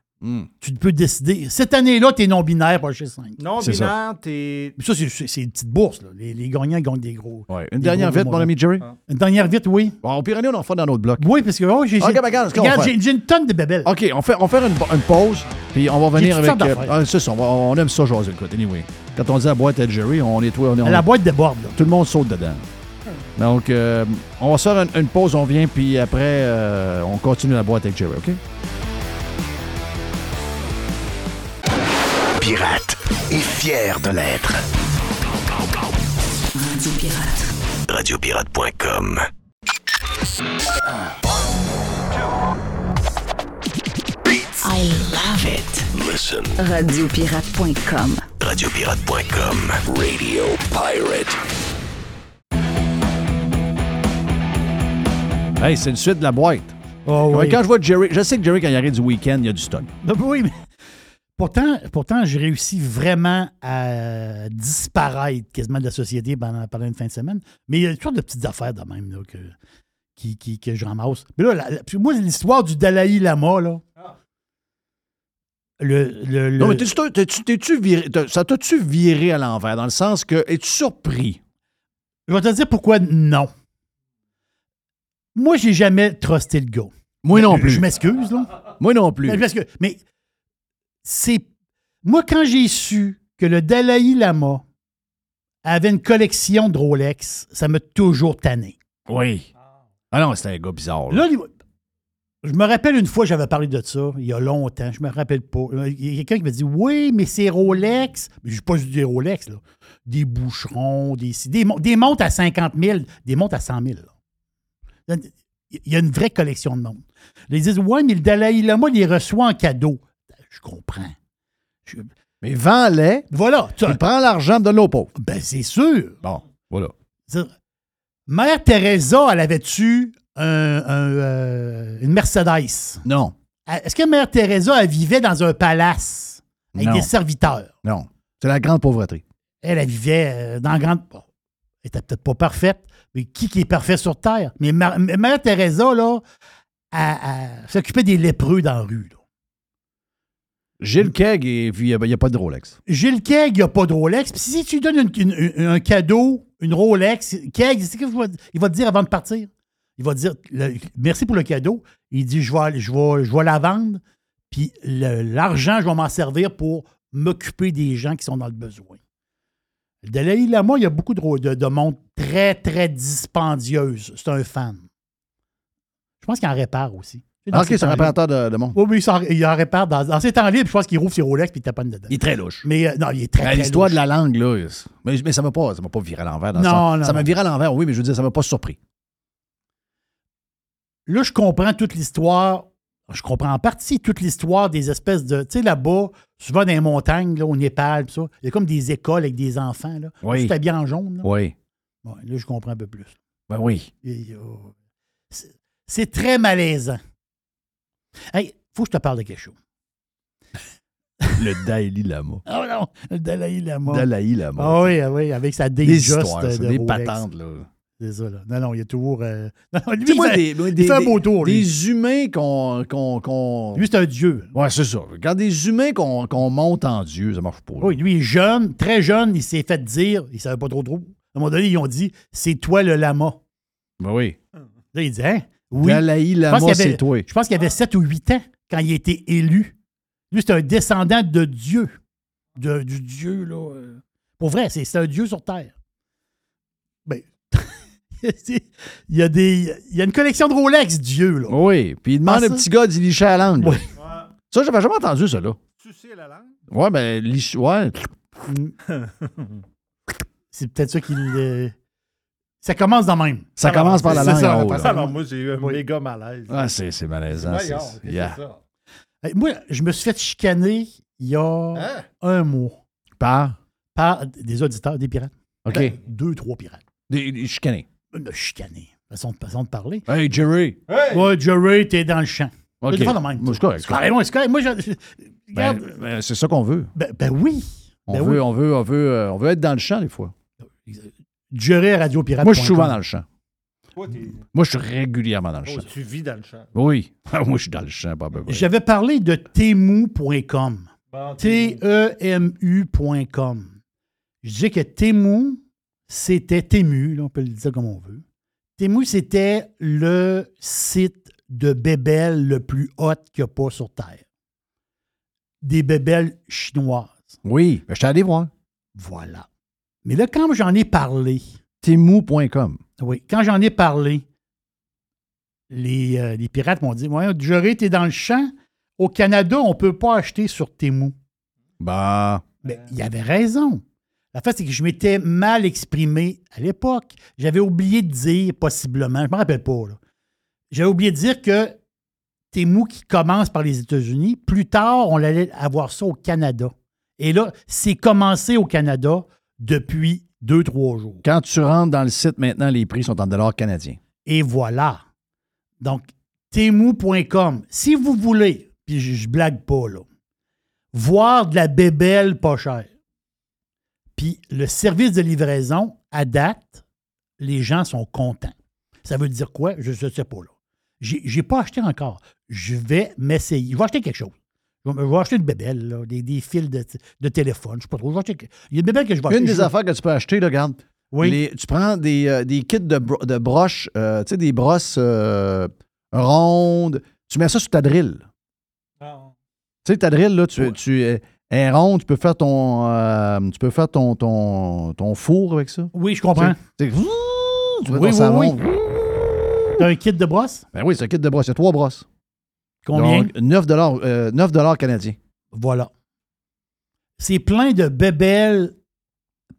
Tu peux décider. Cette année-là, tu es non-binaire pour aller chez le 5. Non-binaire, t'es. Mais ça, c'est- une petite bourse. Là. Les, les gagnants gagnent des gros. Ouais. Une des dernière gros vite, mon ami Jerry? Une dernière vite, oui. Bon, au on en fait dans notre bloc. Oui, parce que oh, j'ai Ok, j'ai- ben, regarde, ce qu'on regarde, va faire. j'ai j'ai une tonne de bébelles. OK, on fait, on fait une, une pause, puis on va venir avec. euh, ah, c'est ça, on, va- on aime ça, jaser, écoute, anyway. Quand on dit la boîte à Jerry, on est toi, on est. on- La boîte déborde. Là. Tout le monde saute dedans. Donc, euh, on va se faire une, une pause, on vient, puis après, euh, on continue la boîte avec Jerry, OK? Pirate et fier de l'être. Radio Pirate. Radiopirate.com. I love it. Listen. Radiopirate.com. Radiopirate.com. Radio Pirate. Hey, c'est une suite de la boîte. Oh, Ouais, oui. Quand je vois Jerry, je sais que Jerry, quand il arrive du week-end, il y a du stock. Oui, mais pourtant, pourtant j'ai réussi vraiment à disparaître quasiment de la société pendant, pendant une fin de semaine. Mais il y a toujours de petites affaires de même là, que, qui, qui- que je ramasse. Mais là, la- la- puis moi, l'histoire du Dalai Lama, là. Le, le, le- Non, mais t'es-tu- t'es-tu- t'es-tu viré- t'as- ça t'a-tu viré à l'envers, dans le sens que, es-tu surpris? Je vais te dire pourquoi non. Moi, j'ai jamais trusté le gars. Moi non plus. Je m'excuse, là. Moi non plus. Mais c'est. Moi, quand j'ai su que le Dalai Lama avait une collection de Rolex, ça m'a toujours tanné. Oui. Ah non, c'était un gars bizarre. là. Je me rappelle une fois, j'avais parlé de ça, il y a longtemps, je me rappelle pas. Il y a quelqu'un qui m'a dit Oui, mais c'est Rolex. Mais je pas juste des Rolex, là. Des boucherons, des, des, mon- des montres à 50 000, des montres à 100 000. là. Il y a une vraie collection de montres. Ils disent Ouais, mais le Dalai Lama, les reçoit en cadeau. Je comprends. Je- Mais vends-les. Voilà. tu- Il prend l'argent, donne l'eau pauvre. Ben, c'est sûr. Bon, voilà. Mère Teresa, elle avait-tu un- un, euh, une Mercedes? Non. Est-ce que Mère Teresa, elle vivait dans un palace avec Non. des serviteurs? Non. C'est la grande pauvreté. Elle, elle vivait euh, dans grande. bon, elle était peut-être pas parfaite, mais qui, qui est parfait sur Terre? Mais Ma- Mère Teresa, là, elle, elle s'occupait des lépreux dans la rue. là. Gilles Keg, et puis il n'y a pas de Rolex. Gilles Keg, il n'a pas de Rolex. Puis si tu lui donnes un cadeau, une Rolex, Keg, c'est il va te dire avant de partir? Il va te dire merci pour le cadeau. Il dit je vais, je vais, je vais la vendre, puis l'argent, je vais m'en servir pour m'occuper des gens qui sont dans le besoin. Le Dalai Lama, il y a beaucoup de, de, de montres très, très dispendieuses. C'est un fan. Je pense qu'il en répare aussi. Ah, OK, c'est un temps réparateur de, de libres. Oui, oui, il, s'en- il en répare. Dans, dans ses temps libres, je pense qu'il rouvre ses Rolex puis il taponne dedans. Il est très louche. Mais euh, non, il est très, très L'histoire de la langue, là. Mais, mais ça ne m'a pas, pas viré à l'envers. le Non, non, Ça m'a viré à l'envers, oui, mais je veux dire, ça m'a pas surpris. Là, je comprends toute l'histoire. Je comprends en partie toute l'histoire des espèces de. Tu sais, là-bas, souvent dans les montagnes, là, au Népal, pis ça, il y a comme des écoles avec des enfants. Là, Oui. Tout habillé en jaune. Là. Oui. Là, je comprends un peu plus. Ben oui. Euh, c'est- C'est très malaisant. Hey, faut que je te parle de quelque chose. Le Dalai Lama. Ah non, le Dalai Lama. Dalai Lama. Ah oui, ah oui, avec sa Des histoires, ça, de des Rolex. patentes, là. C'est ça, là. Non, non, il y a toujours... euh, Non, lui, moi, il fait- des, il des- fait un des- beau tour, lui. Des humains qu'on. Lui, c'est un dieu. Ouais, c'est ça. Quand des humains qu'on, monte en Dieu, ça marche pas. là. Oui, lui, il est jeune, très jeune, il s'est fait dire, il savait pas trop trop. À un moment donné, ils ont dit, c'est toi le lama. Ben oui. Là, il dit, hein? Oui. Pense Lama, qu'il avait- c'est toi. Je pense qu'il avait 7 ou 8 ans quand il a été élu. Lui, c'est un descendant de Dieu. De- du Dieu, là. euh. Pour vrai, c'est c'est un Dieu sur Terre. Ben, il, y a des, il y a une collection de Rolex, Dieu, là. Oui. Puis il demande Ah, un ça? petit gars d'y licher la langue. Oui. Ça, j'avais jamais entendu ça, là. Tu sais la langue? Ouais, ben, liche. Ouais. C'est peut-être ça qu'il. Ça commence dans même. Ça commence par la C'est langue ça, en haut. Alors, moi, j'ai eu un méga malaise. Ah, c'est, c'est malaisant. C'est- yeah. ça? Moi, je me suis fait chicaner il y a Hein? un mois Par? par des auditeurs, des pirates. OK. Ben, deux, trois pirates. Des, des chicanés. Me chicaner. Façon de, façon de parler. Hey, Jerry. Ouais, Jerry, t'es dans le champ. OK. C'est de même. Moi, c'est correct, c'est correct. Carrément, c'est correct. Moi, je- je- Ben, regarde. ben, c'est ça qu'on veut. Ben, ben oui. On, Ben veut, oui. on, veut, on, veut, euh, on veut être dans le champ, des fois. À Radio Pirate. Moi, je suis souvent dans le champ. Toi, Moi, je suis régulièrement dans le Oh, champ. tu vis dans le champ. Oui. moi, je suis dans le champ, pas. J'avais parlé de temu.com. Bon, T-E-M-U.com. Je disais que Temu, c'était Temu, là, on peut le dire comme on veut. Temu, c'était le site de bébelles le plus hot qu'il n'y a pas sur Terre. Des bébelles chinoises. Oui, ben, je suis allé voir. Voilà. Mais là, quand j'en ai parlé, Temu.com. oui, quand j'en ai parlé, les, euh, les pirates m'ont dit Ouais, Jerry, t'es dans le champ. Au Canada, on ne peut pas acheter sur Temu. Bah. Mais il avait raison. La fait, c'est que je m'étais mal exprimé à l'époque. J'avais oublié de dire, possiblement, je ne me rappelle pas, là. J'avais oublié de dire que Temu qui commence par les États-Unis, plus tard, on allait avoir ça au Canada. Et là, c'est commencé au Canada depuis deux, trois jours. Quand tu rentres dans le site, maintenant, les prix sont en dollars canadiens. Et voilà. Donc, temu.com. Si vous voulez, puis je, je blague pas, là, voir de la bébelle pas chère, puis le service de livraison, à date, les gens sont contents. Ça veut dire quoi? Je ne sais pas, là. J'ai j'ai pas acheté encore. Je vais m'essayer. Je vais acheter quelque chose. Je vais, je vais acheter une bébelle, là, des, des fils de, de téléphone. Je sais pas trop. Acheter- Il y a une bébelle que je vais acheter. Une des Je- affaires que tu peux acheter, là, regarde. Oui. Les- tu prends des, euh, des kits de, bro- de broches, euh, tu sais, des brosses euh, rondes. Tu mets ça sur ta drill. Tu sais, ta drill, là, tu, tu euh, elle est ronde, tu peux faire ton, euh, tu peux faire ton, ton, ton four avec ça. Oui, je comprends. Tu sais, tu mets Oui, ton oui, oui. T'as un kit de brosse? Ben oui, c'est un kit de brosses. Il y a trois brosses. Combien? Donc, 9 euh, 9 canadiens. Voilà. C'est plein de bébelles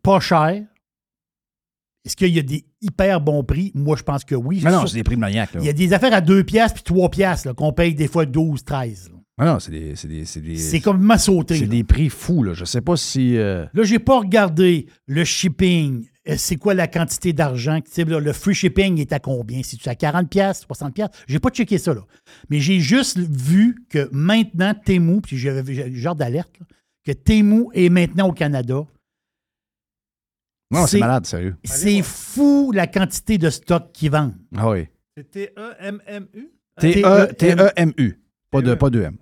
pas chères. Est-ce qu'il y a des hyper bons prix? Moi, je pense que oui. Mais non, c'est des prix de maniaque. là. Il y a des affaires à 2 piastres puis 3 piastres qu'on paye des fois 12, 13. là. Ah non, c'est des. C'est des, c'est des, C'est complètement sauté. c'est là. des prix fous, là. Je sais pas si. euh, Là, j'ai pas regardé le shipping. Euh, C'est quoi la quantité d'argent? Le free shipping est à combien? Si tu à 40 pièces, 60 pièces, j'ai pas checké ça là. Mais j'ai juste vu que maintenant Temu, puis j'avais genre d'alerte que Temu est maintenant au Canada. Non, c'est malade, sérieux. C'est fou la quantité de stock qu'ils vendent. Ah oui. C'est T-E-M-M-U? T-E- T-E-M-U. Pas de, pas de M.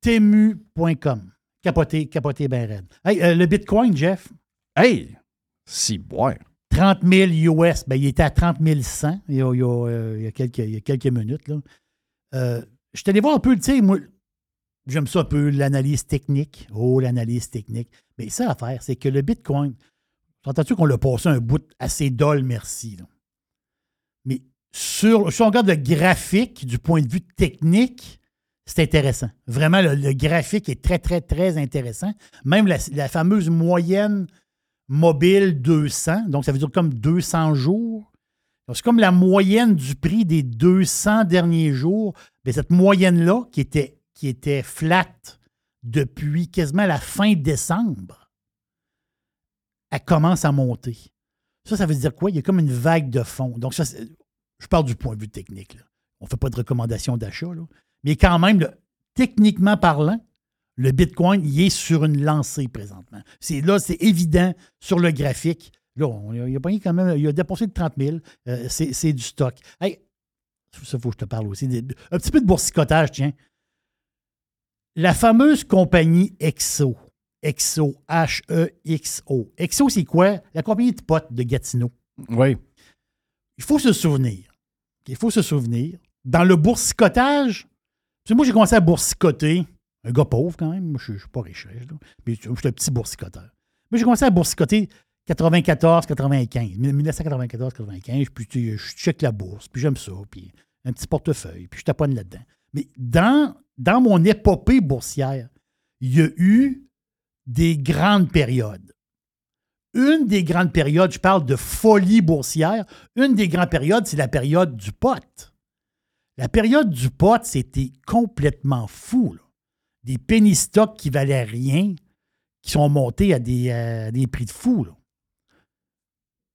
Temu.com. Capoté, capoté ben raide. Hey, euh, le Bitcoin, Jeff? Hey! Si, ouais. 30 000 US. Ben, il était à 30 100 il y a, il y a, euh, il y a quelques, minutes. Là. Euh, je suis allé voir un peu, tu sais, moi, j'aime ça un peu, l'analyse technique. Oh, l'analyse technique. Mais ça à faire, c'est que le Bitcoin, entends-tu qu'on l'a passé un bout assez dol, merci. Mais sur, si on regarde le graphique du point de vue technique, c'est intéressant. Vraiment, le, graphique est très, très, très intéressant. Même la fameuse moyenne mobile 200, donc ça veut dire comme 200 jours. Donc, C'est comme la moyenne du prix des 200 derniers jours. Mais cette moyenne-là, qui était, qui était flat depuis quasiment la fin décembre, elle commence à monter. Ça, ça veut dire quoi? Il y a comme une vague de fond. Donc, ça, je parle du point de vue technique. On ne fait pas de recommandation d'achat. Mais quand même, techniquement parlant, le Bitcoin, il est sur une lancée présentement. C'est là, c'est évident sur le graphique. Là, on- il a, quand même, il a dépensé de 30 000. Euh, c'est du stock. Hey, ça, il faut que je te parle aussi. Un petit peu de boursicotage, tiens. La fameuse compagnie Exo. Exo, H-E-X-O. Exo, c'est quoi? La compagnie de potes de Gatineau. Oui. Il faut se souvenir. Il faut se souvenir. Dans le boursicotage, moi, j'ai commencé à boursicoter. Un gars pauvre, quand même. Je ne suis pas riche, mais je suis un petit boursicoteur. Mais j'ai commencé à boursicoter 94, 95, 1994, 95. Puis je check la bourse, puis j'aime ça, puis un petit portefeuille, puis je taponne là-dedans. Mais dans, dans mon épopée boursière, il y a eu des grandes périodes. Une des grandes périodes, je parle de folie boursière, une des grandes périodes, c'est la période du pot. La période du pot, c'était complètement fou. là. Des penny stocks qui valaient rien, qui sont montés à des, euh, prix de fou.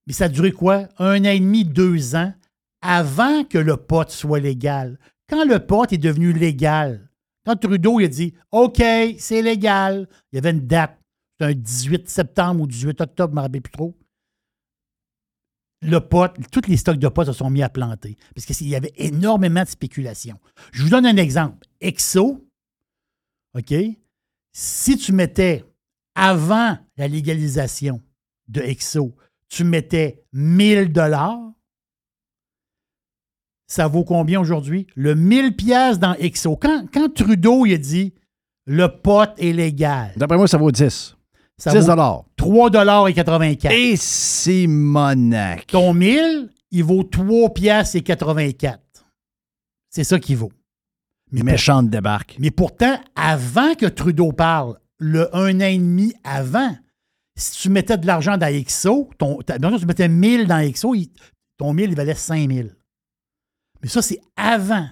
Mais ça a duré quoi? Un an et demi, deux ans avant que le pot soit légal. Quand le pot est devenu légal, quand Trudeau a dit OK, c'est légal, il y avait une date, un 18 septembre ou 18 octobre, je ne me rappelle plus trop. Le pot, tous les stocks de pot se sont mis à planter parce qu'il y avait énormément de spéculation. Je vous donne un exemple. Exo, OK? Si tu mettais avant la légalisation de Exo, tu mettais 1000 dollars, ça vaut combien aujourd'hui? Le 1000 pièces dans Exo. Quand, quand Trudeau il a dit le pot est légal. D'après moi, ça vaut 10. Ça 10 vaut dollars. 3 dollars et 84. Et c'est monac. Ton 1000, il vaut 3 pièces et 84. C'est ça qu'il vaut. Mais Méchante débarque. Mais pourtant, avant que Trudeau parle, le un an et demi avant, si tu mettais de l'argent dans XO, ton, ta- bien sûr, tu mettais 1000 dans XO, il- ton 1000, il valait 5000. Mais ça, c'est avant.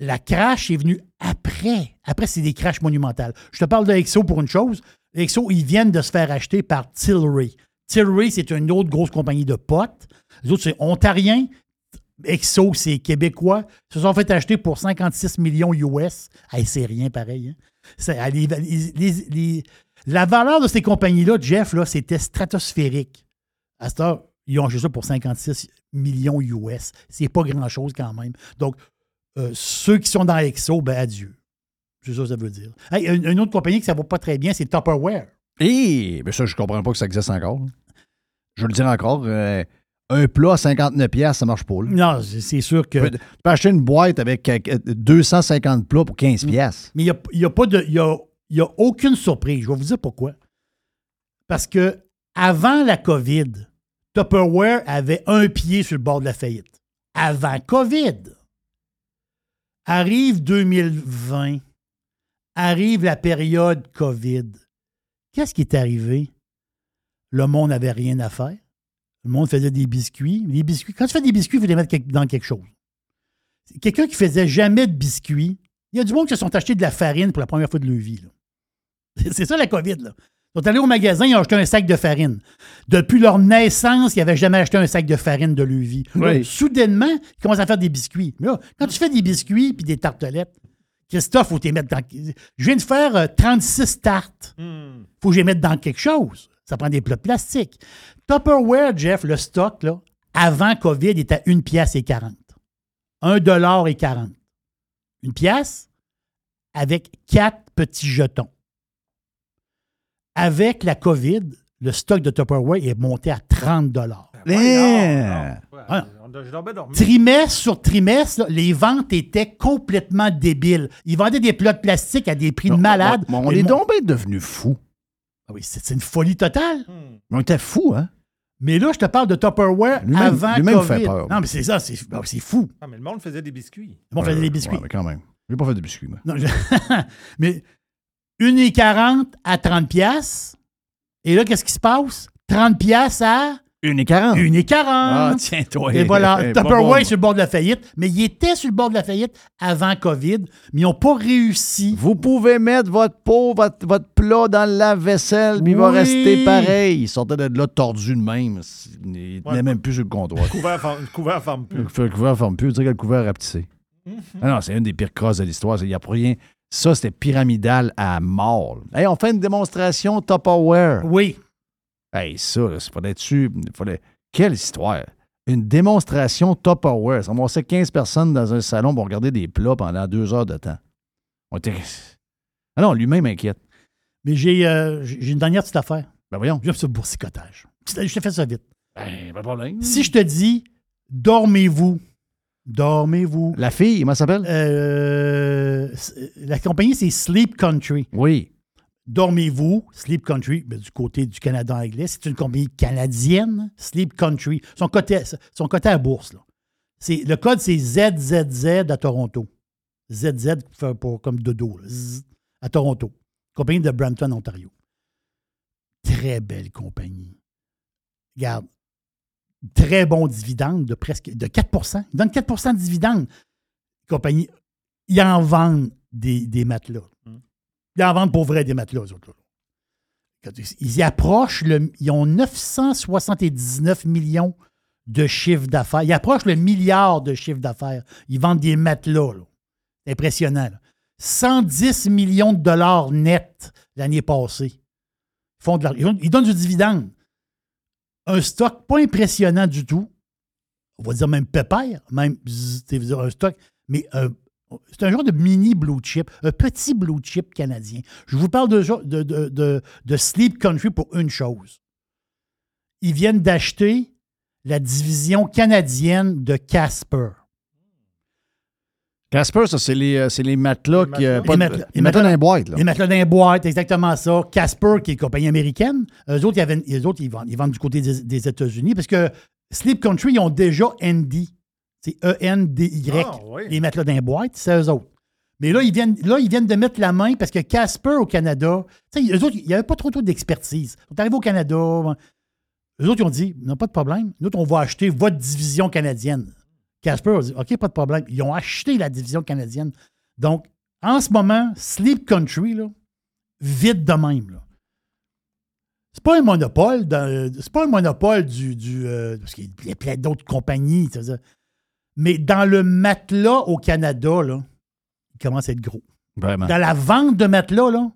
La crash est venue après. Après, c'est des crashs monumentales. Je te parle de XO pour une chose. XO, ils viennent de se faire acheter par Tilray. Tilray, c'est une autre grosse compagnie de potes. Les autres, c'est ontarien. Exo, c'est québécois. Se sont fait acheter pour 56 millions US. C'est rien pareil. hein. Ah, la valeur de ces compagnies-là, Jeff, là, c'était stratosphérique. À cette heure, ils ont acheté ça pour 56 millions US. C'est pas grand-chose quand même. Donc, euh, ceux qui sont dans Exo, ben adieu. C'est ça que ça veut dire. Une, autre compagnie que ça va pas très bien, c'est Tupperware. Et mais ça, je comprends pas que ça existe encore. Je le dire encore. euh, un plat à 59 pièces, ça marche pas. là. Non, c'est sûr que. Tu peux, tu peux acheter une boîte avec euh, 250 plats pour 15 pièces. Mais il n'y a, y a pas de. Il y a, il y a aucune surprise. Je vais vous dire pourquoi. Parce que avant la COVID, Tupperware avait un pied sur le bord de la faillite. Avant COVID. Arrive 2020. Arrive la période COVID. Qu'est-ce qui est arrivé? Le monde n'avait rien à faire. Le monde faisait des biscuits. Les biscuits, quand tu fais des biscuits, il faut les mettre dans quelque chose. Quelqu'un qui faisait jamais de biscuits, il y a du monde qui se sont achetés de la farine pour la première fois de leur vie. C'est ça la COVID. Là. Ils sont allés au magasin, ils ont acheté un sac de farine. Depuis leur naissance, ils n'avaient jamais acheté un sac de farine de leur vie. Soudainement, ils commencent à faire des biscuits. Mais là, quand tu fais des biscuits puis des tartelettes, Christophe, faut t'y mettre dans. Je viens de faire euh, 36 tartes. faut que je les mette dans quelque chose. Ça prend des plats de plastique. Tupperware, Jeff, le stock, là, avant COVID, était à 1 pièce et 40. 1 dollar et 40. Une pièce avec quatre petits jetons. Avec la COVID, le stock de Tupperware est monté à 30 dollars. Dormi. Trimestre sur trimestre, là, les ventes étaient complètement débiles. Ils vendaient des plats de plastique à des prix de malade. On est mo- donc bien devenus fous. Ah oui, c'est une folie totale. On était fous, hein? Mais là, je te parle de Tupperware Lui-même- avant lui-même COVID. fait peur. Non, mais c'est ça, c'est c'est fou. Ah, mais le monde faisait des biscuits. Le monde faisait des biscuits. Ouais, mais quand même. J'ai pas fait de biscuits, moi. Non, je- mais 1,40 à 30 pièces. Et là, qu'est-ce qui se passe? 30 pièces à 1,40. 1,40. Ah, tiens, toi. Et voilà, Eh, pas Tupperware bon. est sur le bord de la faillite, mais il était sur le bord de la faillite avant COVID, mais ils n'ont pas réussi. Vous pouvez mettre votre pot, votre, votre plat dans le lave-vaisselle, puis il va Oui. rester pareil. Il sortait de là tordu de même. Il Ouais. tenait même plus sur le comptoir. Le couvert, couvert forme plus. Le couvert forme plus, dirait que le couvert rapetissé. Ah non, c'est une des pires crosses de l'histoire. Il n'y a pas rien. Ça, c'était pyramidal à mort. Hey, on fait une démonstration Tupperware. Oui. Hey, ça, là, c'est pas là-dessus. il Fallait... Quelle histoire! Une démonstration Tupperware. Ça m'ont 15 personnes dans un salon pour regarder des plats pendant deux heures de temps. On était... Ah non, lui-même inquiète. Mais j'ai euh, j'ai une dernière petite affaire. Ben voyons. J'aime ce boursicotage. Je te fais ça vite. Ben, pas de problème. Si je te dis, dormez-vous, dormez-vous. La fille, comment elle s'appelle? Euh, la compagnie, c'est Sleep Country. Oui. Dormez-vous, Sleep Country, ben, du côté du Canada anglais. C'est une compagnie canadienne, Sleep Country. Son côté, son côté à bourse. Là. Le code, c'est ZZZ à Toronto. ZZ pour, comme dodo, là. À Toronto. Compagnie de Brampton, Ontario. Très belle compagnie. Regarde, très bon dividende de presque de 4 Ils donnent 4% de dividende. Compagnie, ils en vendent des, des matelas. Ils en vendent pour vrai des matelas, eux autres. Ils y approchent, le, ils ont 979 millions de chiffre d'affaires. Ils approchent le milliard de chiffre d'affaires. Ils vendent des matelas. impressionnant. là. 110 millions de dollars net l'année passée. Ils, font de l'argent. Ils donnent- du dividende. Un stock pas impressionnant du tout. On va dire même pépère, même un stock, mais c'est un genre de mini blue chip, un petit blue chip canadien. Je vous parle de, de, de- de- de Sleep Country pour une chose. Ils viennent d'acheter la division canadienne de Casper. Casper, ça, c'est les, euh, c'est les matelas qui. euh, Les matelas- les matelas dans les boîtes, là. Les matelas dans les boîtes, exactement ça. Casper, qui est une compagnie américaine, eux autres, ils, avaient- eux autres, ils, vendent, ils vendent du côté des, des États-Unis parce que Sleep Country, ils ont déjà ND. C'est E-N-D-Y. Ah, oui. Les matelas dans les boîtes, c'est eux autres. Mais là ils, viennent, là, ils viennent de mettre la main parce que Casper au Canada, tu sais, eux autres, il n'y avait pas trop, trop d'expertise. Ils sont arrivés au Canada. Eux autres, ils ont dit, non, pas de problème. Nous autres, on va acheter votre division canadienne. Casper a dit, OK, pas de problème. Ils ont acheté la division canadienne. Donc, en ce moment, Sleep Country, là, vite de même. Là. C'est pas un monopole. C'est pas un monopole du. du euh, parce qu'il y a plein d'autres compagnies. Mais dans le matelas au Canada, là, il commence à être gros. Vraiment. Dans la vente de matelas, là,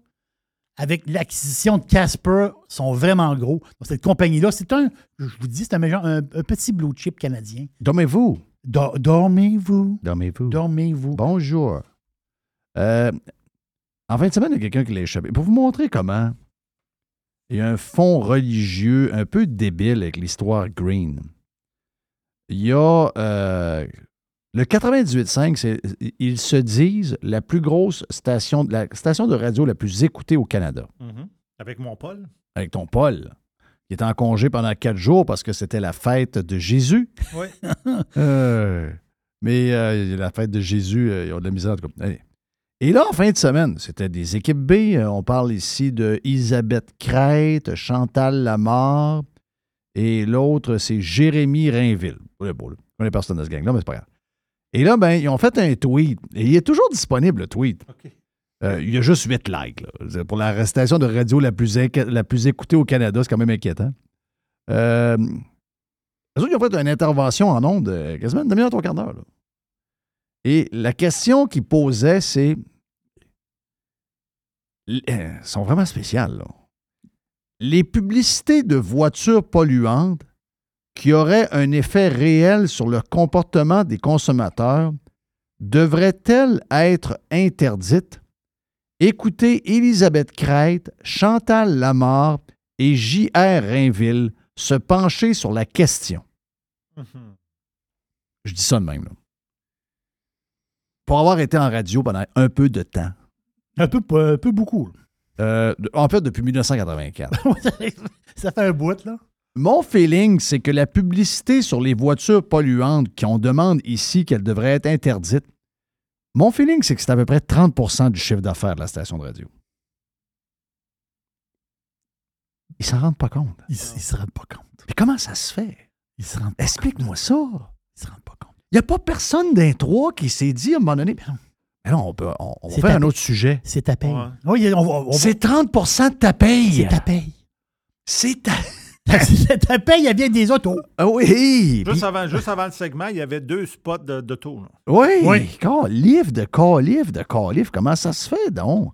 avec l'acquisition de Casper, sont vraiment gros. Donc, cette compagnie-là, c'est un, je vous dis, c'est un, genre- un, un petit blue chip canadien. Dormez-vous. Do- dormez-vous. Dormez-vous. Dormez-vous. Bonjour. Euh, en fin de semaine, il y a quelqu'un qui l'a échappé. Pour vous montrer comment il y a un fond religieux un peu débile avec l'histoire green. Il y a euh, le 98.5, c'est- ils se disent la plus grosse station, la station de radio la plus écoutée au Canada. Mhm. Avec mon Paul. Avec ton Paul, qui est en congé pendant quatre jours parce que c'était la fête de Jésus. Oui. Euh, mais euh, la fête de Jésus, euh, ils ont de la misère. Et là, en fin de semaine, c'était des équipes B. On parle ici de Elisabeth Crête, Chantal Lamar, et l'autre, c'est Jérémy Rainville. Vous ne connaissez personne de ce gang-là, mais c'est pas grave. Et là, ben, ils ont fait un tweet. Et il est toujours disponible, le tweet. Euh, il y a juste 8 likes. là. Pour la station de radio la plus, la plus écoutée au Canada, c'est quand même inquiétant. Euh, autres, ils ont fait une intervention en ondes, euh, quasiment une demi-heure, trois quarts d'heure. Et la question qu'ils posaient, c'est. Elles sont vraiment spéciales, là. Les publicités de voitures polluantes qui auraient un effet réel sur le comportement des consommateurs devraient-elles être interdites? Écoutez Elisabeth Crête, Chantal Lamar et J.R. Rainville se pencher sur la question. Je dis ça de même. Là. Pour avoir été en radio pendant un peu de temps. Un peu, un peu beaucoup. Euh, en fait, depuis 1984. ça fait un bout, là. Mon feeling, c'est que la publicité sur les voitures polluantes qu'on demande ici qu'elles devraient être interdites, mon feeling, c'est que c'est à peu près 30% du chiffre d'affaires de la station de radio. Ils s'en rendent pas compte. Ils, ils se rendent pas compte. Mais comment ça se fait? Ils se rendent Explique-moi ça. Ils se rendent pas compte. Il n'y a pas personne d'un trois qui s'est dit à un moment donné, non, mais non, on, peut, on, on va C'est faire un paye. autre sujet. C'est ta paye. Oui, on va- on va- C'est 30% de ta paye. C'est ta paye. C'est ta... ta paye, elle vient des autos. Ah oui. Juste avant, juste avant le segment, il y avait deux spots de- d'auto. là. Oui. Oui. Calif de calif de calif. Comment ça se fait, donc?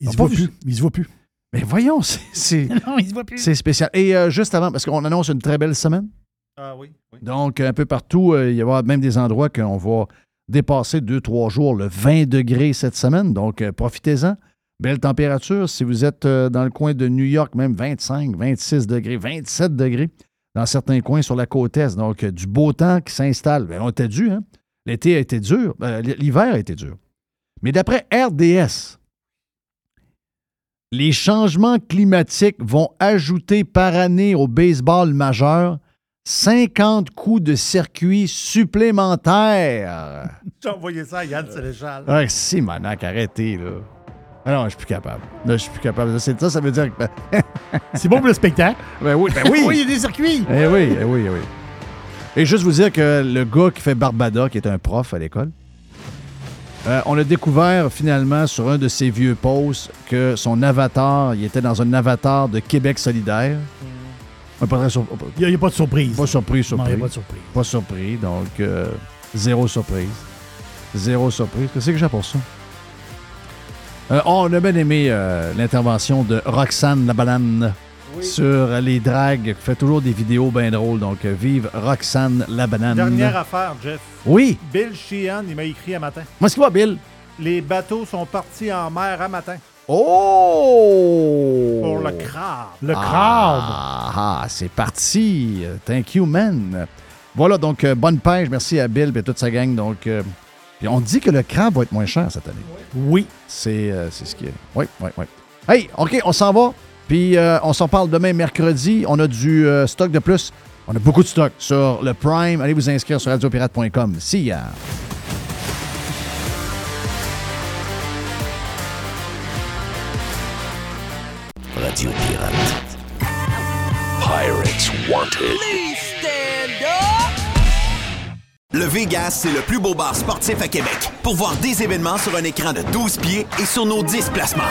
Ils Ils se vu- plus. Ils se voient plus. Mais voyons, c'est- Non, ils se voient plus. c'est spécial. Et euh, juste avant, parce qu'on annonce une très belle semaine. Ah oui, oui. Donc, un peu partout, euh, il y aura même des endroits qu'on va dépasser deux, trois jours le 20 degrés cette semaine. Donc, euh, profitez-en. Belle température. Si vous êtes euh, dans le coin de New York, même 25, 26 degrés, 27 degrés dans certains coins sur la côte Est. Donc, euh, du beau temps qui s'installe. Ben, on était dû, hein? L'été a été dur. L'hiver a été dur. Mais d'après RDS, les changements climatiques vont ajouter par année au baseball majeur 50 coups de circuit supplémentaires. J'ai envoyé ça à Yann Sénéchal. Ah, si, manac, arrêtez, là. Ah non, je suis plus capable. Là, je suis plus capable. C'est ça, ça veut dire que. C'est bon pour le spectacle. Ben oui, ben oui. oui, il y a des circuits. Eh oui, eh oui, eh oui. Et juste vous dire que le gars qui fait Barbada, qui est un prof à l'école, euh, on a découvert finalement sur un de ses vieux posts que son avatar, il était dans un avatar de Québec solidaire. Il n'y a, pas de surprise. Pas surpris, Non, surpris. il n'y a pas de surprise. Pas surpris, donc euh, zéro surprise. Zéro surprise. Qu'est-ce que j'ai pour ça? Euh, oh, on a bien aimé euh, l'intervention de Roxane la banane sur les dragues, qui fait toujours des vidéos bien drôles. Donc, vive Roxane la banane. Dernière affaire, Jeff. Oui. Bill Sheehan, il m'a écrit un matin. Moi, ce qu'il va, Bill? Les bateaux sont partis en mer un matin. Oh! Pour le crabe. Le Ah, ah, c'est parti. Thank you, man. Voilà, donc, euh, bonne pêche. Merci à Bill et toute sa gang. Donc, euh, puis on dit que le crabe va être moins cher cette année. Oui. C'est euh, ce qui est. Oui, oui, oui. Hey, OK, on s'en va. Puis euh, on s'en parle demain, mercredi. On a du stock de plus. On a beaucoup de stock sur le Prime. Allez vous inscrire sur radiopirate.com. See ya. Radio Pirate. Pirates Wanted. Le Vegas, c'est le plus beau bar sportif à Québec. Pour voir des événements sur un écran de 12 pieds et sur nos 10 placements.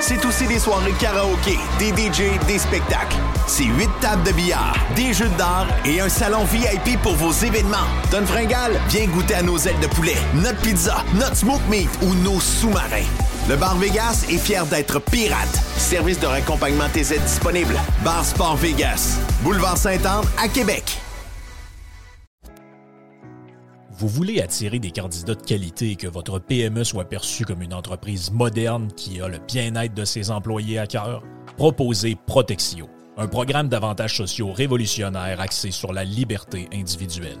C'est aussi des soirées karaoké, des DJ, des spectacles. C'est 8 tables de billard, des jeux d'art et un salon VIP pour vos événements. Donne fringale, viens goûter à nos ailes de poulet, notre pizza, notre smoke meat ou nos sous-marins. Le Bar Vegas est fier d'être pirate. Service de raccompagnement TZ disponible. Bar Sport Vegas. Boulevard Saint-Anne à Québec. Vous voulez attirer des candidats de qualité et que votre PME soit perçue comme une entreprise moderne qui a le bien-être de ses employés à cœur? Proposez Protexio, un programme d'avantages sociaux révolutionnaire axé sur la liberté individuelle.